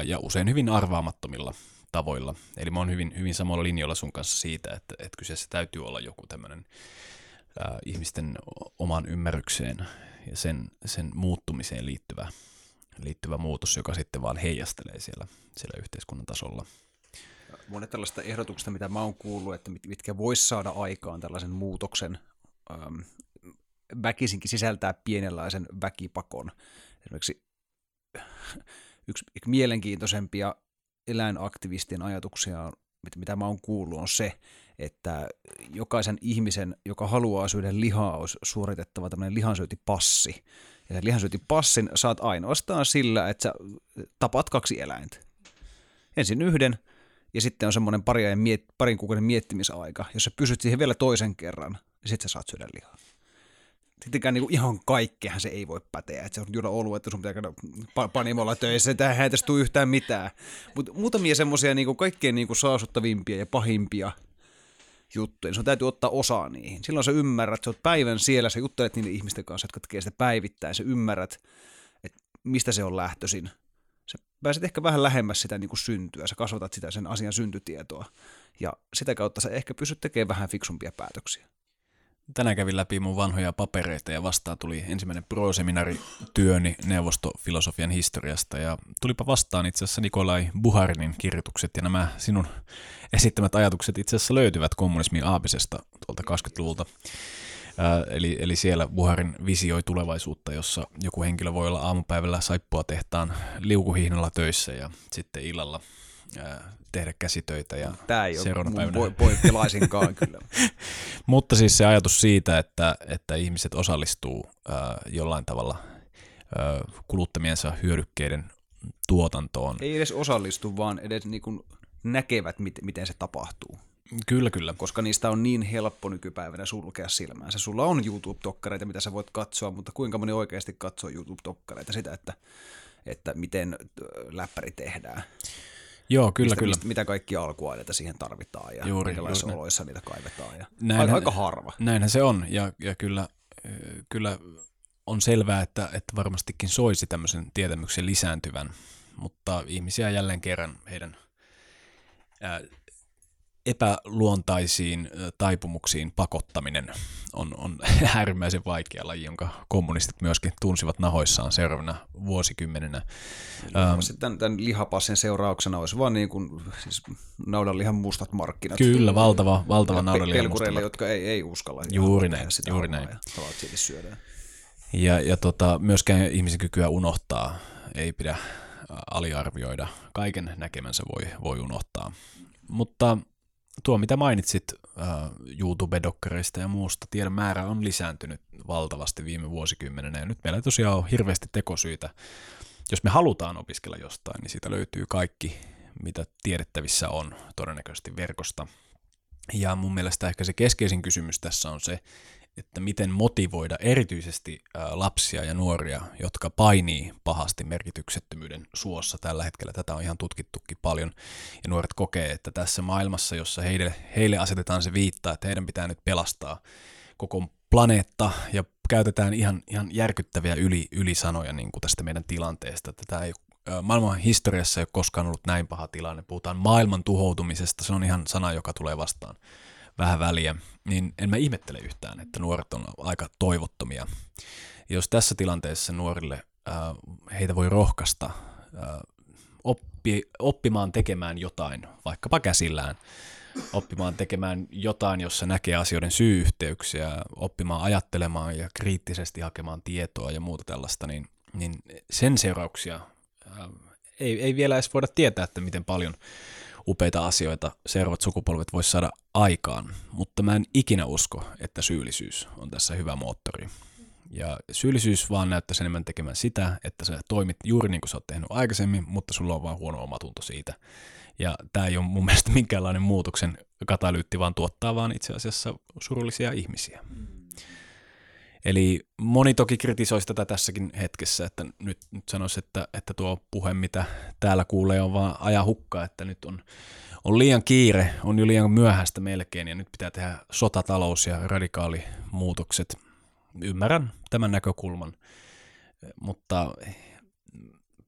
Ja usein hyvin arvaamattomilla tavoilla. Eli mä oon hyvin, hyvin samalla linjoilla sun kanssa siitä, että, että kyseessä täytyy olla joku tämmöinen ihmisten oman ymmärrykseen ja sen, sen muuttumiseen liittyvä, liittyvä muutos, joka sitten vaan heijastelee siellä, siellä yhteiskunnan tasolla – monet tällaista ehdotuksista, mitä mä oon kuullut, että mitkä vois saada aikaan tällaisen muutoksen, ähm, väkisinkin sisältää pienenlaisen väkipakon. Esimerkiksi yksi mielenkiintoisempia eläinaktivistien ajatuksia, mitä mä oon kuullut, on se, että jokaisen ihmisen, joka haluaa syödä lihaa, olisi suoritettava tämmöinen lihansyötipassi. Ja sen lihansyötipassin saat ainoastaan sillä, että sä tapat kaksi eläintä. Ensin yhden, ja sitten on semmoinen parin, parin kuukauden miettimisaika. Jos sä pysyt siihen vielä toisen kerran, niin sitten sä saat syödä lihaa. Sittenkään niin ihan kaikkehan se ei voi päteä. Että se on juoda ollut, että sun pitää käydä panimolla töissä. Tähän ei tästä yhtään mitään. Mutta muutamia semmoisia niin kaikkein niin saasuttavimpia ja pahimpia juttuja. Niin sun täytyy ottaa osaa niihin. Silloin sä ymmärrät, että sä oot päivän siellä, sä juttelet niiden ihmisten kanssa, jotka tekee sitä päivittäin. Sä ymmärrät, että mistä se on lähtöisin sä pääset ehkä vähän lähemmäs sitä niin kuin syntyä, sä kasvatat sitä sen asian syntytietoa ja sitä kautta sä ehkä pysyt tekemään vähän fiksumpia päätöksiä. Tänään kävin läpi mun vanhoja papereita ja vastaan tuli ensimmäinen pro-seminarityöni neuvostofilosofian historiasta ja tulipa vastaan itse asiassa Nikolai Buharinin kirjoitukset ja nämä sinun esittämät ajatukset itse asiassa löytyvät kommunismin aapisesta tuolta 20-luvulta. Eli, eli siellä Buharin visioi tulevaisuutta, jossa joku henkilö voi olla aamupäivällä saippua tehtaan liukuhihnalla töissä ja sitten illalla ää, tehdä käsitöitä ja Tämä ei ole mun poikkilaisinkaan kyllä. Mutta siis se ajatus siitä, että, että ihmiset osallistuu ää, jollain tavalla ää, kuluttamiensa hyödykkeiden tuotantoon. Ei edes osallistu, vaan edes niin kuin näkevät, miten se tapahtuu. Kyllä, kyllä. Koska niistä on niin helppo nykypäivänä sulkea silmäänsä. Sulla on YouTube-tokkareita, mitä sä voit katsoa, mutta kuinka moni oikeasti katsoo YouTube-tokkareita sitä, että, että miten läppäri tehdään. Joo, kyllä, mistä, kyllä. Mistä, mitä kaikki alkuaineita siihen tarvitaan ja juuri, minkälaisissa juuri oloissa niitä kaivetaan. Ja näinhän, aika, harva. Näinhän se on ja, ja kyllä, kyllä on selvää, että, että varmastikin soisi tämmöisen tietämyksen lisääntyvän, mutta ihmisiä jälleen kerran heidän ää, epäluontaisiin taipumuksiin pakottaminen on, on äärimmäisen vaikea laji, jonka kommunistit myöskin tunsivat nahoissaan seuraavana vuosikymmenenä. Sitten tämän, tämän lihapassin seurauksena olisi vain niin kuin, siis naudanlihan mustat markkinat. Kyllä, valtava, valtava naudanlihan mustat jotka ei, ei uskalla. Juuri näin, sitä juuri näin. Ja syödään. Ja, ja tota, myöskään ihmisen kykyä unohtaa ei pidä aliarvioida. Kaiken näkemänsä voi, voi unohtaa. Mutta tuo, mitä mainitsit uh, YouTube-dokkareista ja muusta, tiedon määrä on lisääntynyt valtavasti viime vuosikymmenenä, ja nyt meillä tosiaan on hirveästi tekosyitä. Jos me halutaan opiskella jostain, niin siitä löytyy kaikki, mitä tiedettävissä on todennäköisesti verkosta. Ja mun mielestä ehkä se keskeisin kysymys tässä on se, että miten motivoida erityisesti lapsia ja nuoria, jotka painii pahasti merkityksettömyyden suossa tällä hetkellä. Tätä on ihan tutkittukin paljon. Ja nuoret kokee, että tässä maailmassa, jossa heille, heille asetetaan se viittaa, että heidän pitää nyt pelastaa koko planeetta ja käytetään ihan, ihan järkyttäviä yli, ylisanoja niin kuin tästä meidän tilanteesta. Tätä ei maailman historiassa ei ole koskaan ollut näin paha tilanne. Puhutaan maailman tuhoutumisesta, se on ihan sana, joka tulee vastaan vähän väliä, niin en mä ihmettele yhtään, että nuoret on aika toivottomia. Jos tässä tilanteessa nuorille äh, heitä voi rohkaista äh, oppi, oppimaan tekemään jotain, vaikkapa käsillään, oppimaan tekemään jotain, jossa näkee asioiden syy-yhteyksiä, oppimaan ajattelemaan ja kriittisesti hakemaan tietoa ja muuta tällaista, niin, niin sen seurauksia äh, ei, ei vielä edes voida tietää, että miten paljon upeita asioita seuraavat sukupolvet voisi saada aikaan, mutta mä en ikinä usko, että syyllisyys on tässä hyvä moottori. Ja syyllisyys vaan näyttäisi enemmän tekemään sitä, että sä toimit juuri niin kuin sä oot tehnyt aikaisemmin, mutta sulla on vaan huono omatunto siitä. Ja tämä ei ole mun mielestä minkäänlainen muutoksen katalyytti, vaan tuottaa vaan itse asiassa surullisia ihmisiä. Eli moni toki kritisoi tätä tässäkin hetkessä, että nyt, nyt sanoisi, että, että tuo puhe, mitä täällä kuulee, on vaan ajan hukka, että nyt on, on liian kiire, on jo liian myöhäistä melkein ja nyt pitää tehdä sotatalous ja radikaalimuutokset. Ymmärrän tämän näkökulman, mutta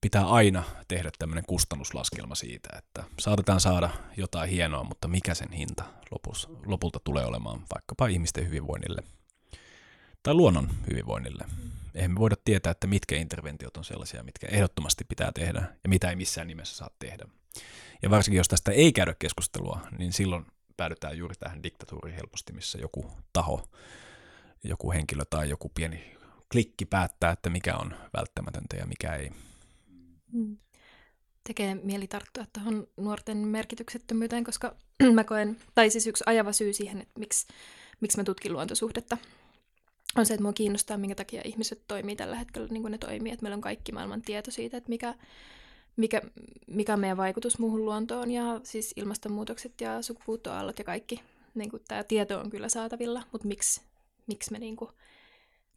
pitää aina tehdä tämmöinen kustannuslaskelma siitä, että saatetaan saada jotain hienoa, mutta mikä sen hinta lopus, lopulta tulee olemaan vaikkapa ihmisten hyvinvoinnille tai luonnon hyvinvoinnille. Eihän me voida tietää, että mitkä interventiot on sellaisia, mitkä ehdottomasti pitää tehdä ja mitä ei missään nimessä saa tehdä. Ja varsinkin jos tästä ei käydä keskustelua, niin silloin päädytään juuri tähän diktatuuriin helposti, missä joku taho, joku henkilö tai joku pieni klikki päättää, että mikä on välttämätöntä ja mikä ei. Mm. Tekee mieli tarttua tuohon nuorten merkityksettömyyteen, koska mä koen, tai siis yksi ajava syy siihen, että miksi, miksi mä tutkin luontosuhdetta, on se, että mua kiinnostaa, minkä takia ihmiset toimii tällä hetkellä niin kuin ne toimii, että meillä on kaikki maailman tieto siitä, että mikä, mikä, mikä on meidän vaikutus muuhun luontoon ja siis ilmastonmuutokset ja sukupuuttoaallot ja kaikki. Niin kuin tämä tieto on kyllä saatavilla, mutta miksi, miksi me niin kuin,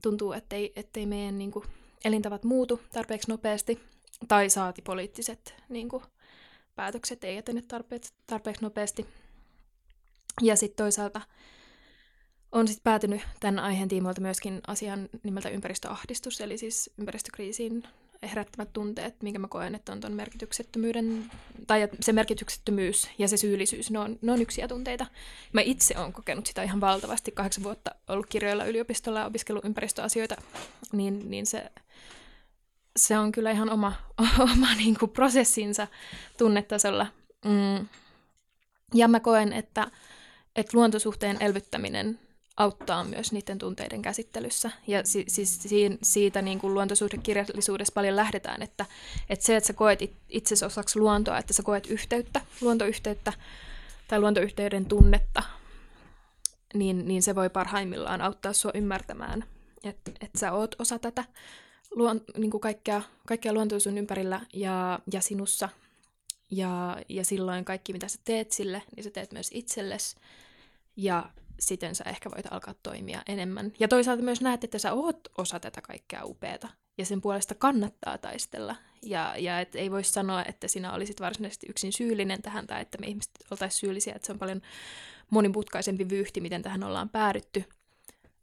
tuntuu, ettei, ettei meidän niin kuin, elintavat muutu tarpeeksi nopeasti tai saati poliittiset niin kuin, päätökset ei etene tarpeeksi, tarpeeksi nopeasti. Ja sitten toisaalta on sitten päätynyt tämän aiheen tiimoilta myöskin asian nimeltä ympäristöahdistus, eli siis ympäristökriisiin herättävät tunteet, minkä mä koen, että on tuon merkityksettömyyden, tai se merkityksettömyys ja se syyllisyys, ne on, ne on yksiä tunteita. Mä itse olen kokenut sitä ihan valtavasti, kahdeksan vuotta ollut kirjoilla yliopistolla ja opiskellut ympäristöasioita, niin, niin se, se on kyllä ihan oma, oma niin kuin prosessinsa tunnetasolla. Mm. Ja mä koen, että, että luontosuhteen elvyttäminen auttaa myös niiden tunteiden käsittelyssä. Ja si- siis si- siitä niin kuin luontosuhdekirjallisuudessa paljon lähdetään, että, että se, että sä koet itse osaksi luontoa, että sä koet yhteyttä, luontoyhteyttä tai luontoyhteyden tunnetta, niin, niin se voi parhaimmillaan auttaa sua ymmärtämään, että, että sä oot osa tätä luon, niin kuin kaikkea, kaikkea luontoa sun ympärillä ja, ja sinussa. Ja, ja silloin kaikki, mitä sä teet sille, niin sä teet myös itsellesi. Ja siten sä ehkä voit alkaa toimia enemmän. Ja toisaalta myös näet, että sä oot osa tätä kaikkea upeata, ja sen puolesta kannattaa taistella. Ja, ja et ei voi sanoa, että sinä olisit varsinaisesti yksin syyllinen tähän, tai että me ihmiset oltaisiin syyllisiä, että se on paljon monimutkaisempi vyyhti, miten tähän ollaan päädytty.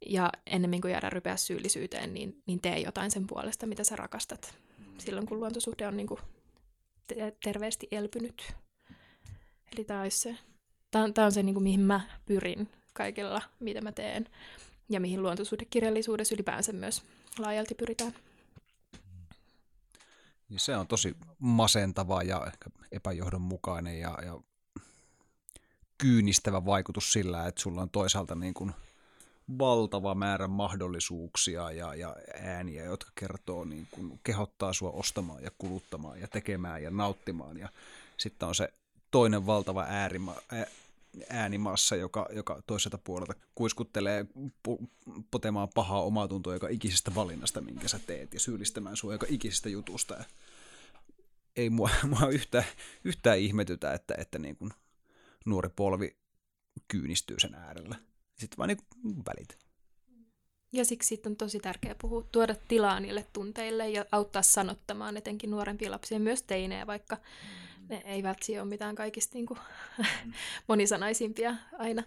Ja ennemmin kuin jäädä rypeä syyllisyyteen, niin, niin tee jotain sen puolesta, mitä sä rakastat. Silloin kun luontosuhde on niin kuin terveesti elpynyt. Eli tämä se, tämä on se, niin kuin, mihin mä pyrin kaikella, mitä mä teen, ja mihin luontosuhdekirjallisuudessa ylipäänsä myös laajalti pyritään. Niin se on tosi masentava ja ehkä epäjohdonmukainen ja, ja kyynistävä vaikutus sillä, että sulla on toisaalta niin kuin valtava määrä mahdollisuuksia ja, ja ääniä, jotka kertoo, niin kuin, kehottaa sua ostamaan ja kuluttamaan ja tekemään ja nauttimaan. Ja sitten on se toinen valtava äärima, äänimassa, joka, joka toiselta puolelta kuiskuttelee pu, potemaan pahaa omaa tuntoa joka ikisestä valinnasta, minkä sä teet, ja syyllistämään sua joka ikisestä jutusta. Ja ei mua, mua yhtään, yhtään ihmetytä, että, että niin kuin nuori polvi kyynistyy sen äärellä. Sitten vaan niin välit. Ja siksi on tosi tärkeää puhua, tuoda tilaa niille tunteille ja auttaa sanottamaan etenkin nuorempia lapsia, myös teinejä, vaikka mm ne ei välttämättä ole mitään kaikista niin kuin, monisanaisimpia aina,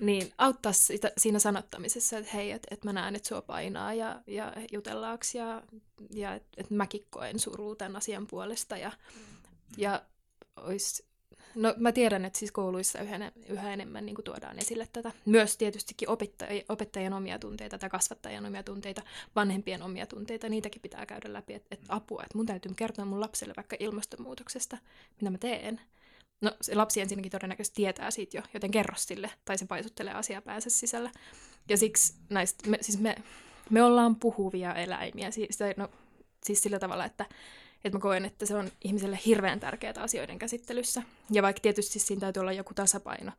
niin auttaa sitä, siinä sanottamisessa, että hei, että et mä näen, että sua painaa ja, ja jutellaanko ja, ja että et mäkin koen surua tämän asian puolesta ja, ja olisi No mä tiedän, että siis kouluissa yhä, yhä enemmän niin tuodaan esille tätä. Myös tietystikin opettaj- opettajien omia tunteita tai kasvattajien omia tunteita, vanhempien omia tunteita, niitäkin pitää käydä läpi, että et apua, että mun täytyy kertoa mun lapselle vaikka ilmastonmuutoksesta, mitä mä teen. No se lapsi ensinnäkin todennäköisesti tietää siitä jo, joten kerro sille, tai se paisuttelee asiaa päänsä sisällä. Ja siksi näistä, me, siis me, me ollaan puhuvia eläimiä, siis, no, siis sillä tavalla, että että mä koen, että se on ihmiselle hirveän tärkeää asioiden käsittelyssä. Ja vaikka tietysti siinä täytyy olla joku tasapaino,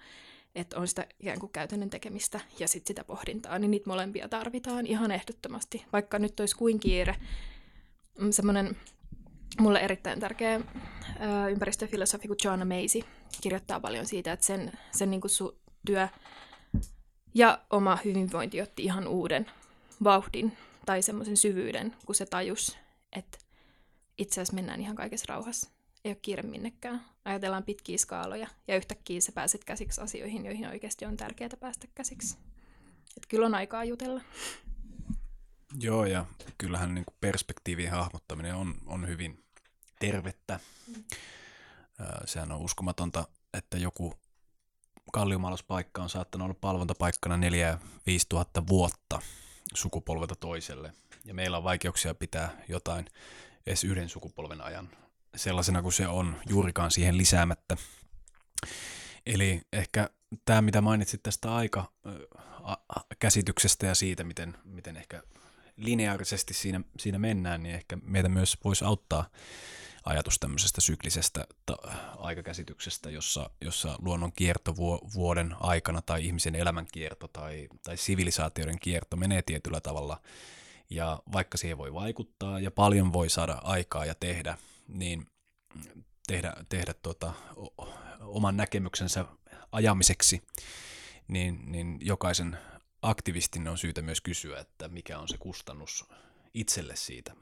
että on sitä ikään kuin käytännön tekemistä ja sitten sitä pohdintaa, niin niitä molempia tarvitaan ihan ehdottomasti. Vaikka nyt olisi kuin kiire, mm, semmoinen mulle erittäin tärkeä ää, ympäristöfilosofi kuin Joanna Macy kirjoittaa paljon siitä, että sen, sen niin kuin su- työ ja oma hyvinvointi otti ihan uuden vauhdin tai semmoisen syvyyden, kun se tajus, että itse asiassa mennään ihan kaikessa rauhassa. Ei ole kiire minnekään. Ajatellaan pitkiä skaaloja ja yhtäkkiä sä pääset käsiksi asioihin, joihin oikeasti on tärkeää päästä käsiksi. Et kyllä on aikaa jutella. Joo, ja kyllähän niin perspektiivien hahmottaminen on, on hyvin tervettä. Mm. Sehän on uskomatonta, että joku kalliomaalospaikka on saattanut olla palvontapaikkana 4 5 tuhatta vuotta sukupolvelta toiselle. Ja meillä on vaikeuksia pitää jotain edes yhden sukupolven ajan sellaisena kuin se on, juurikaan siihen lisäämättä. Eli ehkä tämä, mitä mainitsit tästä aika käsityksestä ja siitä, miten, miten ehkä lineaarisesti siinä, siinä mennään, niin ehkä meitä myös voisi auttaa ajatus tämmöisestä syklisestä ta- aikakäsityksestä, jossa, jossa luonnon kierto vuoden aikana tai ihmisen elämän kierto tai, tai sivilisaatioiden kierto menee tietyllä tavalla ja vaikka siihen voi vaikuttaa ja paljon voi saada aikaa ja tehdä, niin tehdä, tehdä tuota, oman näkemyksensä ajamiseksi, niin, niin jokaisen aktivistin on syytä myös kysyä, että mikä on se kustannus itselle siitä.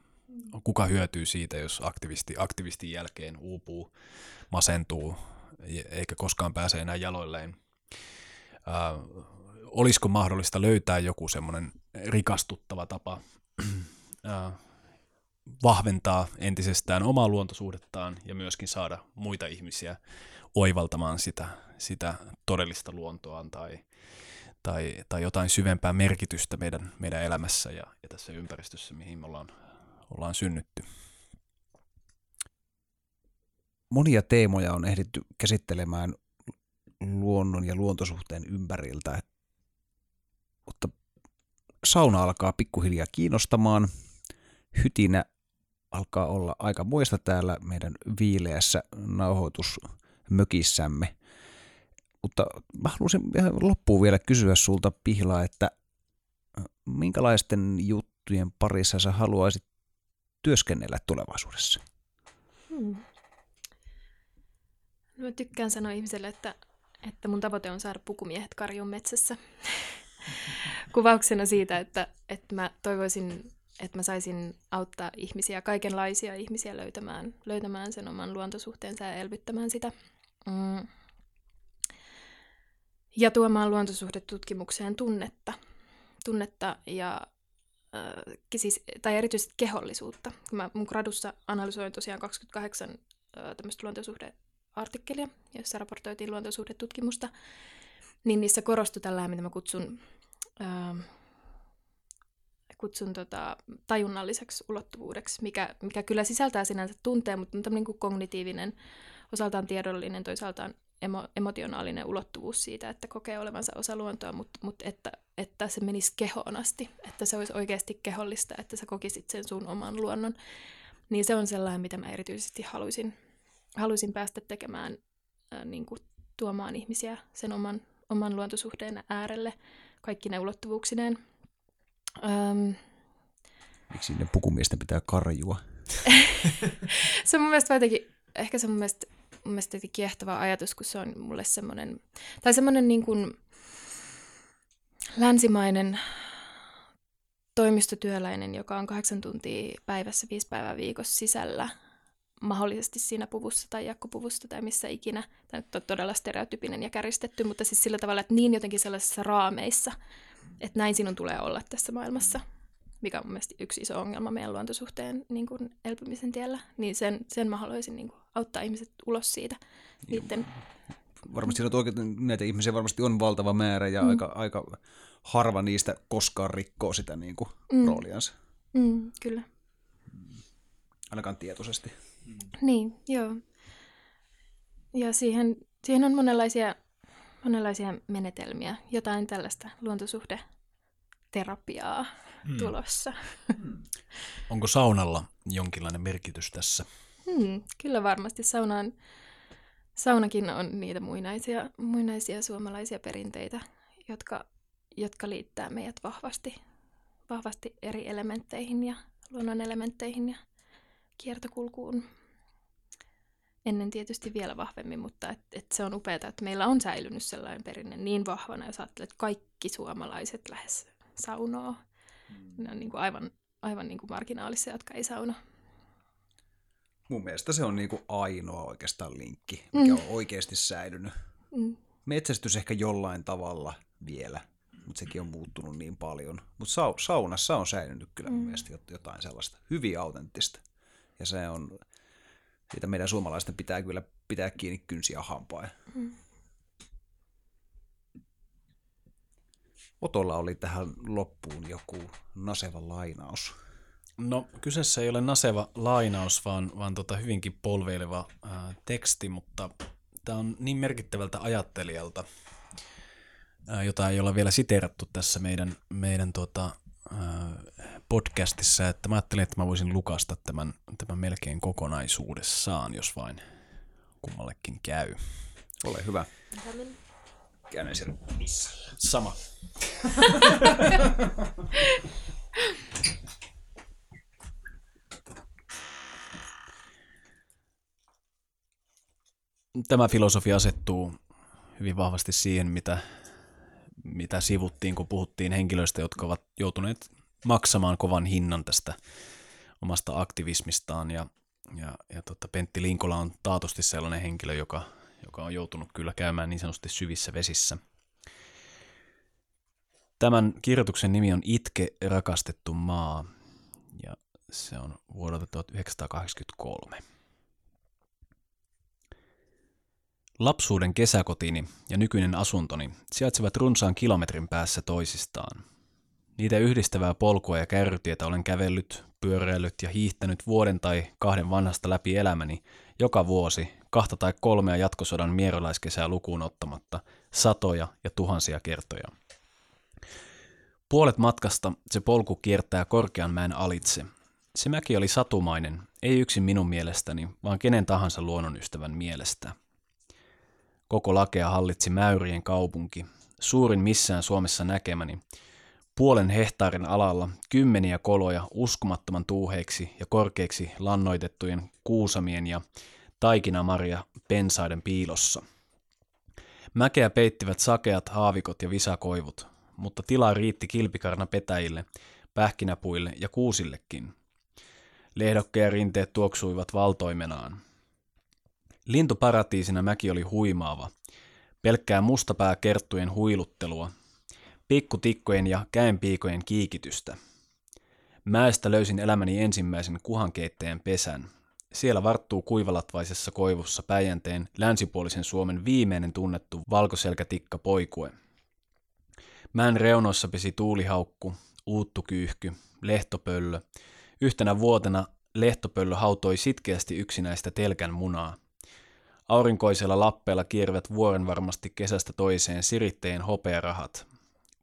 Kuka hyötyy siitä, jos aktivisti aktivistin jälkeen uupuu, masentuu, eikä koskaan pääse enää jaloilleen. Ää, olisiko mahdollista löytää joku semmoinen rikastuttava tapa ää, vahventaa entisestään omaa luontosuhdettaan ja myöskin saada muita ihmisiä oivaltamaan sitä, sitä todellista luontoaan tai, tai, tai jotain syvempää merkitystä meidän, meidän elämässä ja, ja tässä ympäristössä, mihin me ollaan, ollaan synnytty. Monia teemoja on ehditty käsittelemään luonnon ja luontosuhteen ympäriltä, mutta sauna alkaa pikkuhiljaa kiinnostamaan. Hytinä alkaa olla aika muista täällä meidän viileässä nauhoitusmökissämme. Mutta mä haluaisin loppuun vielä kysyä sulta Pihla, että minkälaisten juttujen parissa sä haluaisit työskennellä tulevaisuudessa? Hmm. No, mä tykkään sanoa ihmiselle, että, että mun tavoite on saada pukumiehet karjun metsässä. Kuvauksena siitä, että, että mä toivoisin että mä saisin auttaa ihmisiä, kaikenlaisia ihmisiä löytämään, löytämään sen oman luontosuhteensa ja elvyttämään sitä. Mm. Ja tuomaan luontosuhdetutkimukseen tunnetta. Tunnetta ja äh, siis, tai erityisesti kehollisuutta. Mä mun gradussa analysoin tosiaan 28 äh, tämmöistä luontosuhdeartikkelia, jossa raportoitiin luontosuhdetutkimusta, niin niissä korostui tällä, mitä mä kutsun äh, kutsun tota, tajunnalliseksi ulottuvuudeksi, mikä, mikä kyllä sisältää sinänsä tunteen, mutta on tämmöinen kuin kognitiivinen, osaltaan tiedollinen, toisaaltaan emo, emotionaalinen ulottuvuus siitä, että kokee olevansa osa luontoa, mutta, mutta että, että se menisi kehoon asti, että se olisi oikeasti kehollista, että sä kokisit sen sun oman luonnon. Niin se on sellainen, mitä mä erityisesti haluaisin, haluaisin päästä tekemään, äh, niin kuin tuomaan ihmisiä sen oman, oman luontosuhteen äärelle, kaikki ne ulottuvuuksineen. Um, Miksi ne pukumiesten pitää karjua? se on mun mielestä jotenkin, ehkä se on mun mielestä, mun mielestä kiehtova ajatus, kun se on mulle semmoinen, tai semmoinen niin kuin länsimainen toimistotyöläinen, joka on kahdeksan tuntia päivässä, viisi päivää viikossa sisällä, mahdollisesti siinä puvussa tai jakkopuvussa tai missä ikinä. Tämä nyt on todella stereotypinen ja käristetty, mutta siis sillä tavalla, että niin jotenkin sellaisissa raameissa – että näin sinun tulee olla tässä maailmassa, mikä on mun mielestä yksi iso ongelma meidän luontosuhteen niin kuin elpymisen tiellä, niin sen, sen mä haluaisin niin kuin, auttaa ihmiset ulos siitä. Niiden... Varmasti oikein, näitä ihmisiä varmasti on valtava määrä ja mm. aika, aika harva niistä koskaan rikkoo sitä niin kuin, mm. rooliansa. Mm, kyllä. Ainakaan tietoisesti. Mm. Niin, joo. Ja siihen, siihen on monenlaisia monenlaisia menetelmiä, jotain tällaista luontosuhdeterapiaa hmm. tulossa. Onko saunalla jonkinlainen merkitys tässä. Hmm, kyllä varmasti saunaan, saunakin on niitä muinaisia, muinaisia suomalaisia perinteitä, jotka, jotka liittää meidät vahvasti, vahvasti eri elementteihin ja luonnon elementteihin ja kiertokulkuun. Ennen tietysti vielä vahvemmin, mutta et, et se on upeaa, että meillä on säilynyt sellainen perinne niin vahvana, jos ajattelet, että kaikki suomalaiset lähes saunoo. Mm. Ne on niin kuin aivan, aivan niin kuin marginaalisia, jotka ei sauno. Mun mielestä se on niin kuin ainoa oikeastaan linkki, mikä mm. on oikeasti säilynyt. Mm. Metsästys ehkä jollain tavalla vielä, mutta sekin on muuttunut niin paljon. Mutta sa- saunassa on säilynyt kyllä mm. mun mielestä jotain sellaista hyvin autenttista. Ja se on, siitä meidän suomalaisten pitää kyllä pitää kiinni kynsiä hampaa. Mm. Otolla oli tähän loppuun joku naseva lainaus. No kyseessä ei ole naseva lainaus, vaan, vaan tota hyvinkin polveileva ää, teksti, mutta tämä on niin merkittävältä ajattelijalta, ää, jota ei olla vielä siteerattu tässä meidän, meidän tota, podcastissa, että mä ajattelin, että mä voisin lukasta tämän, tämän melkein kokonaisuudessaan, jos vain kummallekin käy. Ole hyvä. Käyn siellä missä. Sama. Tämä filosofia asettuu hyvin vahvasti siihen, mitä, mitä sivuttiin, kun puhuttiin henkilöistä, jotka ovat joutuneet maksamaan kovan hinnan tästä omasta aktivismistaan. Ja, ja, ja tota, Pentti Linkola on taatusti sellainen henkilö, joka, joka on joutunut kyllä käymään niin sanotusti syvissä vesissä. Tämän kirjoituksen nimi on Itke, rakastettu maa, ja se on vuodelta 1983. Lapsuuden kesäkotini ja nykyinen asuntoni sijaitsevat runsaan kilometrin päässä toisistaan. Niitä yhdistävää polkua ja kärrytietä olen kävellyt, pyöräillyt ja hiihtänyt vuoden tai kahden vanhasta läpi elämäni joka vuosi kahta tai kolmea jatkosodan mierolaiskesää lukuun ottamatta satoja ja tuhansia kertoja. Puolet matkasta se polku kiertää korkean mäen alitse. Se mäki oli satumainen, ei yksin minun mielestäni, vaan kenen tahansa luonnonystävän mielestä – Koko lakea hallitsi Mäyrien kaupunki, suurin missään Suomessa näkemäni. Puolen hehtaarin alalla kymmeniä koloja uskomattoman tuuheiksi ja korkeiksi lannoitettujen kuusamien ja taikinamarja pensaiden piilossa. Mäkeä peittivät sakeat haavikot ja visakoivut, mutta tilaa riitti kilpikarna petäjille, pähkinäpuille ja kuusillekin. Lehdokkeja rinteet tuoksuivat valtoimenaan – Lintuparatiisina mäki oli huimaava. Pelkkää mustapää kerttujen huiluttelua, pikkutikkojen ja käenpiikojen kiikitystä. Mäestä löysin elämäni ensimmäisen kuhankeittäjän pesän. Siellä varttuu kuivalatvaisessa koivussa Päijänteen länsipuolisen Suomen viimeinen tunnettu valkoselkätikka poikue. Mäen reunoissa pesi tuulihaukku, uuttukyyhky, lehtopöllö. Yhtenä vuotena lehtopöllö hautoi sitkeästi yksinäistä telkän munaa – Aurinkoisella lappeella kiervät vuoren varmasti kesästä toiseen siritteen hopearahat.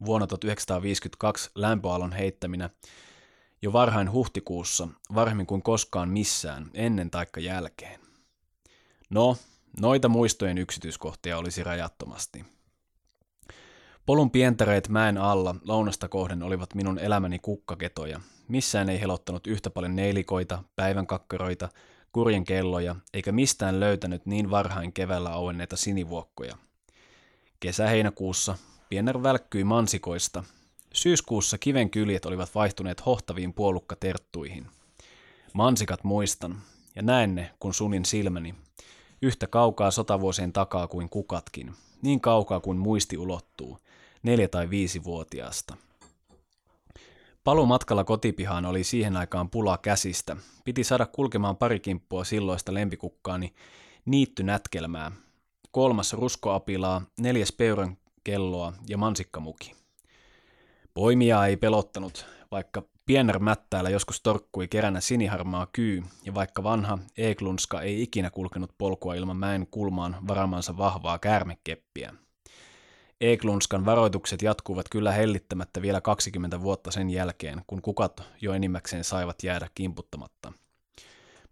Vuonna 1952 lämpöalon heittäminä jo varhain huhtikuussa, varhemmin kuin koskaan missään, ennen taikka jälkeen. No, noita muistojen yksityiskohtia olisi rajattomasti. Polun pientareet mäen alla lounasta kohden olivat minun elämäni kukkaketoja. Missään ei helottanut yhtä paljon neilikoita, päivänkakkaroita, kurjen kelloja, eikä mistään löytänyt niin varhain keväällä auenneita sinivuokkoja. Kesä-heinäkuussa Piener välkkyi mansikoista. Syyskuussa kiven kyljet olivat vaihtuneet hohtaviin puolukkaterttuihin. Mansikat muistan, ja näen ne, kun sunin silmäni. Yhtä kaukaa sotavuosien takaa kuin kukatkin, niin kaukaa kuin muisti ulottuu, neljä- tai viisivuotiaasta. Palumatkalla kotipihaan oli siihen aikaan pula käsistä. Piti saada kulkemaan pari kimppua silloista lempikukkaani niitty nätkelmää. Kolmas ruskoapilaa, neljäs peuran kelloa ja mansikkamuki. Poimia ei pelottanut, vaikka Piener mättäällä joskus torkkui keränä siniharmaa kyy, ja vaikka vanha Eeklunska ei ikinä kulkenut polkua ilman mäen kulmaan varamansa vahvaa käärmekeppiä – Eklunskan varoitukset jatkuvat kyllä hellittämättä vielä 20 vuotta sen jälkeen, kun kukat jo enimmäkseen saivat jäädä kimputtamatta.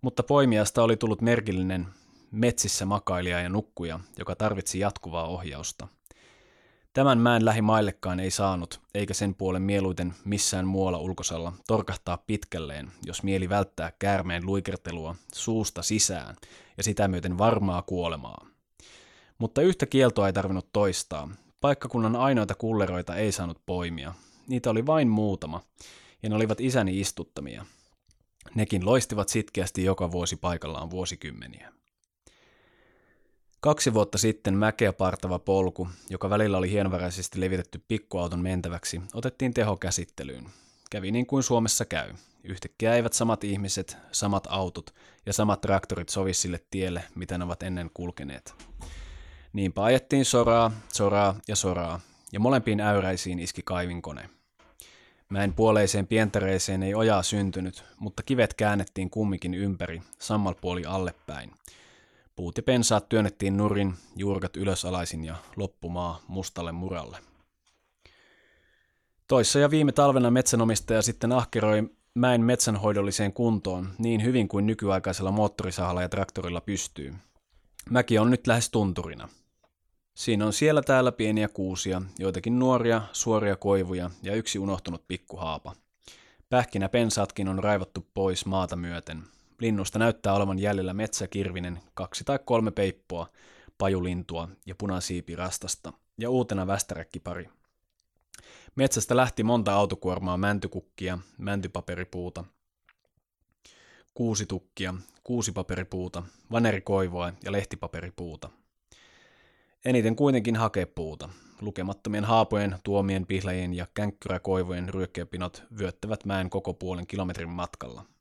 Mutta poimiasta oli tullut merkillinen metsissä makailija ja nukkuja, joka tarvitsi jatkuvaa ohjausta. Tämän mäen lähimaillekaan ei saanut, eikä sen puolen mieluiten missään muualla ulkosalla torkahtaa pitkälleen, jos mieli välttää käärmeen luikertelua suusta sisään ja sitä myöten varmaa kuolemaa. Mutta yhtä kieltoa ei tarvinnut toistaa. Paikkakunnan ainoita kulleroita ei saanut poimia. Niitä oli vain muutama, ja ne olivat isäni istuttamia. Nekin loistivat sitkeästi joka vuosi paikallaan vuosikymmeniä. Kaksi vuotta sitten mäkeä partava polku, joka välillä oli hienoväräisesti levitetty pikkuauton mentäväksi, otettiin tehokäsittelyyn. Kävi niin kuin Suomessa käy. Yhtäkkiä eivät samat ihmiset, samat autot ja samat traktorit sovi sille tielle, mitä ne ovat ennen kulkeneet. Niinpä ajettiin soraa, soraa ja soraa, ja molempiin äyräisiin iski kaivinkone. Mäen puoleiseen pientareeseen ei ojaa syntynyt, mutta kivet käännettiin kumminkin ympäri, sammalpuoli allepäin – Puut ja pensaat työnnettiin nurin, juurkat ylösalaisin ja loppumaa mustalle muralle. Toissa ja viime talvena metsänomistaja sitten ahkeroi mäen metsänhoidolliseen kuntoon niin hyvin kuin nykyaikaisella moottorisahalla ja traktorilla pystyy. Mäki on nyt lähes tunturina. Siinä on siellä täällä pieniä kuusia, joitakin nuoria, suoria koivuja ja yksi unohtunut pikkuhaapa. Pähkinä pensaatkin on raivattu pois maata myöten, Linnusta näyttää olevan jäljellä metsäkirvinen, kaksi tai kolme peippoa, pajulintua ja punasiipirastasta ja uutena västäräkkipari. Metsästä lähti monta autokuormaa mäntykukkia, mäntypaperipuuta, kuusitukkia, kuusipaperipuuta, vanerikoivoa ja lehtipaperipuuta. Eniten kuitenkin hakepuuta. Lukemattomien haapojen, tuomien, pihlajien ja känkkyräkoivojen ryökkäpinot vyöttävät mäen koko puolen kilometrin matkalla –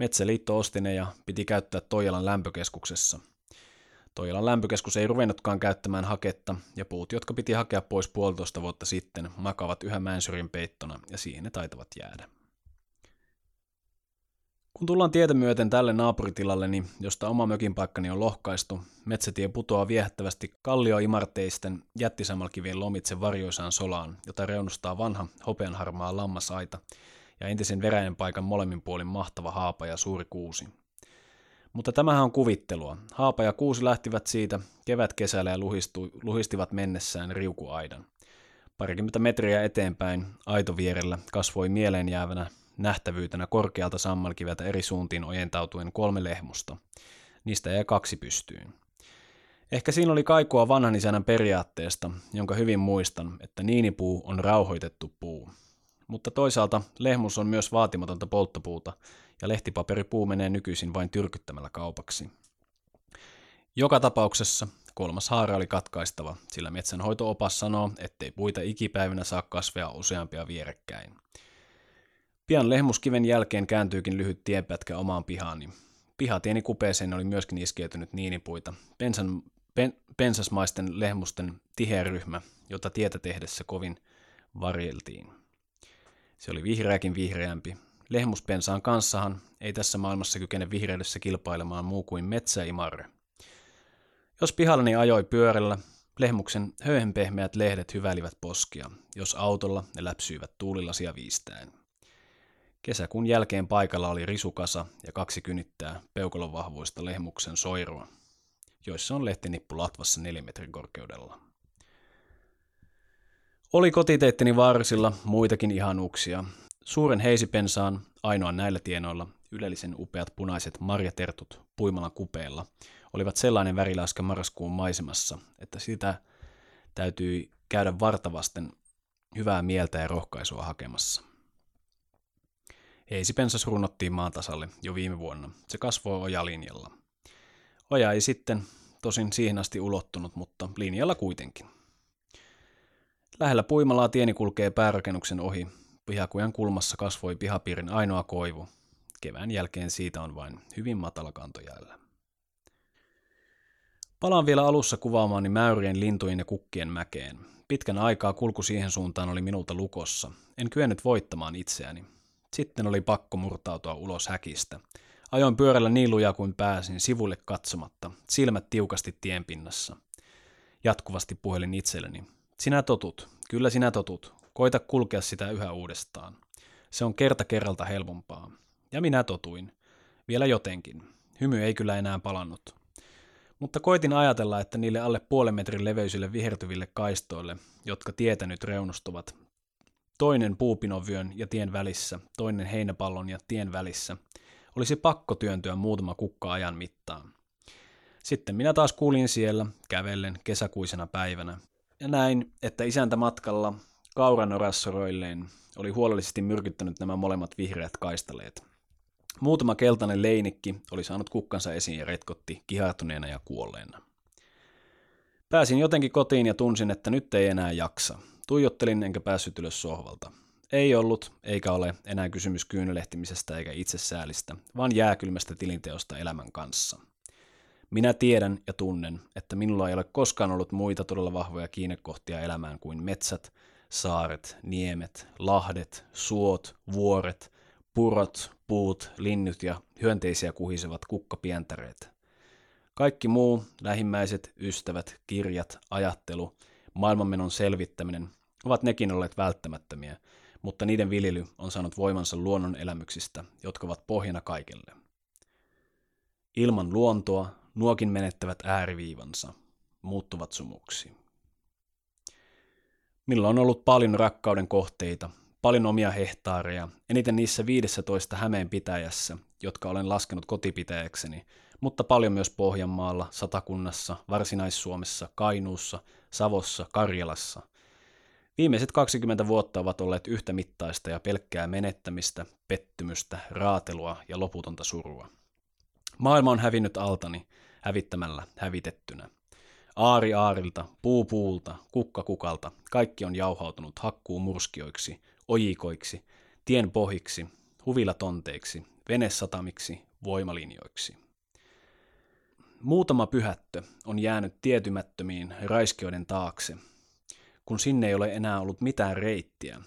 Metsäliitto osti ne ja piti käyttää Toijalan lämpökeskuksessa. Toijalan lämpökeskus ei ruvennutkaan käyttämään haketta, ja puut, jotka piti hakea pois puolitoista vuotta sitten, makavat yhä mäensyrin peittona, ja siihen ne taitavat jäädä. Kun tullaan tietä myöten tälle naapuritilalleni, josta oma mökinpaikkani on lohkaistu, metsätie putoaa viehättävästi kallioimarteisten jättisammalkivien lomitse varjoisaan solaan, jota reunustaa vanha hopeanharmaa lammasaita, ja entisen veräjän paikan molemmin puolin mahtava haapa ja suuri kuusi. Mutta tämähän on kuvittelua. Haapa ja kuusi lähtivät siitä kevät kesällä ja luhistu, luhistivat mennessään riukuaidan. Parikymmentä metriä eteenpäin aitovierellä kasvoi mieleen jäävänä nähtävyytenä korkealta sammalkiveltä eri suuntiin ojentautuen kolme lehmusta. Niistä jäi kaksi pystyyn. Ehkä siinä oli kaikua vanhan isänän periaatteesta, jonka hyvin muistan, että niinipuu on rauhoitettu puu mutta toisaalta lehmus on myös vaatimatonta polttopuuta, ja lehtipaperipuu menee nykyisin vain tyrkyttämällä kaupaksi. Joka tapauksessa kolmas haara oli katkaistava, sillä metsänhoitoopas sanoo, ettei puita ikipäivänä saa kasvea useampia vierekkäin. Pian lehmuskiven jälkeen kääntyykin lyhyt tienpätkä omaan pihaani. Pihatieni kupeeseen oli myöskin iskeytynyt niinipuita, pensan, pen, pensasmaisten lehmusten tiheä ryhmä, jota tietä tehdessä kovin varjeltiin. Se oli vihreäkin vihreämpi. Lehmuspensaan kanssahan ei tässä maailmassa kykene vihreydessä kilpailemaan muu kuin metsäimarre. Jos pihallani ajoi pyörällä, lehmuksen höyhenpehmeät lehdet hyvälivät poskia, jos autolla ne läpsyivät tuulilasia viistäen. Kesäkuun jälkeen paikalla oli risukasa ja kaksi kynittää peukalon vahvoista lehmuksen soirua, joissa on lehtinippu latvassa nelimetrin korkeudella. Oli kotiteitteni varsilla muitakin ihanuuksia. Suuren heisipensaan, ainoa näillä tienoilla, ylellisen upeat punaiset marjatertut Puimalan kupeella, olivat sellainen väriläskä marraskuun maisemassa, että sitä täytyi käydä vartavasten hyvää mieltä ja rohkaisua hakemassa. Heisipensas runnottiin maan tasalle jo viime vuonna. Se kasvoi ojalinjalla. Oja ei sitten tosin siihen asti ulottunut, mutta linjalla kuitenkin. Lähellä puimalaa tieni kulkee päärakennuksen ohi. Pihakujan kulmassa kasvoi pihapiirin ainoa koivu. Kevään jälkeen siitä on vain hyvin matala kanto jäällä. Palaan vielä alussa kuvaamaani mäyrien, lintujen ja kukkien mäkeen. Pitkän aikaa kulku siihen suuntaan oli minulta lukossa. En kyennyt voittamaan itseäni. Sitten oli pakko murtautua ulos häkistä. Ajoin pyörällä niin lujaa kuin pääsin, sivulle katsomatta, silmät tiukasti tienpinnassa. Jatkuvasti puhelin itselleni. Sinä totut, kyllä sinä totut. Koita kulkea sitä yhä uudestaan. Se on kerta kerralta helpompaa. Ja minä totuin. Vielä jotenkin. Hymy ei kyllä enää palannut. Mutta koitin ajatella, että niille alle puolen metrin leveysille vihertyville kaistoille, jotka tietä nyt reunustuvat, toinen puupinovyön ja tien välissä, toinen heinäpallon ja tien välissä, olisi pakko työntyä muutama kukka ajan mittaan. Sitten minä taas kuulin siellä, kävellen kesäkuisena päivänä, ja näin, että isäntä matkalla kauranorassoroilleen oli huolellisesti myrkyttänyt nämä molemmat vihreät kaistaleet. Muutama keltainen leinikki oli saanut kukkansa esiin ja retkotti kihartuneena ja kuolleena. Pääsin jotenkin kotiin ja tunsin, että nyt ei enää jaksa. Tuijottelin enkä päässyt ylös sohvalta. Ei ollut, eikä ole enää kysymys kyynelehtimisestä eikä itsesäälistä, vaan jääkylmästä tilinteosta elämän kanssa. Minä tiedän ja tunnen, että minulla ei ole koskaan ollut muita todella vahvoja kiinnekohtia elämään kuin metsät, saaret, niemet, lahdet, suot, vuoret, purot, puut, linnut ja hyönteisiä kuhisevat kukkapientäreet. Kaikki muu, lähimmäiset, ystävät, kirjat, ajattelu, maailmanmenon selvittäminen, ovat nekin olleet välttämättömiä, mutta niiden viljely on saanut voimansa luonnon elämyksistä, jotka ovat pohjana kaikelle. Ilman luontoa nuokin menettävät ääriviivansa, muuttuvat sumuksi. Minulla on ollut paljon rakkauden kohteita, paljon omia hehtaareja, eniten niissä 15 Hämeen pitäjässä, jotka olen laskenut kotipitäjäkseni, mutta paljon myös Pohjanmaalla, Satakunnassa, Varsinais-Suomessa, Kainuussa, Savossa, Karjalassa. Viimeiset 20 vuotta ovat olleet yhtä mittaista ja pelkkää menettämistä, pettymystä, raatelua ja loputonta surua. Maailma on hävinnyt altani, hävittämällä hävitettynä. Aari aarilta, puu puulta, kukka kukalta, kaikki on jauhautunut hakkuu murskioiksi, ojikoiksi, tien pohiksi, huvilatonteiksi, venesatamiksi, voimalinjoiksi. Muutama pyhättö on jäänyt tietymättömiin raiskioiden taakse, kun sinne ei ole enää ollut mitään reittiä,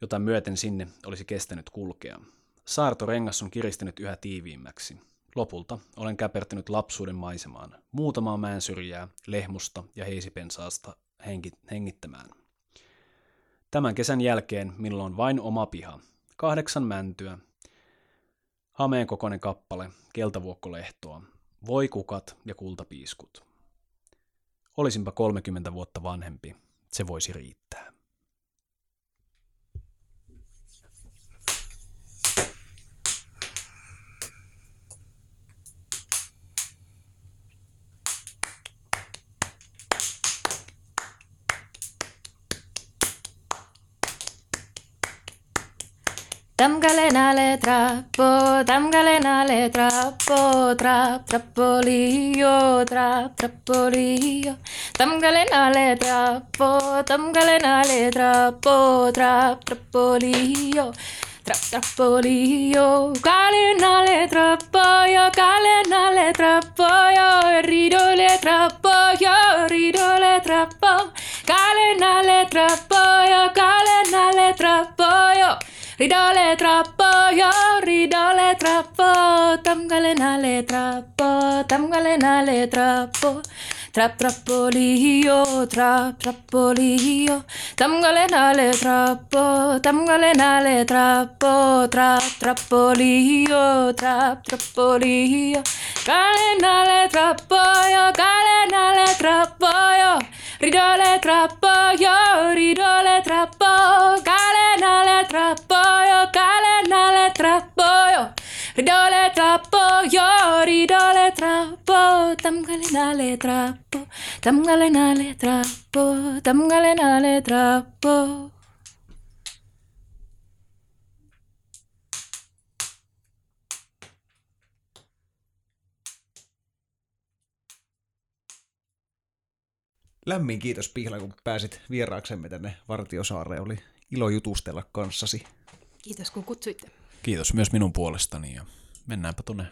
jota myöten sinne olisi kestänyt kulkea. Saartorengas on kiristynyt yhä tiiviimmäksi. Lopulta olen käpertynyt lapsuuden maisemaan, muutamaa mäen syrjää, lehmusta ja heisipensaasta hengittämään. Tämän kesän jälkeen minulla on vain oma piha, kahdeksan mäntyä, hameen kokoinen kappale, keltavuokkolehtoa, voikukat ja kultapiiskut. Olisinpa 30 vuotta vanhempi, se voisi riittää. Damgale nale trapo, damgale nale trappo tra trapolio, tra trapolio. Damgale nale trapo, damgale nale trapo, tra trapolio. Tra trapolio, cale nale trapoio, cale nale trapoio, rido le trapoio, rido le trapo, cale nale trapoio, cale nale trapoio. Ridole troppo, io ridole troppo, tamgalenale troppo, tamgalenale troppo. Trap trappolio, trap trappolio, tamgalenale troppo, tamgalenale troppo, trap trappolio, trap trappolio, galenale troppoio, galenale troppoio, ridole troppoio, ridole troppo, galenale troppoio, ridole troppoio, ridole troppo, tamgalenale troppo, tamgalenale troppo, tamgalenale troppo. Lämmin kiitos Pihla, kun pääsit vieraaksemme tänne Vartiosaareen. Oli ilo jutustella kanssasi. Kiitos kun kutsuitte. Kiitos myös minun puolestani ja mennäänpä tuonne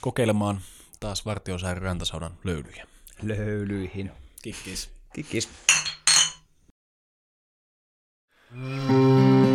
kokeilemaan taas Vartiosaaren rantasaudan löylyjä. Löylyihin. Kikkis. Kikkis. Mm.